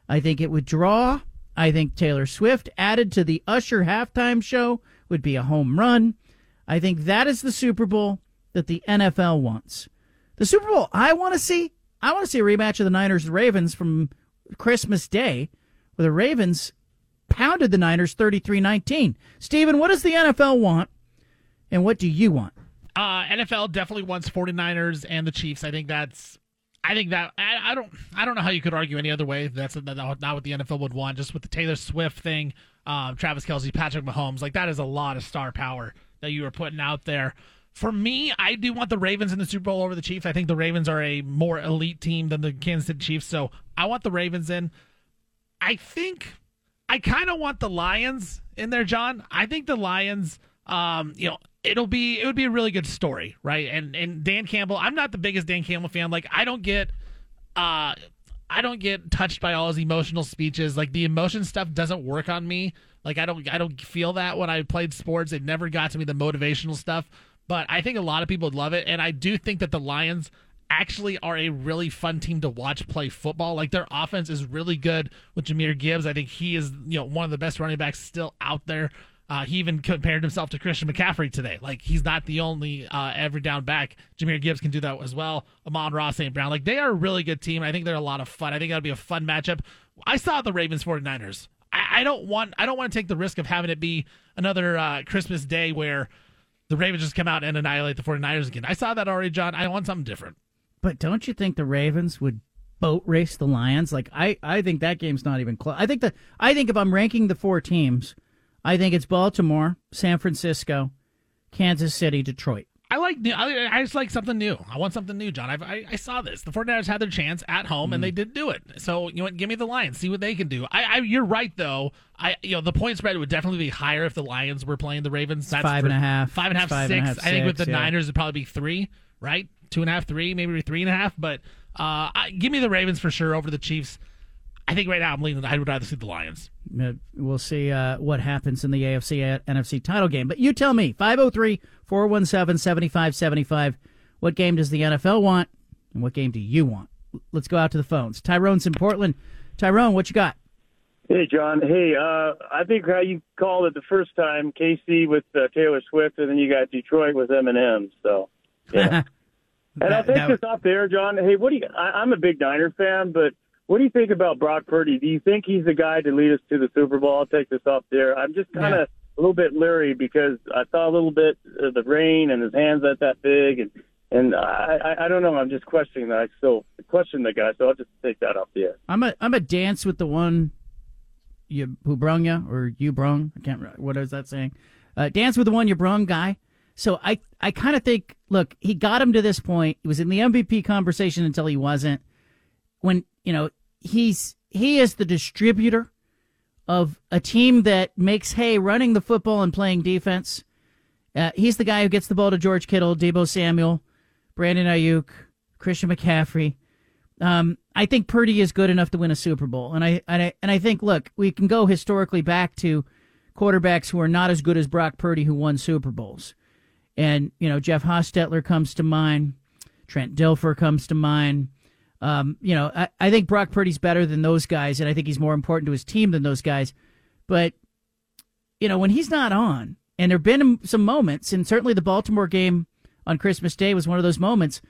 I think it would draw. I think Taylor Swift added to the Usher halftime show would be a home run. I think that is the Super Bowl that the NFL wants. The Super Bowl I want to see, I want to see a rematch of the Niners and Ravens from Christmas Day, where the Ravens pounded the Niners 33 19. Steven, what does the NFL want, and what do you want? Uh, NFL definitely wants 49ers and the Chiefs. I think that's. I think that I, I don't I don't know how you could argue any other way. That's not, what the NFL would want. Just with the Taylor Swift thing, um, Travis Kelce, Patrick Mahomes, like that is a lot of star power that you are putting out there. For me, I do want the Ravens in the Super Bowl over the Chiefs. I think the Ravens are a more elite team than the Kansas City Chiefs, so I want the Ravens in. I think I kind of want the Lions in there, John. I think the Lions, um, you know, it'll be it would be a really good story, right? And and Dan Campbell, I'm not the biggest Dan Campbell fan. Like I don't get uh I don't get touched by all his emotional speeches. Like the emotion stuff doesn't work on me. Like I don't I don't feel that when I played sports. It never got to me the motivational stuff. But I think a lot of people would love it, and I do think that the Lions actually are a really fun team to watch play football. Like their offense is really good with Jahmyr Gibbs. I think he is, you know, one of the best running backs still out there. Uh, he even compared himself to Christian McCaffrey today. Like he's not the only uh, every down back. Jahmyr Gibbs can do that as well. Amon-Ra, St. Brown. Like they are a really good team. I think they're a lot of fun. I think that'll be a fun matchup. I saw the Ravens 49ers. I, I don't want I don't want to take the risk of having it be another uh, Christmas day where the Ravens just come out and annihilate the 49ers again. I saw that already, John. I want something different. But don't you think the Ravens would boat race the Lions? Like I, I think that game's not even close. I think the I think if I'm ranking the four teams, I think it's Baltimore, San Francisco, Kansas City, Detroit. I like new. I, I just like something new. I want something new, John. I've, I I saw this. The 49ers had their chance at home, and mm. they did do it. So you know what? Give me the Lions. See what they can do. I, I you're right though. I you know the point spread would definitely be higher if the Lions were playing the Ravens. That's five and a half. Five and a half, six. and a half, I think with the yeah. Niners it'd probably be three, right? Two and a half, three, maybe three and a half. But uh, I, give me the Ravens for sure over the Chiefs. I think right now I'm leaning. I would rather see the Lions. Uh, We'll see uh, what happens in the AFC at NFC title game. But you tell me, 503 417 7575, what game does the NFL want and what game do you want? Let's go out to the phones. Tyrone's in Portland. Tyrone, what you got? Hey, John. Hey, uh, I think how you called it the first time, KC with uh, Taylor Swift, and then you got Detroit with Eminem. So, yeah. and I'll take that- this off there, John. Hey, what do you? I, I'm a big Niner fan, but what do you think about Brock Purdy? Do you think he's the guy to lead us to the Super Bowl? I'll take this off there. I'm just kind of a little bit leery because I saw a little bit of the rain and his hands not that big, and and I, I I don't know. I'm just questioning that. I still question the guy, so I'll just take that off the air. I'm a I'm a dance with the one you who brung you or you brung. I can't what is that saying. Uh, dance with the one you brung guy. So I I kind of think look he got him to this point. He was in the MVP conversation until he wasn't. When you know he's he is the distributor of a team that makes hay running the football and playing defense. Uh, he's the guy who gets the ball to George Kittle, Deebo Samuel, Brandon Aiyuk, Christian McCaffrey. Um, I think Purdy is good enough to win a Super Bowl, and I, and I and I think look, we can go historically back to quarterbacks who are not as good as Brock Purdy who won Super Bowls, and you know Jeff Hostetler comes to mind, Trent Dilfer comes to mind. Um, you know, I, I think Brock Purdy's better than those guys, and I think he's more important to his team than those guys. But you know, when he's not on, and there've been some moments, and certainly the Baltimore game on Christmas Day was one of those moments.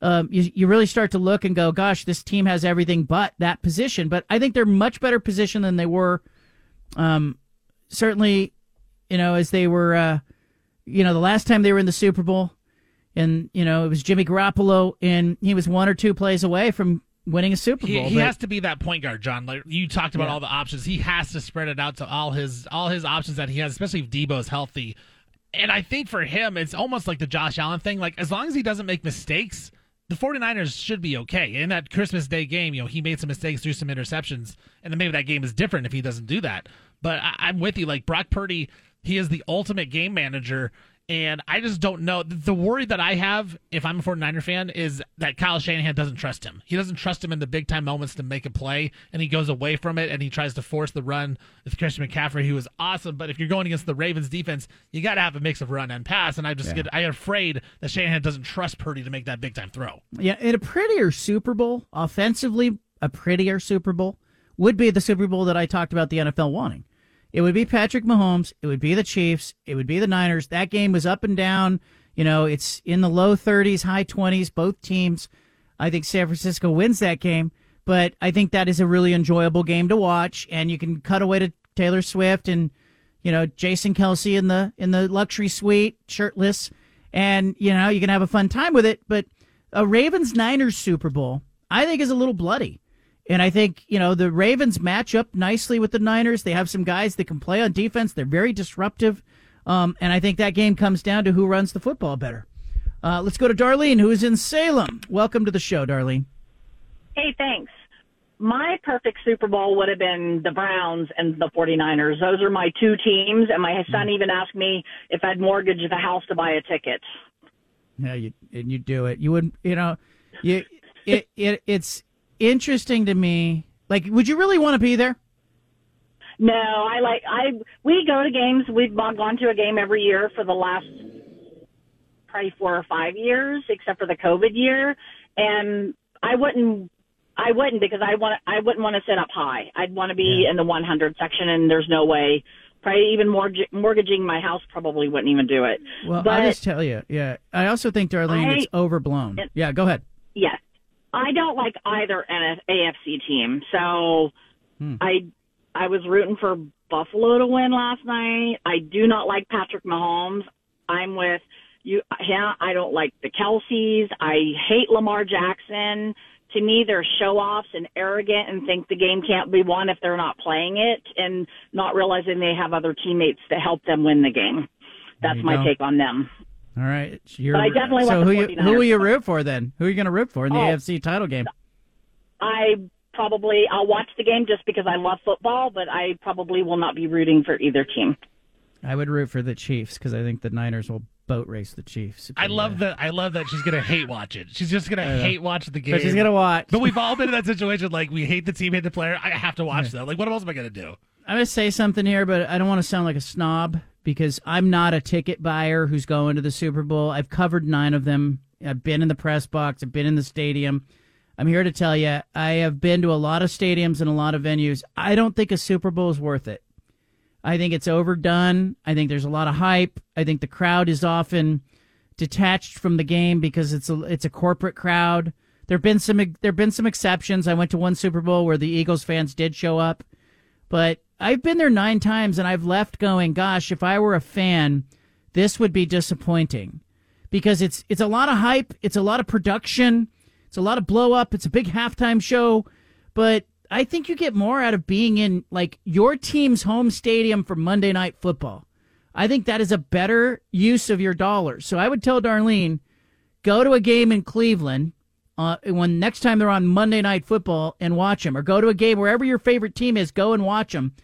Um, you, you really start to look and go, gosh, this team has everything but that position. But I think they're much better positioned than they were. Um, certainly, you know, as they were, uh, you know, the last time they were in the Super Bowl, and you know, it was Jimmy Garoppolo, and he was one or two plays away from winning a Super Bowl. he but- has to be that point guard, John. Like you talked about Yeah. all the options. He has to spread it out to all his all his options that he has, especially if Deebo's healthy. And I think for him, it's almost like the Josh Allen thing. Like as long as he doesn't make mistakes, the 49ers should be okay. In that Christmas Day game, you know, he made some mistakes, threw some interceptions, and then maybe that game is different if he doesn't do that. But I, I'm with you. Like Brock Purdy, he is the ultimate game manager. And I just don't know. The worry that I have, if I'm a 49er fan, is that Kyle Shanahan doesn't trust him. He doesn't trust him in the big time moments to make a play, and he goes away from it and he tries to force the run with Christian McCaffrey, who is awesome. But if you're going against the Ravens defense, you got to have a mix of run and pass. And I just Yeah. get, I'm afraid that Shanahan doesn't trust Purdy to make that big time throw. Yeah, in a prettier Super Bowl, offensively, a prettier Super Bowl would be the Super Bowl that I talked about the NFL wanting. It would be Patrick Mahomes. It would be the Chiefs. It would be the Niners. That game was up and down. You know, it's in the low 30s, high 20s, both teams. I think San Francisco wins that game, but I think that is a really enjoyable game to watch. And you can cut away to Taylor Swift and, you know, Jason Kelce in the in the luxury suite, shirtless, and you know you can have a fun time with it. But a Ravens Niners Super Bowl, I think, is a little bloody. And I think, you know, the Ravens match up nicely with the Niners. They have some guys that can play on defense. They're very disruptive. Um, and I think that game comes down to who runs the football better. Uh, let's go to Darlene, who is in Salem. Welcome to the show, Darlene. Hey, thanks. My perfect Super Bowl would have been the Browns and the 49ers. Those are my two teams, and my son even asked me if I'd mortgage the house to buy a ticket. Yeah, you and you do it. You wouldn't, you know, you it, it it's interesting to me. Like, would you really want to be there? No, I like I we go to games. We've gone to a game every year for the last probably four or five years, except for the COVID year. And I wouldn't, I wouldn't because I want, I wouldn't want to sit up high. I'd want to be in the 100 section, and there's no way. Probably even mortgaging my house probably wouldn't even do it. Well, but I just tell you, yeah. I also think, Darlene, I- it's overblown. Yeah, go ahead. yes, I don't like either AFC team. So Hmm. I I was rooting for Buffalo to win last night. I do not like Patrick Mahomes. I'm with you. Yeah, I don't like the Kelces. I hate Lamar Jackson. to me, they're show offs and arrogant and think the game can't be won if they're not playing it and not realizing they have other teammates to help them win the game. That's my go. take on them. All right. You're, But I definitely so want who you, 49ers. who will you root for then? Who are you going to root for in the Oh. AFC title game? I probably I'll watch the game just because I love football, but I probably will not be rooting for either team. I would root for the Chiefs because I think the Niners will boat race the Chiefs. I love that. I love that she's gonna hate watch it. She's just gonna hate watch the game. But she's gonna watch. But we've all been in that situation. Like we hate the team, hate the player. I have to watch Yeah. though. Like what else am I gonna do? I'm going to say something here, but I don't want to sound like a snob because I'm not a ticket buyer who's going to the Super Bowl. I've covered nine of them. I've been in the press box. I've been in the stadium. I'm here to tell you, I have been to a lot of stadiums and a lot of venues. I don't think a Super Bowl is worth it. I think it's overdone. I think there's a lot of hype. I think the crowd is often detached from the game because it's a it's a corporate crowd. There've been some there've been some exceptions. I went to one Super Bowl where the Eagles fans did show up, but I've been there 9 times and I've left going, gosh, if I were a fan, this would be disappointing. Because it's it's a lot of hype, it's a lot of production, it's a lot of blow up, it's a big halftime show, but I think you get more out of being in like your team's home stadium for Monday night football. I think that is a better use of your dollars. So I would tell Darlene, go to a game in Cleveland uh, when next time they're on Monday Night Football and watch them, or go to a game wherever your favorite team is, go and watch them,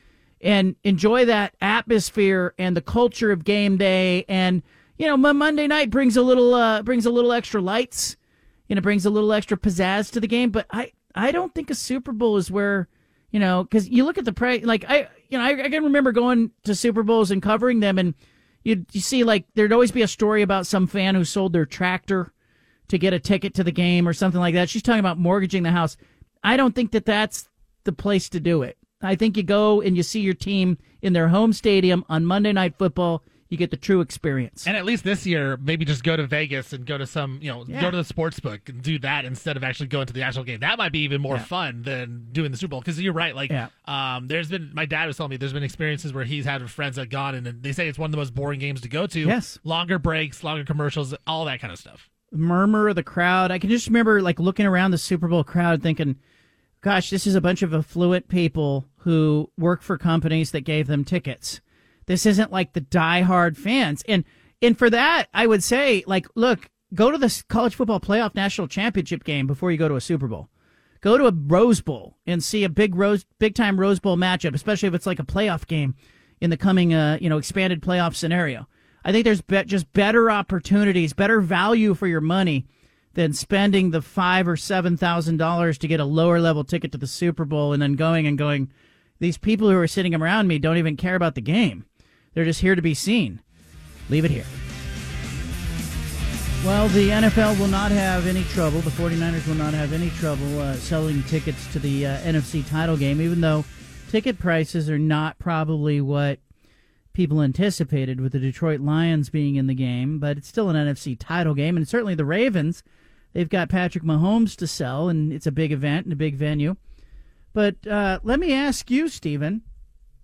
and enjoy that atmosphere and the culture of game day. And you know, Mon- Monday night brings a little uh, brings a little extra lights, you know, brings a little extra pizzazz to the game. But I I don't think a Super Bowl is where you know because you look at the price like I you know I, I can remember going to Super Bowls and covering them and. You, you see, like, there'd always be a story about some fan who sold their tractor to get a ticket to the game or something like that. She's talking about mortgaging the house. I don't think that that's the place to do it. I think you go and you see your team in their home stadium on Monday Night Football. You get the true experience. And at least this year, maybe just go to Vegas and go to some, you know, Yeah. go to the sports book and do that instead of actually going to the actual game. That might be even more Yeah. fun than doing the Super Bowl. Because you're right. Like, Yeah. um, there's been my dad was telling me there's been experiences where he's had friends that gone and they say it's one of the most boring games to go to. Yes. longer breaks, longer commercials, all that kind of stuff. murmur of the crowd. I can just remember like looking around the Super Bowl crowd thinking, gosh, this is a bunch of affluent people who work for companies that gave them tickets. This isn't like the diehard fans. And and for that, I would say like look, go to the college football playoff national championship game before you go to a Super Bowl. Go to a Rose Bowl and see a big rose big time Rose Bowl matchup, especially if it's like a playoff game in the coming uh, you know, expanded playoff scenario. I think there's be- just better opportunities, better value for your money than spending the five or seven thousand dollars to get a lower level ticket to the Super Bowl and then going and going. These people who are sitting around me don't even care about the game. They're just here to be seen. Leave it here. Well, the NFL will not have any trouble. The 49ers will not have any trouble uh, selling tickets to the uh, NFC title game, even though ticket prices are not probably what people anticipated with the Detroit Lions being in the game, but it's still an NFC title game. And certainly the Ravens, they've got Patrick Mahomes to sell, and it's a big event and a big venue. But uh, let me ask you, Stephen,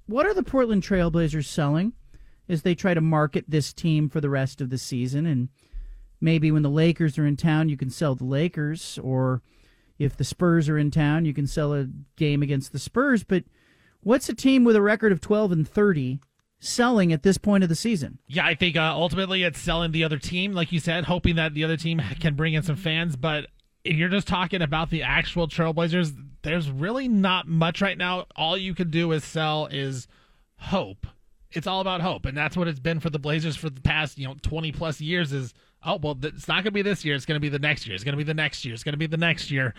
what are the Portland Trailblazers selling as they try to market this team for the rest of the season? And maybe when the Lakers are in town, you can sell the Lakers, or if the Spurs are in town, you can sell a game against the Spurs. But what's a team with a record of 12 and 30 selling at this point of the season? Yeah, I think uh, ultimately it's selling the other team, like you said, hoping that the other team can bring in some fans. But if you're just talking about the actual Trailblazers, there's really not much right now. All you can do is sell is hope. It's all about hope, and that's what it's been for the Blazers for the past you know 20 plus years. Is oh well, it's not going to be this year. It's going to be the next year. It's going to be the next year. It's going to be the next year.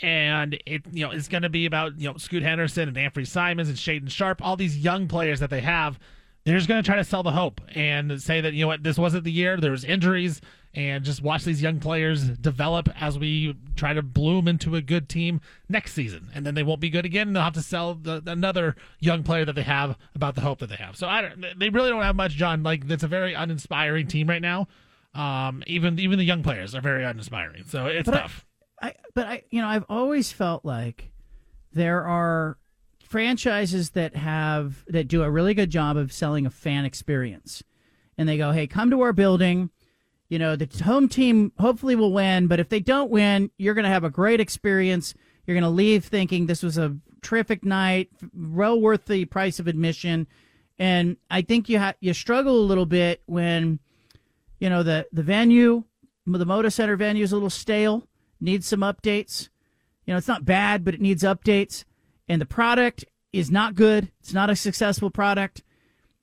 And it, you know, it's going to be about you know Scoot Henderson and Anthony Simons and Shaedon Sharpe, all these young players that they have they're just going to try to sell the hope and say that you know what this wasn't the year there was injuries and just watch these young players develop as we try to bloom into a good team next season. And then they won't be good again. And they'll have to sell the, another young player that they have about the hope that they have. So i don't they really don't have much john. Like it's a very uninspiring team right now. Um even even the young players are very uninspiring. So it's But I- tough. I, but I, you know, I've always felt like there are franchises that have that do a really good job of selling a fan experience, and they go, "Hey, come to our building. You know, the home team hopefully will win, but if they don't win, you're going to have a great experience. You're going to leave thinking this was a terrific night, well worth the price of admission. And I think you you struggle a little bit when, you know, the the venue, the Moda Center venue is a little stale, needs some updates. You know, it's not bad, but it needs updates. And the product is not good. It's not a successful product.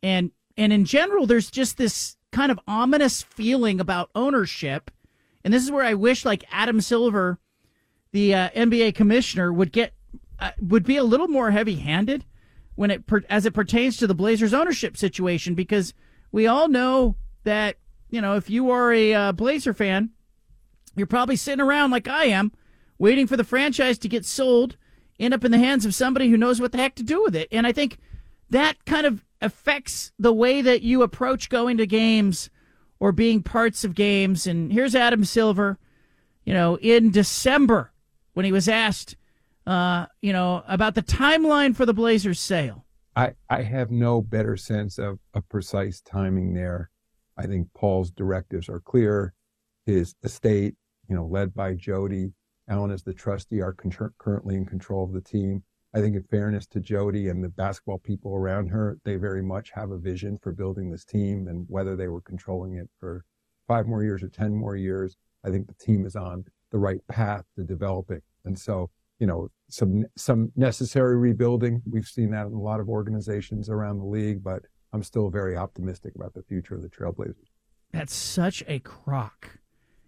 And and in general, there's just this kind of ominous feeling about ownership. And this is where I wish like Adam Silver, the uh, NBA commissioner, would get uh, would be a little more heavy-handed when it per- as it pertains to the Blazers ownership situation because we all know that you know if you are a uh, Blazer fan, you're probably sitting around like I am, waiting for the franchise to get sold, end up in the hands of somebody who knows what the heck to do with it. And I think that kind of affects the way that you approach going to games or being parts of games. And here's Adam Silver, you know, in December when he was asked, uh, you know, about the timeline for the Blazers sale. I, I have no better sense of, a precise timing there. I think Paul's directives are clear. His estate, you know, led by Jody, Allen as the trustee, are con- currently in control of the team. I think, in fairness to Jody and the basketball people around her, they very much have a vision for building this team. And whether they were controlling it for five more years or 10 more years, I think the team is on the right path to developing. And so, you know, some some necessary rebuilding. We've seen that in a lot of organizations around the league, but I'm still very optimistic about the future of the Trailblazers. That's such a crock.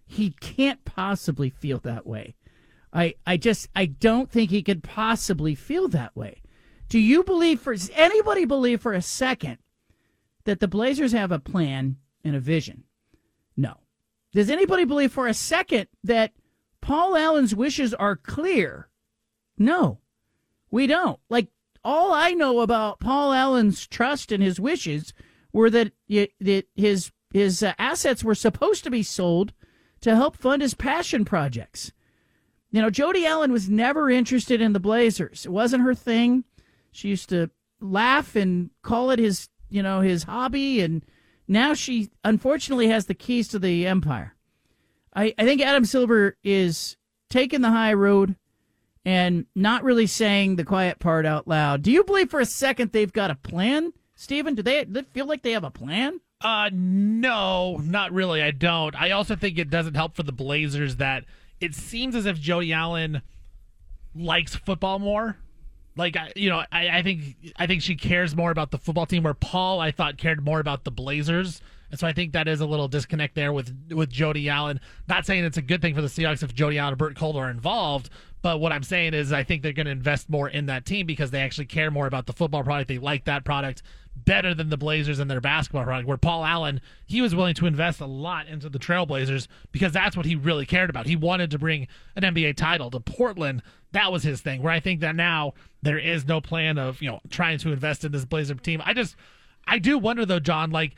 He can't possibly feel that way. I, I just I don't think he could possibly feel that way. Do you believe for anybody believe for a second that the Blazers have a plan and a vision? No. Does anybody believe for a second that Paul Allen's wishes are clear? No. We don't. Like all I know about Paul Allen's trust and his wishes were that, that his his uh, assets were supposed to be sold to help fund his passion projects. You know, Jody Allen was never interested in the Blazers. It wasn't her thing. She used to laugh and call it his, you know, his hobby. And now she unfortunately has the keys to the empire. I, I think Adam Silver is taking the high road and not really saying the quiet part out loud. Do you believe for a second they've got a plan, Stephen? Do they, they feel like they have a plan? Uh, no, not really. I don't. I also think it doesn't help for the Blazers that it seems as if Jody Allen likes football more. Like you know, I, I think I think she cares more about the football team. Where Paul, I thought, cared more about the Blazers, and so I think that is a little disconnect there with with Jody Allen. Not saying it's a good thing for the Seahawks if Jody Allen and Bert Kolde are involved, but what I'm saying is I think they're going to invest more in that team because they actually care more about the football product. They like that product better than the Blazers and their basketball product. Where Paul Allen, he was willing to invest a lot into the Trailblazers because that's what he really cared about. He wanted to bring an NBA title to Portland. That was his thing. Where I think that now there is no plan of you know trying to invest in this Blazer team. I just I do wonder though, John, like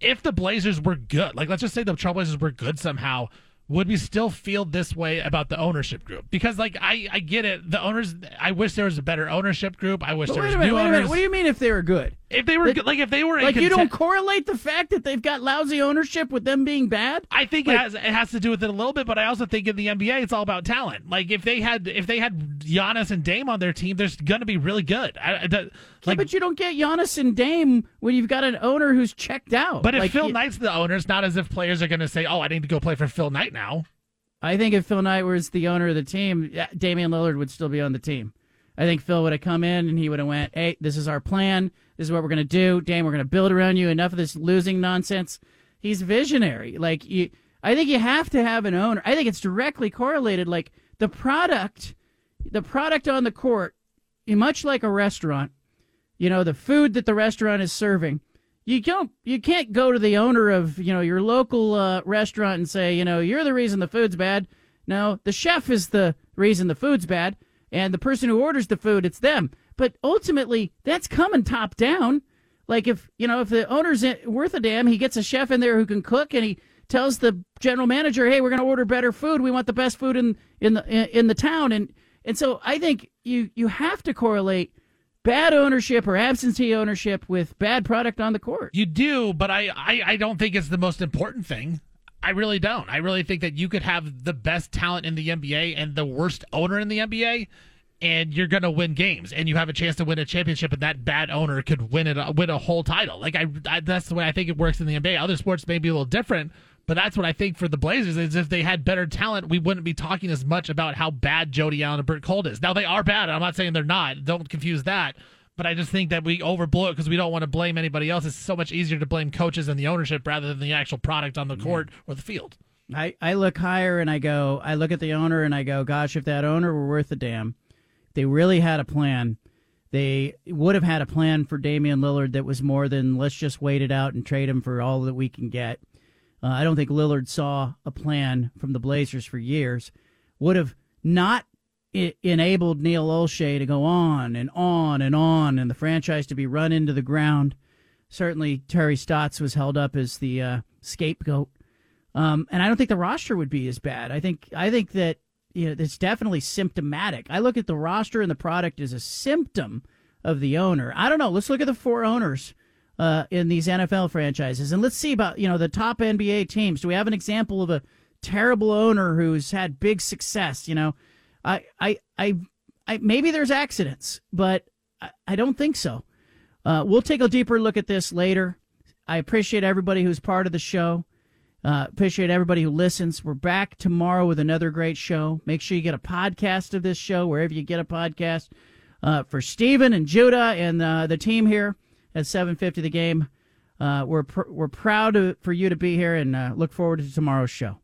if the Blazers were good, like let's just say the Trailblazers were good somehow would we still feel this way about the ownership group? Because like I, I get it. The owners I wish there was a better ownership group. I wish But there was a minute, new wait a owners. minute. What do you mean if they were good? If they were Like- like if they were Like you don't correlate the fact that they've got lousy ownership with them being bad? I think Like- it has it has to do with it a little bit, but I also think in the NBA it's all about talent. Like if they had if they had Giannis and Dame on their team, they're going to be really good. I, that- Yeah, like, but you don't get Giannis and Dame when you've got an owner who's checked out. but if Like, Phil Knight's the owner, it's not as if players are going to say, "Oh, I need to go play for Phil Knight now." I think if Phil Knight was the owner of the team, Damian Lillard would still be on the team. I think Phil would have come in and he would have went, "Hey, this is our plan. This is what we're going to do. Dame, we're going to build around you. Enough of this losing nonsense." He's visionary. Like you, I think you have to have an owner. I think it's directly correlated. Like the product, the product on the court, much like a restaurant. You know, the food that the restaurant is serving you don't you can't go to the owner of you know your local uh, restaurant and say you know you're the reason the food's bad no the chef is the reason the food's bad and the person who orders the food it's them but ultimately that's coming top down like if you know if the owner's worth a damn he gets a chef in there who can cook and he tells the general manager hey we're going to order better food we want the best food in in the in, the town and and so i think you you have to correlate bad ownership or absentee ownership with bad product on the court. You do, but I, I, I don't think it's the most important thing. I really don't. I really think that you could have the best talent in the NBA and the worst owner in the NBA, and you're going to win games, and you have a chance to win a championship, and that bad owner could win it, win a whole title. Like I, I that's the way I think it works in the NBA. Other sports may be a little different, but that's what I think for the Blazers is if they had better talent, we wouldn't be talking as much about how bad Jody Allen and Bert Kolde is. Now they are bad. I'm not saying they're not. Don't confuse that. But I just think that we overblow it because we don't want to blame anybody else. It's so much easier to blame coaches and the ownership rather than the actual product on the court or the field. I, I look higher and I go, I look at the owner and I go, gosh, if that owner were worth a damn, they really had a plan. They would have had a plan for Damian Lillard that was more than let's just wait it out and trade him for all that we can get. Uh, I don't think Lillard saw a plan from the Blazers for years. Would have not enabled Neil Olshey to go on and on and on and the franchise to be run into the ground. Certainly, Terry Stotts was held up as the uh, scapegoat. Um, and I don't think the roster would be as bad. I think I think that you know, it's definitely symptomatic. I look at the roster and the product as a symptom of the owner. I don't know. Let's look at the four owners uh, in these NFL franchises, and let's see about you know the top NBA teams. Do we have an example of a terrible owner who's had big success? You know, I I I, I maybe there's accidents, but I, I don't think so. Uh, we'll take a deeper look at this later. I appreciate everybody who's part of the show. Uh, appreciate everybody who listens. We're back tomorrow with another great show. Make sure you get a podcast of this show wherever you get a podcast. Uh, for Steven and Judah and uh, the team here at 750 The Game, uh, we're pr- we're proud for you to be here and uh, look forward to tomorrow's show.